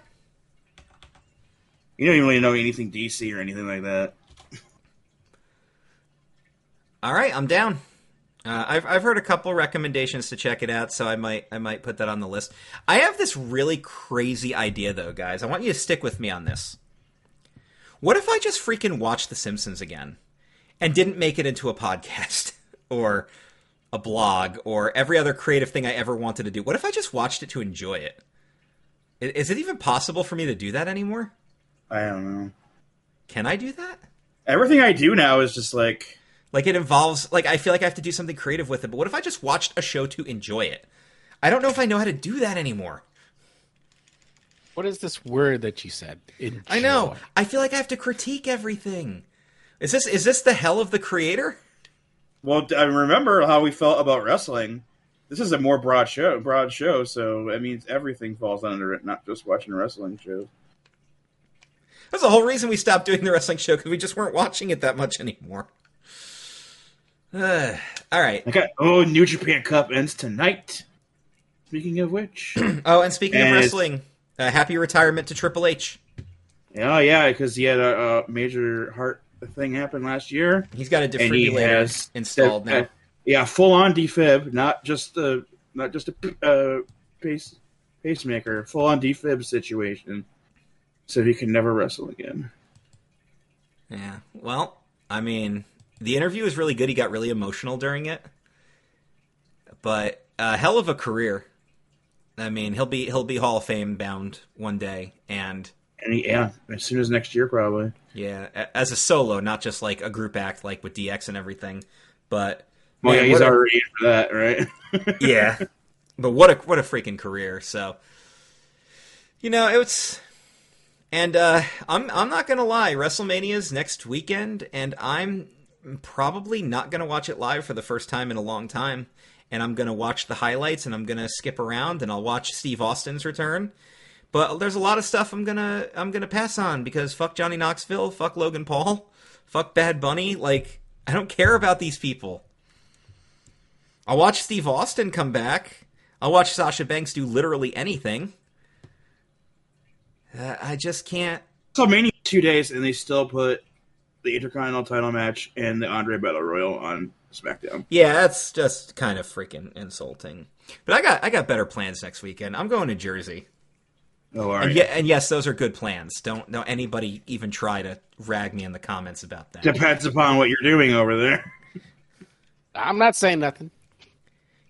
You don't even really know anything DC or anything like that. All right, I'm down. Uh, I've I've heard a couple recommendations to check it out, so I might I might put that on the list. I have this really crazy idea though, guys. I want you to stick with me on this. What if I just freaking watch The Simpsons again? and didn't make it into a podcast or a blog or every other creative thing I ever wanted to do. What if I just watched it to enjoy it? Is it even possible for me to do that anymore? I don't know. Can I do that? Everything I do now is just like like it involves like I feel like I have to do something creative with it. But what if I just watched a show to enjoy it? I don't know if I know how to do that anymore. What is this word that you said? Enjoy. I know. I feel like I have to critique everything. Is this is this the hell of the creator? Well, I remember how we felt about wrestling. This is a more broad show, broad show, so it means everything falls under it, not just watching wrestling shows. That's the whole reason we stopped doing the wrestling show because we just weren't watching it that much anymore. Uh, all right. Okay. Oh, New Japan Cup ends tonight. Speaking of which. oh, and speaking and of wrestling, uh, happy retirement to Triple H. Yeah, yeah, because he had a, a major heart thing happen last year. He's got a defibrillator installed now. Uh, yeah, full on defib, not just a not just a uh, pace pacemaker, full on defib situation, so he can never wrestle again. Yeah, well, I mean, the interview was really good. He got really emotional during it, but a hell of a career. I mean, he'll be he'll be Hall of Fame bound one day, and and he, yeah, as soon as next year, probably. Yeah, as a solo, not just like a group act, like with DX and everything. But well, man, yeah, he's already for that, right? yeah, but what a what a freaking career! So, you know, it's and uh, I'm I'm not gonna lie, WrestleMania's next weekend, and I'm probably not gonna watch it live for the first time in a long time. And I'm gonna watch the highlights, and I'm gonna skip around, and I'll watch Steve Austin's return but there's a lot of stuff I'm gonna I'm gonna pass on because fuck Johnny Knoxville, fuck Logan Paul, fuck Bad Bunny. Like I don't care about these people. I'll watch Steve Austin come back. I'll watch Sasha Banks do literally anything. Uh, I just can't. So many two days, and they still put the Intercontinental title match and the Andre Battle Royal on SmackDown. Yeah, that's just kind of freaking insulting. But I got I got better plans next weekend. I'm going to Jersey. Oh, all right. And, yeah, and yes, those are good plans. Don't don't anybody even try to rag me in the comments about that. Depends upon what you're doing over there. I'm not saying nothing.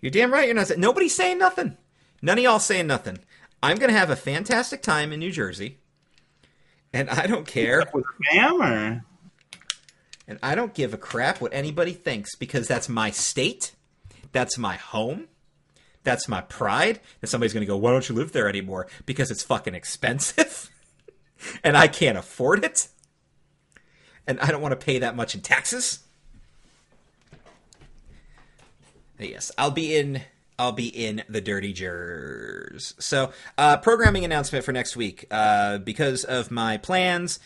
You're damn right. You're not. saying Nobody's saying nothing. None of y'all saying nothing. I'm gonna have a fantastic time in New Jersey, and I don't care. With fam or? And I don't give a crap what anybody thinks because that's my state, that's my home, that's my pride. And somebody's going to go, why don't you live there anymore? Because it's fucking expensive and I can't afford it. And I don't want to pay that much in taxes. Yes, I'll be in. I'll be in the Dirty Jers. So, uh, programming announcement for next week. Uh, because of my plans,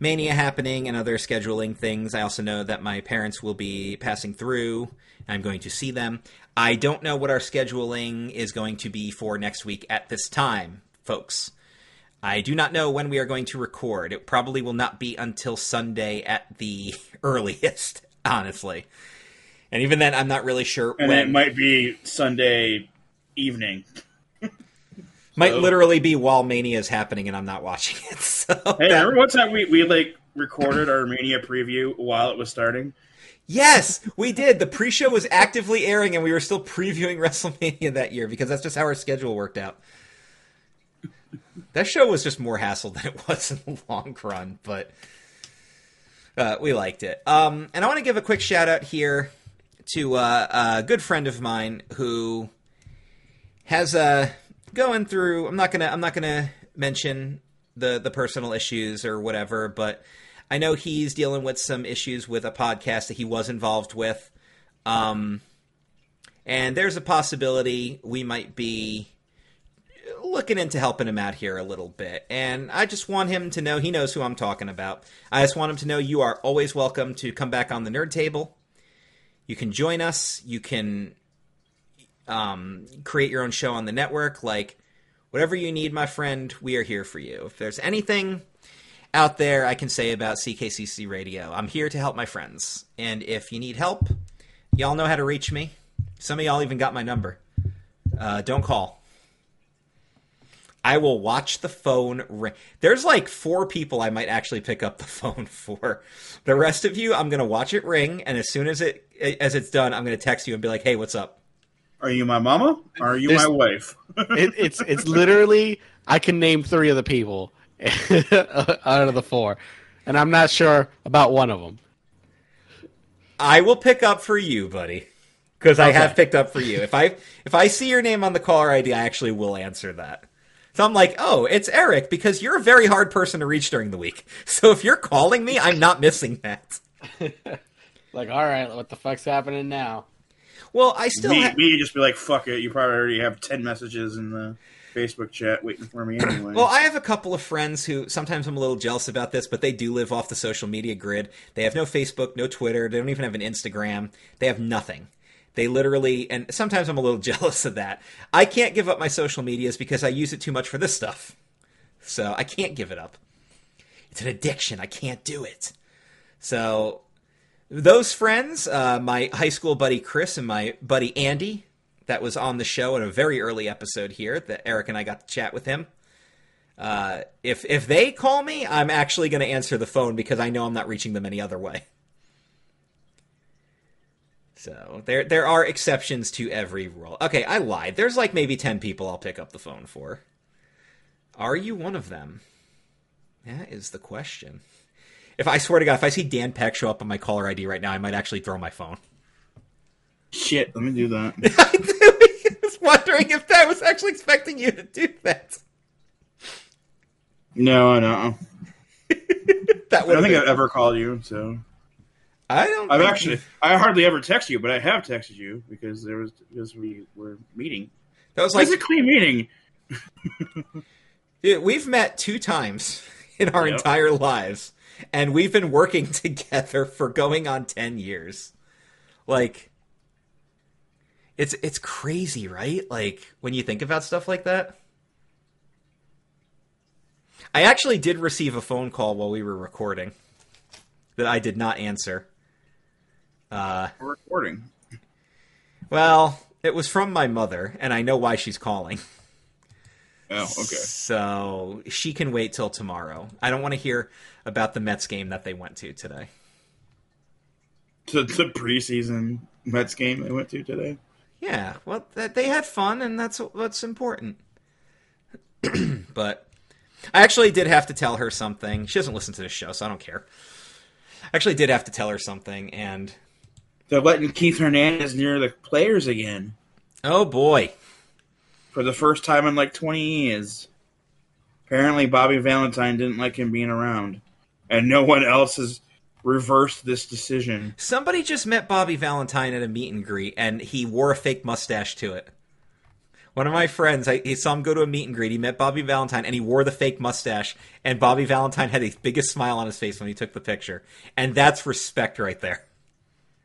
Mania happening and other scheduling things. I also know that my parents will be passing through. I'm going to see them. I don't know what our scheduling is going to be for next week at this time, folks. I do not know when we are going to record. It probably will not be until Sunday at the earliest, honestly. And even then, I'm not really sure And when. it might be Sunday evening. Might So- literally be while Mania is happening and I'm not watching it. So Hey, that- remember one time we, we like recorded our Mania preview while it was starting? yes, we did. The pre-show was actively airing and we were still previewing WrestleMania that year because that's just how our schedule worked out. That show was just more hassle than it was in the long run, but uh, we liked it. Um, and I want to give a quick shout out here to uh, a good friend of mine who has uh, going through. I'm not gonna. I'm not gonna mention the the personal issues or whatever, but I know he's dealing with some issues with a podcast that he was involved with. Um, and there's a possibility we might be looking into helping him out here a little bit. And I just want him to know he knows who I'm talking about. I just want him to know you are always welcome to come back on the nerd table. You can join us. You can um, create your own show on the network. Like, whatever you need, my friend, we are here for you. If there's anything out there I can say about CKCC Radio, I'm here to help my friends. And if you need help, y'all know how to reach me. Some of y'all even got my number. Uh, don't call. I will watch the phone ring. There's like four people I might actually pick up the phone for. The rest of you, I'm gonna watch it ring, and as soon as it as it's done, I'm gonna text you and be like, "Hey, what's up?" Are you my mama? Or are you There's- my wife? It, it's it's literally I can name three of the people out of the four, and I'm not sure about one of them. I will pick up for you, buddy, because I have picked up for you. If I if I see your name on the caller ID, I actually will answer that. So I'm like, oh, it's Eric because you're a very hard person to reach during the week. So if you're calling me, I'm not missing that. Like, all right, what the fuck's happening now? Well, I still me, ha- me just be like, fuck it. You probably already have 10 messages in the Facebook chat waiting for me anyway. Well, I have a couple of friends who sometimes I'm a little jealous about this, but they do live off the social media grid. They have no Facebook, no Twitter, they don't even have an Instagram. They have nothing. They literally, and sometimes I'm a little jealous of that. I can't give up my social medias because I use it too much for this stuff. So I can't give it up. It's an addiction. I can't do it. So those friends, uh, my high school buddy Chris and my buddy Andy, that was on the show in a very early episode here that Eric and I got to chat with him. Uh, if if they call me, I'm actually going to answer the phone because I know I'm not reaching them any other way. So there there are exceptions to every rule. Okay, I lied. There's like maybe ten people I'll pick up the phone for. Are you one of them? That is the question. If I swear to God, if I see Dan Peck show up on my caller ID right now, I might actually throw my phone. Shit, let me do that. I was wondering if I was actually expecting you to do that. No, no. That I don't think been, I've ever called you, so. I don't. I've actually, I hardly ever text you, but I have texted you because there was, because we were meeting. That was like Physically meeting. Dude, we've met two times in our Yep. entire lives, and we've been working together for going on ten years. Like, it's it's crazy, right? Like when you think about stuff like that. I actually did receive a phone call while we were recording that I did not answer. Uh, We're recording. well, it was from my mother, and I know why she's calling. Oh, okay. So she can wait till tomorrow. I don't want to hear about the Mets game that they went to today. To the preseason Mets game they went to today. Yeah, well, they had fun, and that's what's important. but I actually did have to tell her something. She doesn't listen to this show, so I don't care. I actually did have to tell her something, and They're letting Keith Hernandez near the players again oh boy, for the first time in like 20 years. Apparently, Bobby Valentine didn't like him being around, and no one else has reversed this decision. somebody just met Bobby Valentine at a meet and greet, and he wore a fake mustache to it. One of my friends, I, he saw him go to a meet and greet. He met Bobby Valentine, and he wore the fake mustache. And Bobby Valentine had the biggest smile on his face when he took the picture, and that's respect right there.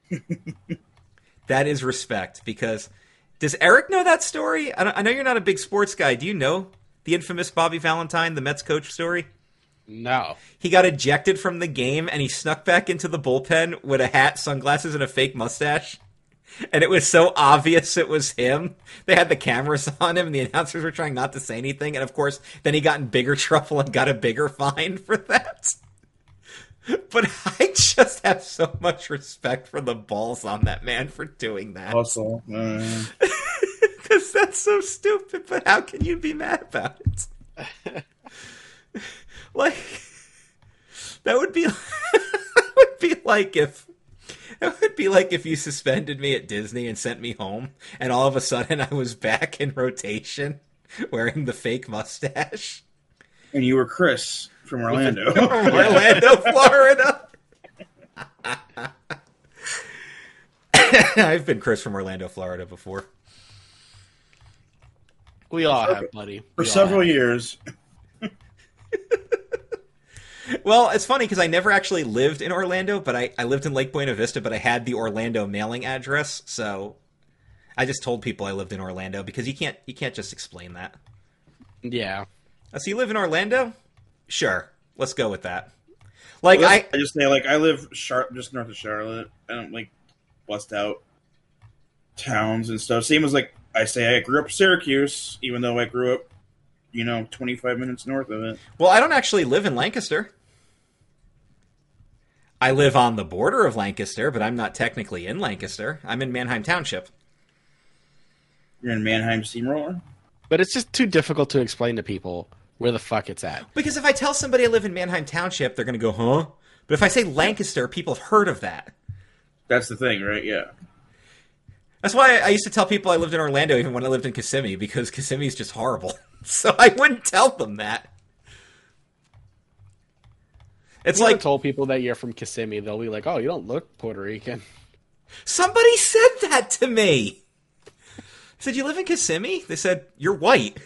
that is respect because does Eric know that story? I, I know you're not a big sports guy. Do you know the infamous Bobby Valentine, the Mets coach story? No. He got ejected from the game and he snuck back into the bullpen with a hat, sunglasses, and a fake mustache. And it was so obvious it was him. They had the cameras on him and the announcers were trying not to say anything. And of course, then he got in bigger trouble and got a bigger fine for that. But I just have so much respect for the balls on that man for doing that. Hustle. Uh, Because that's so stupid, but how can you be mad about it? Like, that would be, that would be like if, it would be like if you suspended me at Disney and sent me home, and all of a sudden I was back in rotation wearing the fake mustache. and you were Chris from Orlando. From Orlando, Florida. I've been Chris from Orlando, Florida before. We all have, buddy. For We all several have. years. Well, it's funny because I never actually lived in Orlando, but I, I lived in Lake Buena Vista, but I had the Orlando mailing address, so I just told people I lived in Orlando because you can't you can't just explain that. Yeah. Uh, So you live in Orlando? Sure, let's go with that. Like I, I, just say like I live Char- just north of Charlotte. I don't like bust out towns and stuff. Same as like I say I grew up in Syracuse, even though I grew up, you know, twenty five minutes north of it. well, I don't actually live in Lancaster. I live on the border of Lancaster, but I'm not technically in Lancaster. I'm in Manheim Township. You're in Mannheim Steamroller. But it's just too difficult to explain to people where the fuck it's at. Because if I tell somebody I live in Manheim Township, they're going to go, "Huh?" But if I say Lancaster, people have heard of that. That's the thing, right? Yeah. That's why I used to tell people I lived in Orlando even when I lived in Kissimmee because Kissimmee is just horrible. So I wouldn't tell them that. It's like like told people that you're from Kissimmee, they'll be like, "Oh, you don't look Puerto Rican." somebody said that to me. I said, "You live in Kissimmee?" They said, "You're white."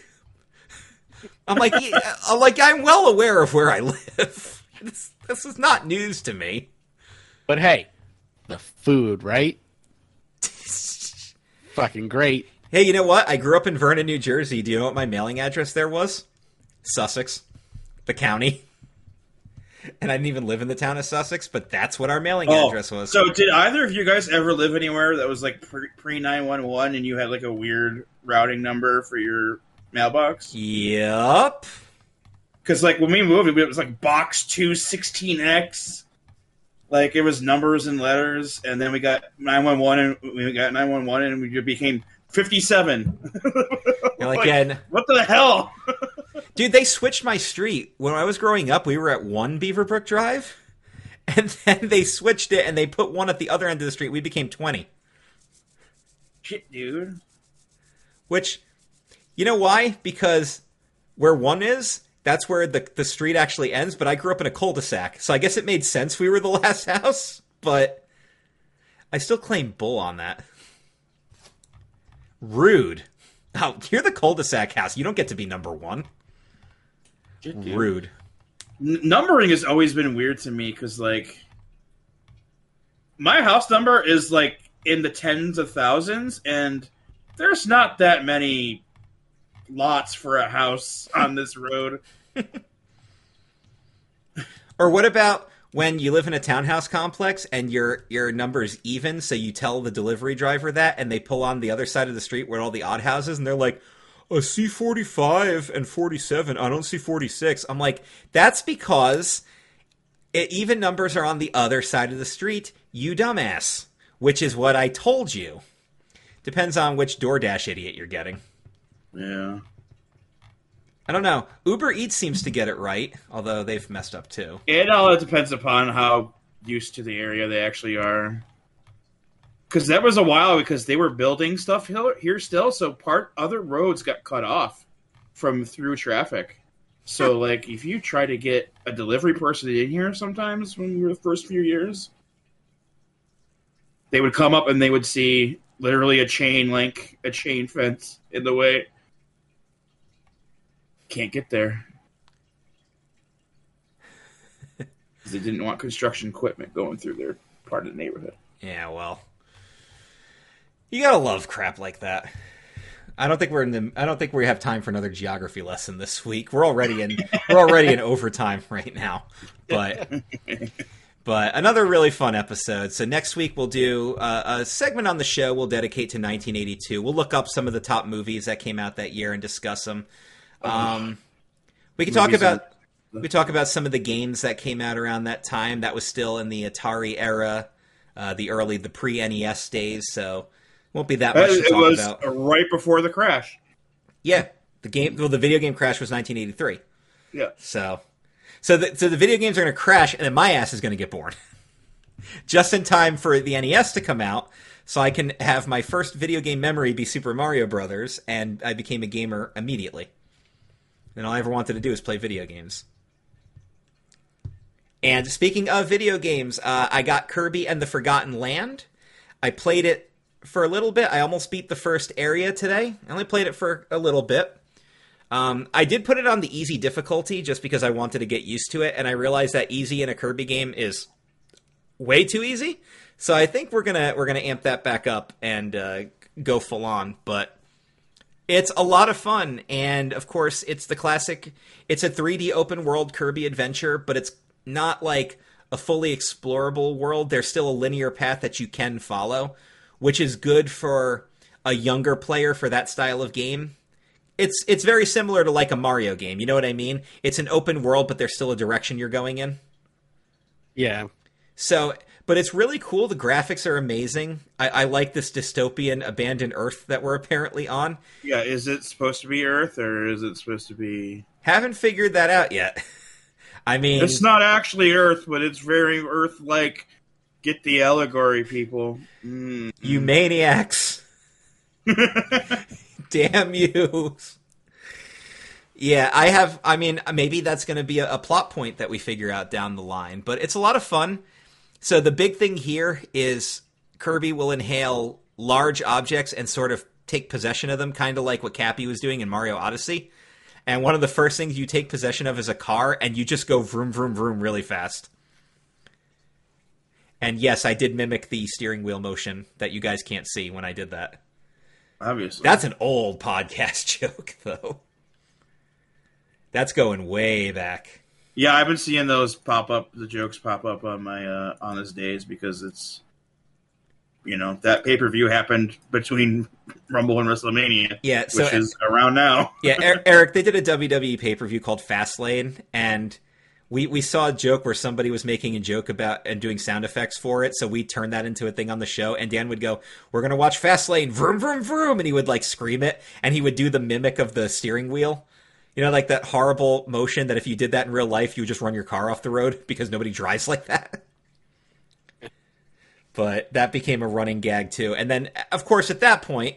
I'm like, yeah, I'm like, I'm well aware of where I live. This, this is not news to me. But hey, the food, right? Fucking great. Hey, you know what? I grew up in Vernon, New Jersey. Do you know what my mailing address there was? Sussex, the county. And I didn't even live in the town of Sussex, but that's what our mailing oh, address was. Oh, So, did either of you guys ever live anywhere that was like pre nine one one, and you had like a weird routing number for your mailbox? Yep. Because like when we moved, it was like box two sixteen X. Like it was numbers and letters, and then we got nine one one, and we got nine one one, and we became fifty seven. And again, what the hell? dude, they switched my street. When I was growing up, we were at one Beaverbrook Drive, and then they switched it and they put one at the other end of the street. We became 20. Shit, dude. Which, you know why? Because where one is, that's where the the street actually ends. But I grew up in a cul-de-sac, so I guess it made sense we were the last house. But I still claim bull on that. Rude. Oh, you're the cul-de-sac house. You don't get to be number one. Rude. N- numbering has always been weird to me because like my house number is like in the tens of thousands and there's not that many lots for a house on this road Or what about when you live in a townhouse complex and your your number is even, so you tell the delivery driver that, and they pull on the other side of the street where all the odd houses, and they're like, "I see forty five and forty seven. I don't see forty six. I'm like, that's because it, even numbers are on the other side of the street. You dumbass. Which is what I told you. Depends on which DoorDash idiot you're getting. yeah I don't know. Uber Eats seems to get it right, although they've messed up too. it all depends upon how used to the area they actually are because that was a while because they were building stuff here still so part other roads got cut off from through traffic so like if you try to get a delivery person in here sometimes when you were the first few years they would come up and they would see literally a chain link a chain fence in the way can't get there. 'Cause they didn't want construction equipment going through their part of the neighborhood. Yeah, well, you gotta love crap like that. I don't think we're in the. I don't think we have time for another geography lesson this week. We're already in. we're already in overtime right now, but. But another really fun episode. So next week we'll do uh, a segment on the show we'll dedicate to 1982. We'll look up some of the top movies that came out that year and discuss them. Um, we can talk about we talk about some of the games that came out around that time. That was still in the Atari era, uh, the early the pre NES days. So won't be that much to it talk was about. right before the crash. Yeah, the game. Well, the video game crash was 1983. Yeah. So, so the, so the video games are going to crash, and then my ass is going to get born, just in time for the NES to come out, so I can have my first video game memory be Super Mario Brothers, and I became a gamer immediately. And all I ever wanted to do is play video games. And speaking of video games, uh, I got Kirby and the Forgotten Land. I played it for a little bit. I almost beat the first area today. I only played it for a little bit. Um, I did put it on the easy difficulty just because I wanted to get used to it, and I realized that easy in a Kirby game is way too easy. So I think we're gonna we're gonna amp that back up and uh, go full on. But it's a lot of fun, and of course, it's the classic. It's a 3D open world Kirby adventure, but it's not like a fully explorable world. There's still a linear path that you can follow, which is good for a younger player for that style of game. It's it's very similar to like a Mario game. You know what I mean? It's an open world, but there's still a direction you're going in. Yeah. So, but it's really cool. The graphics are amazing. I, I like this dystopian abandoned Earth that we're apparently on. Yeah, is it supposed to be Earth or is it supposed to be? Haven't figured that out yet. I mean, It's not actually Earth, but it's very Earth-like. Get the allegory, people. Mm. you maniacs. Damn you. Yeah, I have. I mean, maybe that's going to be a, a plot point that we figure out down the line, but it's a lot of fun. So the big thing here is Kirby will inhale large objects and sort of take possession of them, kind of like what Cappy was doing in Mario Odyssey. And one of the first things you take possession of is a car, and you just go vroom, vroom, vroom really fast. And yes, I did mimic the steering wheel motion that you guys can't see when I did that. Obviously, That's an old podcast joke, though. That's going way back. Yeah. I've been seeing those pop up. The jokes pop up on my uh, honest days because it's you know that pay per view happened between Rumble and WrestleMania, Yeah, so which is around now. yeah, Er- Eric, they did a WWE pay per view called Fastlane, and we we saw a joke where somebody was making a joke about and doing sound effects for it, so we turned that into a thing on the show. And Dan would go, "We're gonna watch Fastlane, vroom vroom vroom," and he would like scream it, and he would do the mimic of the steering wheel. You know, like that horrible motion that if you did that in real life, you would just run your car off the road because nobody drives like that. But that became a running gag too. And then, of course, at that point,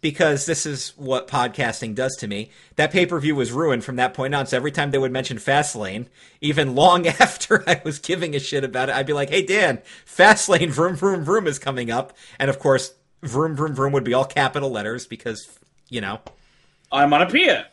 because this is what podcasting does to me. That pay per view was ruined from that point on. So every time they would mention Fastlane, even long after I was giving a shit about it, I'd be like, "Hey Dan, Fastlane, vroom vroom vroom is coming up," and of course, vroom vroom vroom would be all capital letters because you know I'm on a Pia.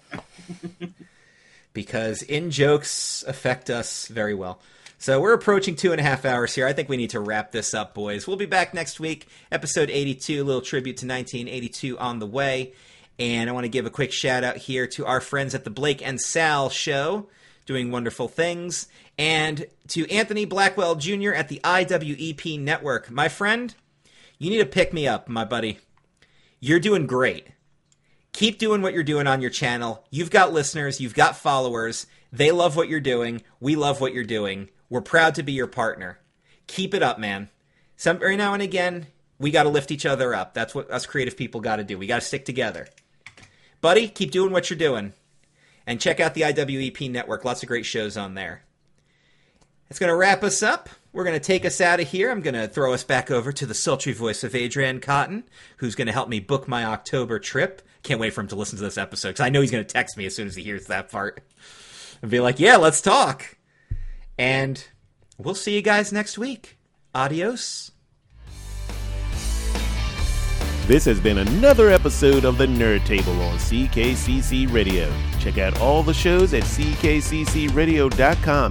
because in jokes affect us very well. So we're approaching two and a half hours here. I think we need to wrap this up, boys. We'll be back next week, episode 82, a little tribute to 1982 on the way. And I want to give a quick shout out here to our friends at the Blake and Sal show, doing wonderful things, and to Anthony Blackwell Jr. at the IWEP network. My friend, you need to pick me up, my buddy. You're doing great keep doing what you're doing on your channel. You've got listeners, you've got followers. They love what you're doing. We love what you're doing. We're proud to be your partner. Keep it up, man. Some every now and again, we got to lift each other up. That's what us creative people got to do. We got to stick together. Buddy, keep doing what you're doing. And check out the IWEP network. Lots of great shows on there. That's going to wrap us up. We're going to take us out of here. I'm going to throw us back over to the sultry voice of Adrian Cotton, who's going to help me book my October trip. Can't wait for him to listen to this episode because I know he's going to text me as soon as he hears that part and be like, yeah, let's talk. And we'll see you guys next week. Adios. This has been another episode of the Nerd Table on CKCC Radio. Check out all the shows at ckccradio.com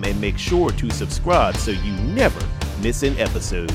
and make sure to subscribe so you never miss an episode.